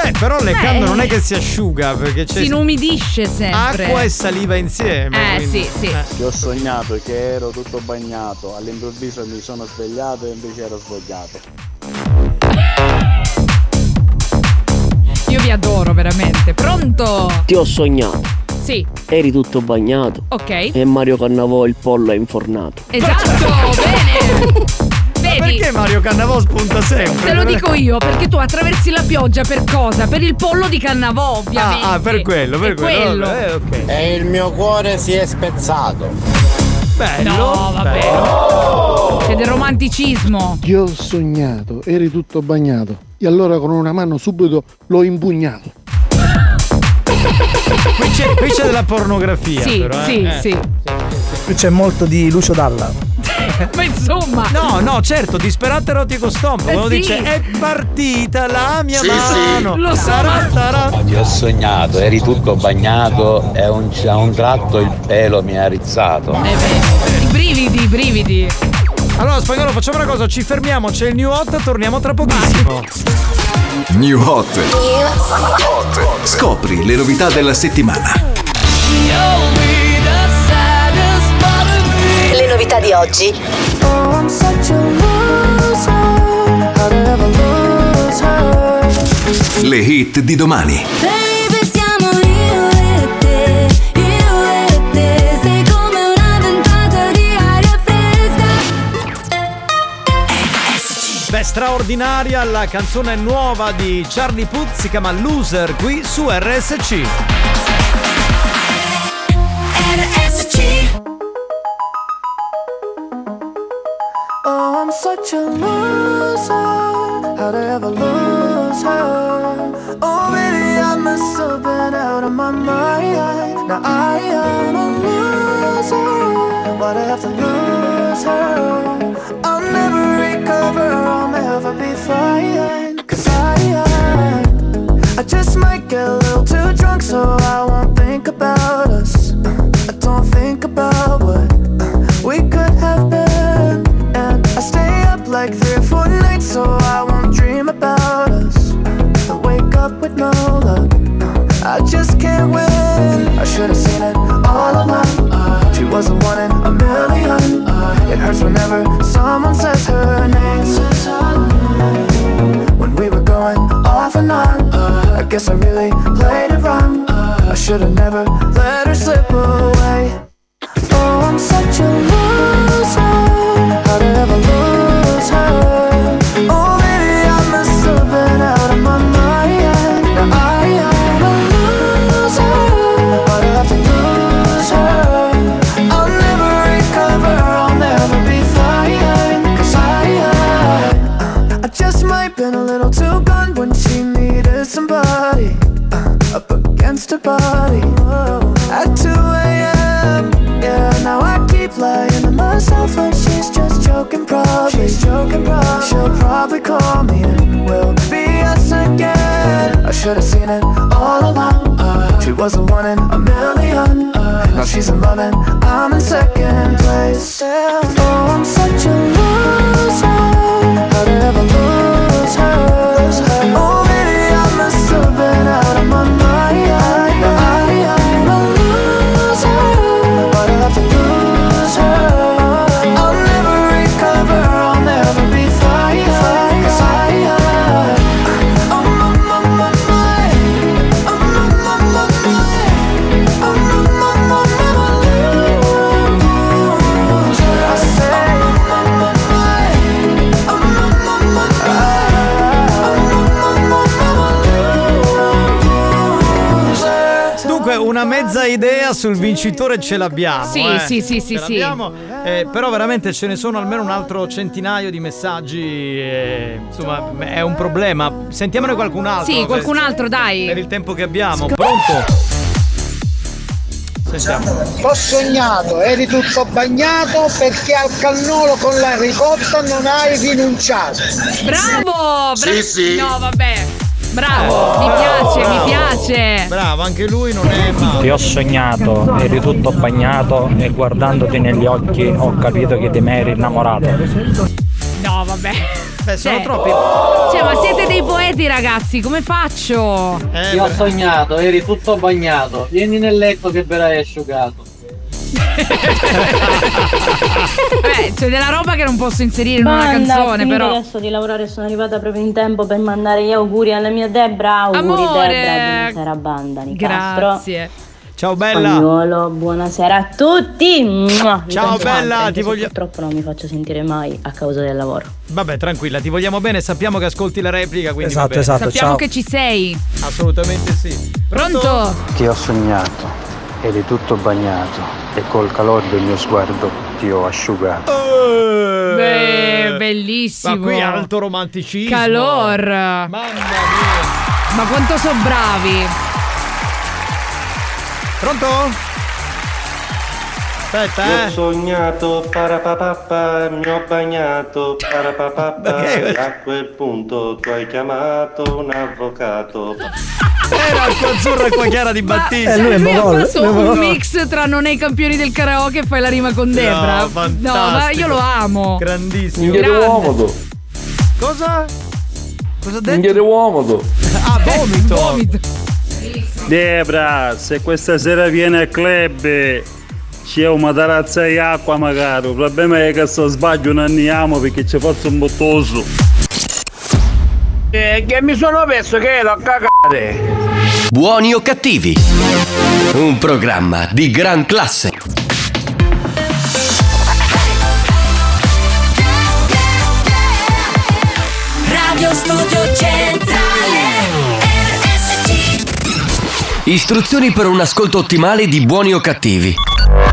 Beh, però leccando Beh. non è che si asciuga perché c'è Si inumidisce sempre. acqua e saliva insieme. Eh, quindi- sì, sì. Ti ho sognato che ero tutto bagnato, all'improvviso mi sono svegliato e invece ero svogliato. Io vi adoro veramente. Pronto? Ti ho sognato, Sì, eri tutto bagnato ok. e Mario Cannavò il pollo è infornato. Esatto, bene. Vedi? Perché Mario Cannavò spunta sempre? Te lo dico io, perché tu attraversi la pioggia per cosa? Per il pollo di Cannavò, ovviamente. Ah, ah, per quello, per È quello. quello. eh, ok. E il mio cuore si è spezzato. Bello. No, vabbè. bello. C'è del romanticismo. Ti ho sognato, eri tutto bagnato. E allora con una mano subito l'ho impugnato. Qui c'è, qui c'è della pornografia. Sì, però, eh. sì, Eh. sì. Qui c'è molto di Lucio Dalla. Ma insomma. No, no, certo, disperato erotico stompo. Eh, sì. dice è partita la mia Sì, mano. sì. Lo tarà. Ti ho sognato, eri tutto bagnato e a un, a un tratto il pelo mi ha rizzato. Eh beh, i brividi, i brividi. Allora, spagnolo, facciamo una cosa, ci fermiamo, c'è il new hot, torniamo tra pochissimo. New Hot. Scopri le novità della settimana. Le di oggi. Le hit di domani. Baby siamo io e te, io e te Sei come una ventata di aria fresca Beh, straordinaria la canzone nuova di Charlie Puth, si chiama Loser, qui su. RSC such a loser. How'd I ever lose her? Oh, baby, I must have been out of my mind. Now I am a loser. Why'd I have to lose her? I'll never recover, I'll never be fine. Cause I, I, I just might get a little too drunk, so I won't win. I should've seen it all along. Uh, she was the one in a million. Uh, it hurts whenever someone says her name. When we were going off and on, uh, I guess I really played it wrong. I should've never She'll probably call me and we'll be us again. I should've seen it all along. Uh, she was the one in a million. Uh, now she's in love and I'm in second place. Una mezza idea sul vincitore ce l'abbiamo. Sì, eh. sì, sì, sì, Ce sì. eh, però veramente ce ne sono almeno un altro centinaio di messaggi. eh, insomma, è un problema. Sentiamone qualcun altro. Sì, qualcun per- altro, dai. Per il tempo che abbiamo. Pronto? Sentiamo. Ho sognato, eri tutto bagnato perché al cannolo con la ricotta non hai rinunciato. Bravo! Bra- Sì, sì. No, vabbè. Bravo, mi piace, mi piace. Bravo, anche lui non è male. Ti ho sognato, eri tutto bagnato e guardandoti negli occhi ho capito che ti me eri innamorato. No, vabbè. Beh, sono Cioè- troppi. Cioè, ma siete dei poeti, ragazzi, come faccio? Eh, Ti ho sognato, eri tutto bagnato. Vieni nel letto che verrai asciugato. C'è della roba che non posso inserire in una Banda, canzone, però. adesso di lavorare sono arrivata proprio in tempo per mandare gli auguri alla mia Debra. Auguri Amore. Debra, buonasera banda Nicastro. Grazie. Ciao bella. Spagnolo, buonasera a tutti. Ciao, bella, ti voglio- Purtroppo non mi faccio sentire mai a causa del lavoro. Vabbè, tranquilla, ti vogliamo bene, sappiamo che ascolti la replica, quindi Esatto, esatto, Sappiamo che ci sei. Assolutamente sì. Pronto? Ti ho sognato, eri tutto bagnato e col calore del mio sguardo ti ho asciugato. Beh, bellissimo. Eh. Ma qui alto romanticismo. Calor. Mamma mia. Ma quanto sono bravi. Pronto? Aspetta, Ti ho eh. sognato, parapapappa, mi ho bagnato, parapapappa, Perché? a quel punto tu hai chiamato un avvocato. Era acqua azzurra acqua chiara di Battista. Eh, lui è Lui ha fatto lui è un mix tra non è i campioni del karaoke e fai la rima con Debra. No, fantastico. ma io lo amo. Grandissimo. Grande. Cosa? Cosa ha detto? Minchia di uomo Ah, vomito. Debra, se questa sera viene al club c'è una tarazza di acqua magari. Il problema è che se sbaglio non andiamo perché c'è forse un bottoso. Eh, che mi sono perso che ero a cagare. Buoni o cattivi? Un programma di gran classe. Radio Studio Centrale RSC Istruzioni per un ascolto ottimale di buoni o cattivi.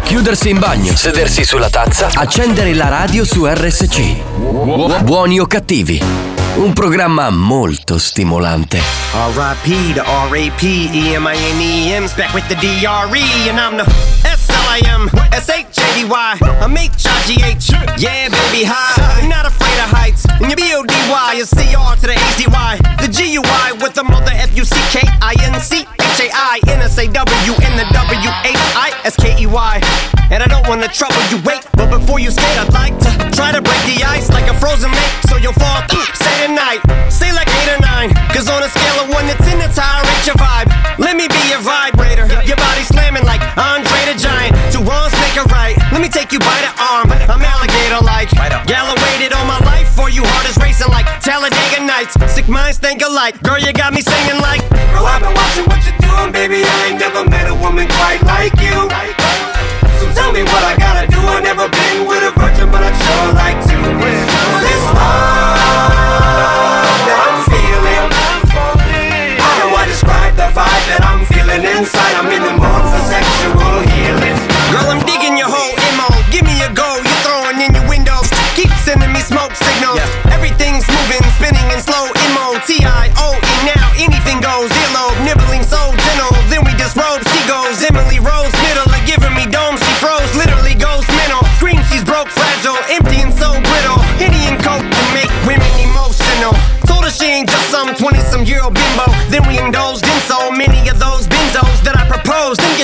Chiudersi in bagno, sedersi sulla tazza, accendere la radio su RSC. Buoni o cattivi? Un programma molto stimolante. R.I.P. to R.A.P.E.M.I.N.E.M's back with the D.R.E. and I'm the S.L.I.M. S.H.A.D.Y. I'm H.I.G.H. Yeah, baby, hi. Not afraid of heights. And your B.O.D.Y. is C.R. to the A.Z.Y. The G.U.I. with the mother F.U.C.K.I.N.C. H.A.I.N.S.A.W. and the W.H.I.S.K.E.Y. And I don't wanna trouble you, wait. But before you skate, I'd like to try to break the ice like a frozen lake. So you'll fall through, say a night. Say like eight or nine. Cause on a scale of one to ten, that's how I rate your vibe. Let me be your vibrator. Your body slamming like Andre Giant. Two wrongs make a right. Let me take you by the arm. I'm alligator like. Gala waited all my life for you. Heart is racing like Talladega Nights. Sick minds think alike. Girl, you got me singing like. Girl, I've been watching what you're doing, baby. I ain't never met a woman quite like you. So tell me what I gotta do. I've never been with a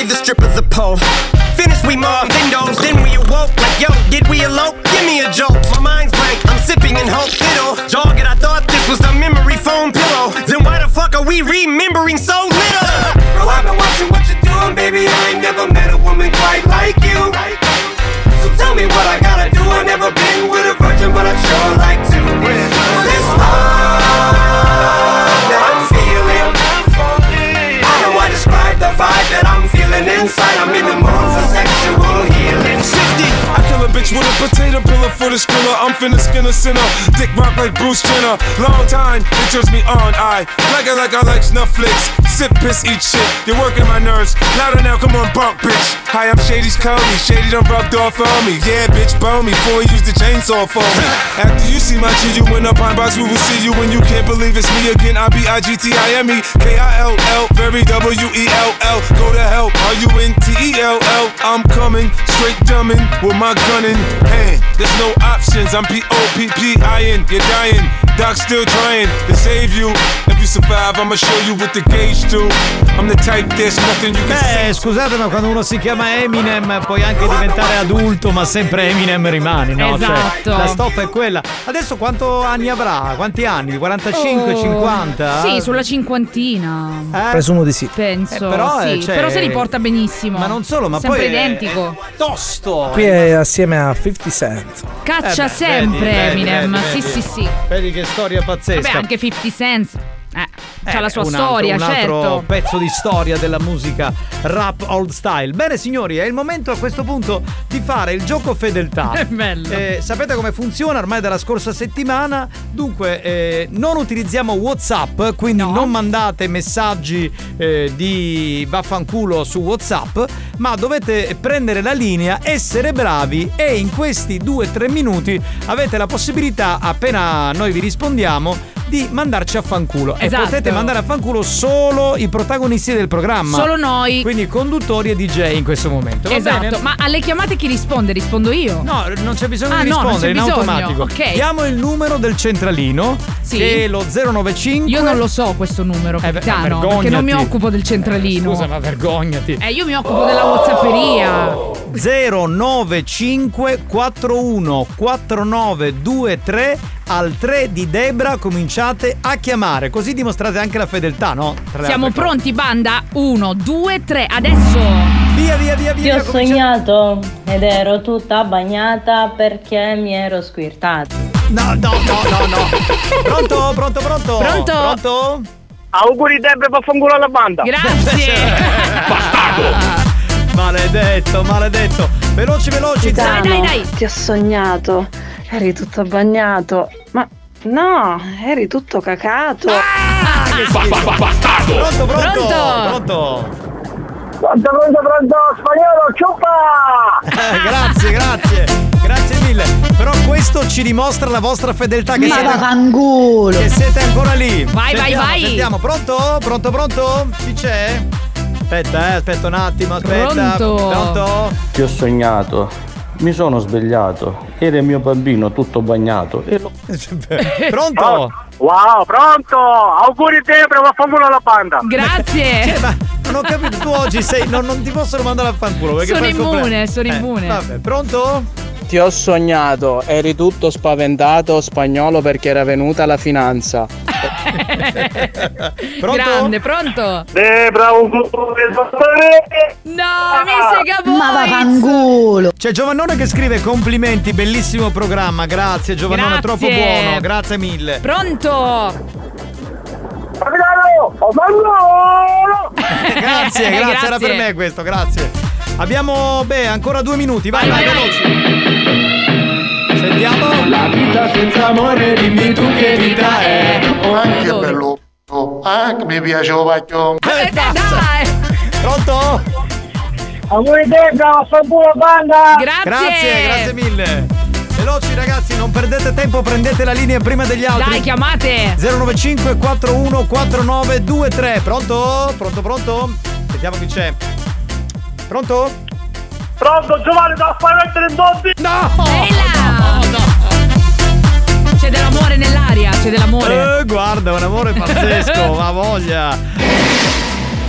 gave the strippers a pole. Finished, we mobbed windows, then we awoke. Like, yo, did we elope? Give me a joke. My mind's blank, I'm sipping in hope. Fiddle, jog it, I thought this was a memory foam pillow. Then why the fuck are we remembering so little? Girl, I've been watching what you're doing, baby. I ain't never met a woman quite like you. So tell me what I gotta do. I've never been with a virgin, but I'd sure like to. The skrilla, I'm finna skin a sinner. Dick rock like Bruce Jenner. Long time, it turns me on. I like it like I like Snufflix. Sip, piss, eat shit. You're working my nerves. Louder now, come on, bump, bitch. Hi, I'm Shady's Cody. Shady done rubbed off on me. Yeah, bitch, bone me before he used the chainsaw for me. After you see my G, you in a pine box. We will see you when you can't believe it's me again. I B I G T I M E K I L L. Very W E L L. Go to hell. R U N T E L L. I'm coming straight dumbing with my gun in hand. There's no options. I'm P O P P I N. You're dying. Doc still trying to save you. If you survive, I'ma show you what the gauge do. I'm the type there's nothing you can say. Beh, scusate, ma quando uno si chiama Eminem puoi anche diventare adulto, ma sempre Eminem rimani, no? Cioè, Esatto. la stoffa è quella. Adesso quanto anni avrà? Quanti anni? 45, Oh, 50? Sì, sulla cinquantina. Presumo di sì. Penso. Eh, però, sì, eh, cioè- però se li porta benissimo. Ma non solo, ma Sempre poi è- identico. Tosto! Qui è assieme a 50 Cent. Caccia Eh beh, sempre vedi, Eminem. vedi, sì, vedi. sì, sì. Vedi che storia pazzesca. Vabbè, anche 50 Cent. Eh, c'ha Eh, la sua un altro- storia, un altro certo. pezzo di storia della musica rap old style. Bene signori, è il momento a questo punto di fare il gioco fedeltà. È bello. Eh, sapete come funziona ormai dalla scorsa settimana? Dunque, eh, non utilizziamo WhatsApp, quindi non mandate messaggi eh, di vaffanculo su WhatsApp, ma dovete prendere la linea, essere bravi e in questi 2-3 minuti avete la possibilità, appena noi vi rispondiamo, di mandarci a fanculo. Esatto. E potete mandare a fanculo solo i protagonisti del programma. Solo noi. Quindi conduttori e DJ in questo momento. Va Esatto, bene? ma alle chiamate chi risponde? Rispondo io? No, non c'è bisogno Ah, di rispondere in bisogno. automatico. Ok. Diamo il numero del centralino, Sì. che è lo 095. Io non lo so questo numero, Eh, capitano, ma perché non mi occupo del centralino. Scusa, ma vergognati. Eh, io mi occupo della Whatsapperia. 095 41 4923 al 3 di Debra cominciate a chiamare così dimostrate anche la fedeltà no? Tra Siamo pronti, banda? Uno, due, tre, adesso! Via, via, via, Ti ho sognato ed ero tutta bagnata perché mi ero squirtata. No, no, no, no, no. Pronto, pronto, pronto? Pronto? Pronto? Auguri Debra per fanculo alla banda. Grazie. Maledetto, maledetto. Veloci, veloci. Capitano, Ti ho sognato, eri tutto bagnato, ma no, eri tutto cacato. Pronto, pronto? Pronto? Pronto? Pronto, pronto, pronto, spagnolo, ciupa! Eh, grazie, grazie. Grazie mille. Però questo ci dimostra la vostra fedeltà che siete vaffanculo. Che siete ancora lì. Vai, vai, Sentiamo, vai. Sentiamo, pronto? Pronto, pronto? Chi c'è? Aspetta, eh, aspetta un attimo, aspetta. Pronto? Pronto? Ti ho sognato, mi sono svegliato, era il mio bambino tutto bagnato e lo... Pronto? Wow, pronto! Auguri Debra per fanculo alla banda. Grazie. Cioè, ma non ho capito, tu oggi sei. Non, non ti possono mandare a fanculo perché Sono immune, sono Eh, immune. vabbè, pronto? Ti ho sognato, eri tutto spaventato spagnolo perché era venuta la finanza. Grande, pronto? Debra, auguri No, mi sega voi. Ma vaffanculo. C'è Giovannone che scrive complimenti, bellissimo programma. Grazie Giovannone, Grazie. troppo buono. Grazie mille. Pronto? Capitano, fanculo! grazie, grazie, era per me questo, grazie. Abbiamo, beh, ancora due minuti, vai, vai, veloci. Sentiamo. La vita senza amore, dimmi tu che vita è. Oh, anche bello. Anche mi piaceva più. Eh, dai. Pronto? Auguri Debra, fanculo banda! Grazie, grazie mille. Veloci ragazzi, non perdete tempo, prendete la linea prima degli altri. Dai, chiamate. 095 41 4923. Pronto? Pronto, pronto? Sentiamo chi c'è. Pronto? Pronto Giovanni, da fare mettere in bombi? No! Là. C'è dell'amore nell'aria, c'è dell'amore. Eh, guarda, un amore pazzesco, ma voglia.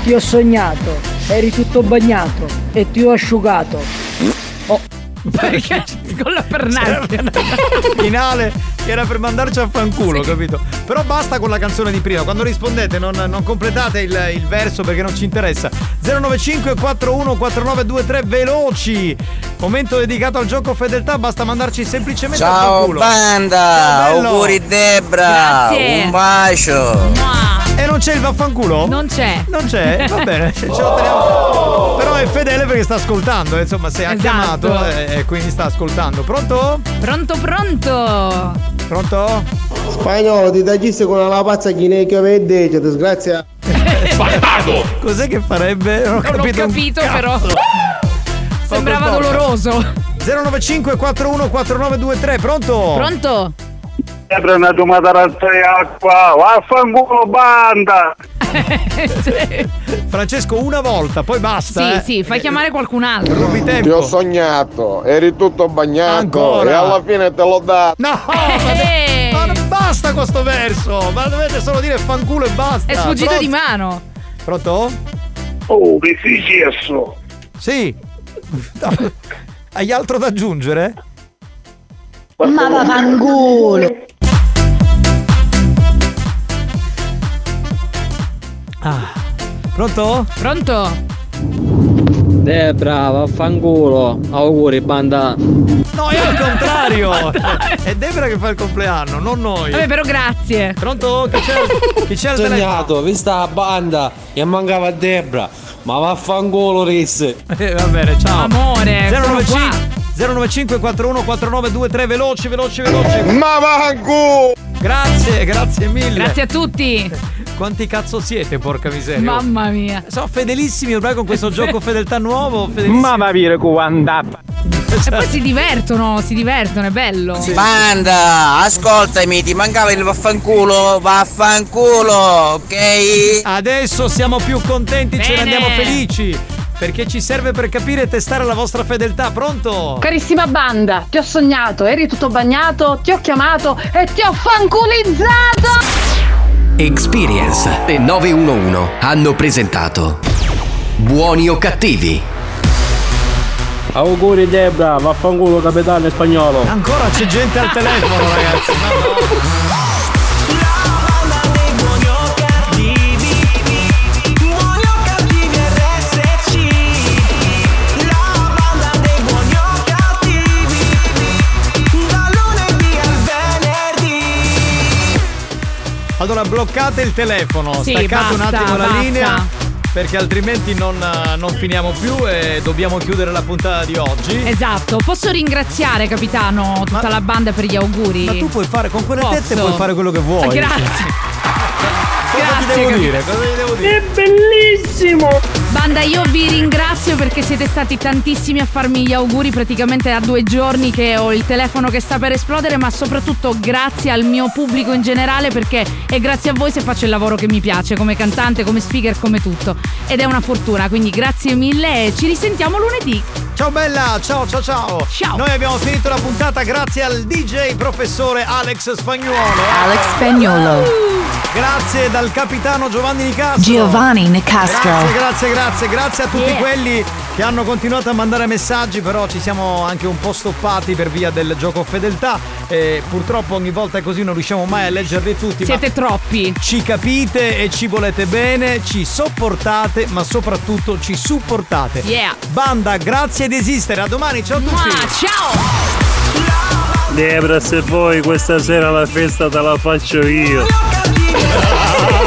Ti ho sognato, eri tutto bagnato e ti ho asciugato. Oh. Perché con la pernacchia. Finale che era per mandarci a fanculo, capito? Però basta con la canzone di prima. Quando rispondete, non, non completate il, il verso perché non ci interessa. 095 41 4923 veloci. Momento dedicato al gioco fedeltà, basta mandarci semplicemente a Ciao fanculo. banda, Ciao, bello. auguri Debra, Grazie. un bacio. Mua. E non c'è il vaffanculo? Non c'è. Non c'è? Va bene, ce lo teniamo. Però è fedele perché sta ascoltando, eh, insomma, se ha Esatto. chiamato e e quindi sta ascoltando. Pronto? Pronto, pronto. Pronto? Spagnolo, ti taggissi con una pazza chinecchia verde, disgrazia. Bastardo! Cos'è che farebbe? Non ho Non ho capito. un capito, però. Sembrava doloroso. 095 41 4923, pronto? Pronto? Sempre una tua matarazza di acqua, vaffanculo banda! Francesco, una volta, poi basta. Sì, eh. sì, fai chiamare qualcun altro. Rubi Ti tempo. ho sognato, eri tutto bagnato Ancora? e alla fine te l'ho dato. No, ma, de- ma non basta questo verso. Ma dovete solo dire fanculo e basta. È sfuggito Pronto? di mano. Pronto? Oh, che successo? Sì. Hai altro da aggiungere? Ma vaffanculo. Ah. Pronto? Pronto? Debra, vaffanculo. Auguri, banda. No, è al contrario. è Debra che fa il compleanno, non noi. Vabbè, però grazie. Pronto? Chi c'è, chi c'è al telefono? Sognato, vista la banda e mancava Debra. Ma vaffanculo risse. Eh, va bene, ciao. Amore, sono 095 095 41 4923 veloci, veloci, veloci. Ma vangu! Grazie, grazie mille. Grazie a tutti. Quanti cazzo siete, porca miseria? Mamma mia. Sono fedelissimi ormai con questo gioco fedeltà nuovo. Fedelissimi. Ma va dire andata. E poi si divertono, si divertono, è bello. Banda, ascoltami, ti mancava il vaffanculo, vaffanculo, ok? Adesso siamo più contenti, ce ne Bene. andiamo felici. Perché ci serve per capire e testare la vostra fedeltà, pronto? Carissima banda, ti ho sognato, eri tutto bagnato, ti ho chiamato e ti ho fanculizzato! Experience e 911 hanno presentato Buoni o cattivi? Auguri Debra, vaffanculo capitano spagnolo. Ancora c'è gente al telefono, ragazzi. Ma no. Allora bloccate il telefono, Sì, staccate un basta, attimo la basta. linea perché altrimenti non, eh, non finiamo più e dobbiamo chiudere la puntata di oggi. Esatto, posso ringraziare capitano tutta la banda per gli auguri? Ma tu puoi fare con quelle Posso? tette puoi fare quello che vuoi. Grazie. Cosa ti Grazie, devo capi- dire? Cosa ti devo dire? È bellissimo! Banda, io vi ringrazio perché siete stati tantissimi a farmi gli auguri praticamente a due giorni che ho il telefono che sta per esplodere, ma soprattutto grazie al mio pubblico in generale perché è grazie a voi se faccio il lavoro che mi piace, come cantante, come speaker, come tutto. Ed è una fortuna, quindi grazie mille e ci risentiamo lunedì. Ciao bella, ciao ciao ciao. Ciao. Noi abbiamo finito la puntata grazie al DJ professore Alex Spagnuolo. Alex Spagnuolo. Grazie dal capitano Giovanni Nicastro. Giovanni Nicastro. Grazie, grazie, grazie, grazie a tutti Yeah. quelli che hanno continuato a mandare messaggi, però ci siamo anche un po' stoppati per via del gioco fedeltà. E purtroppo ogni volta è così, non riusciamo mai a leggerli tutti. Siete troppi. Ci capite e ci volete bene, ci sopportate, ma soprattutto ci supportate. Yeah. Banda, grazie di esistere. A domani, ciao a tutti. ciao! Debra, se vuoi questa sera la festa te la faccio io.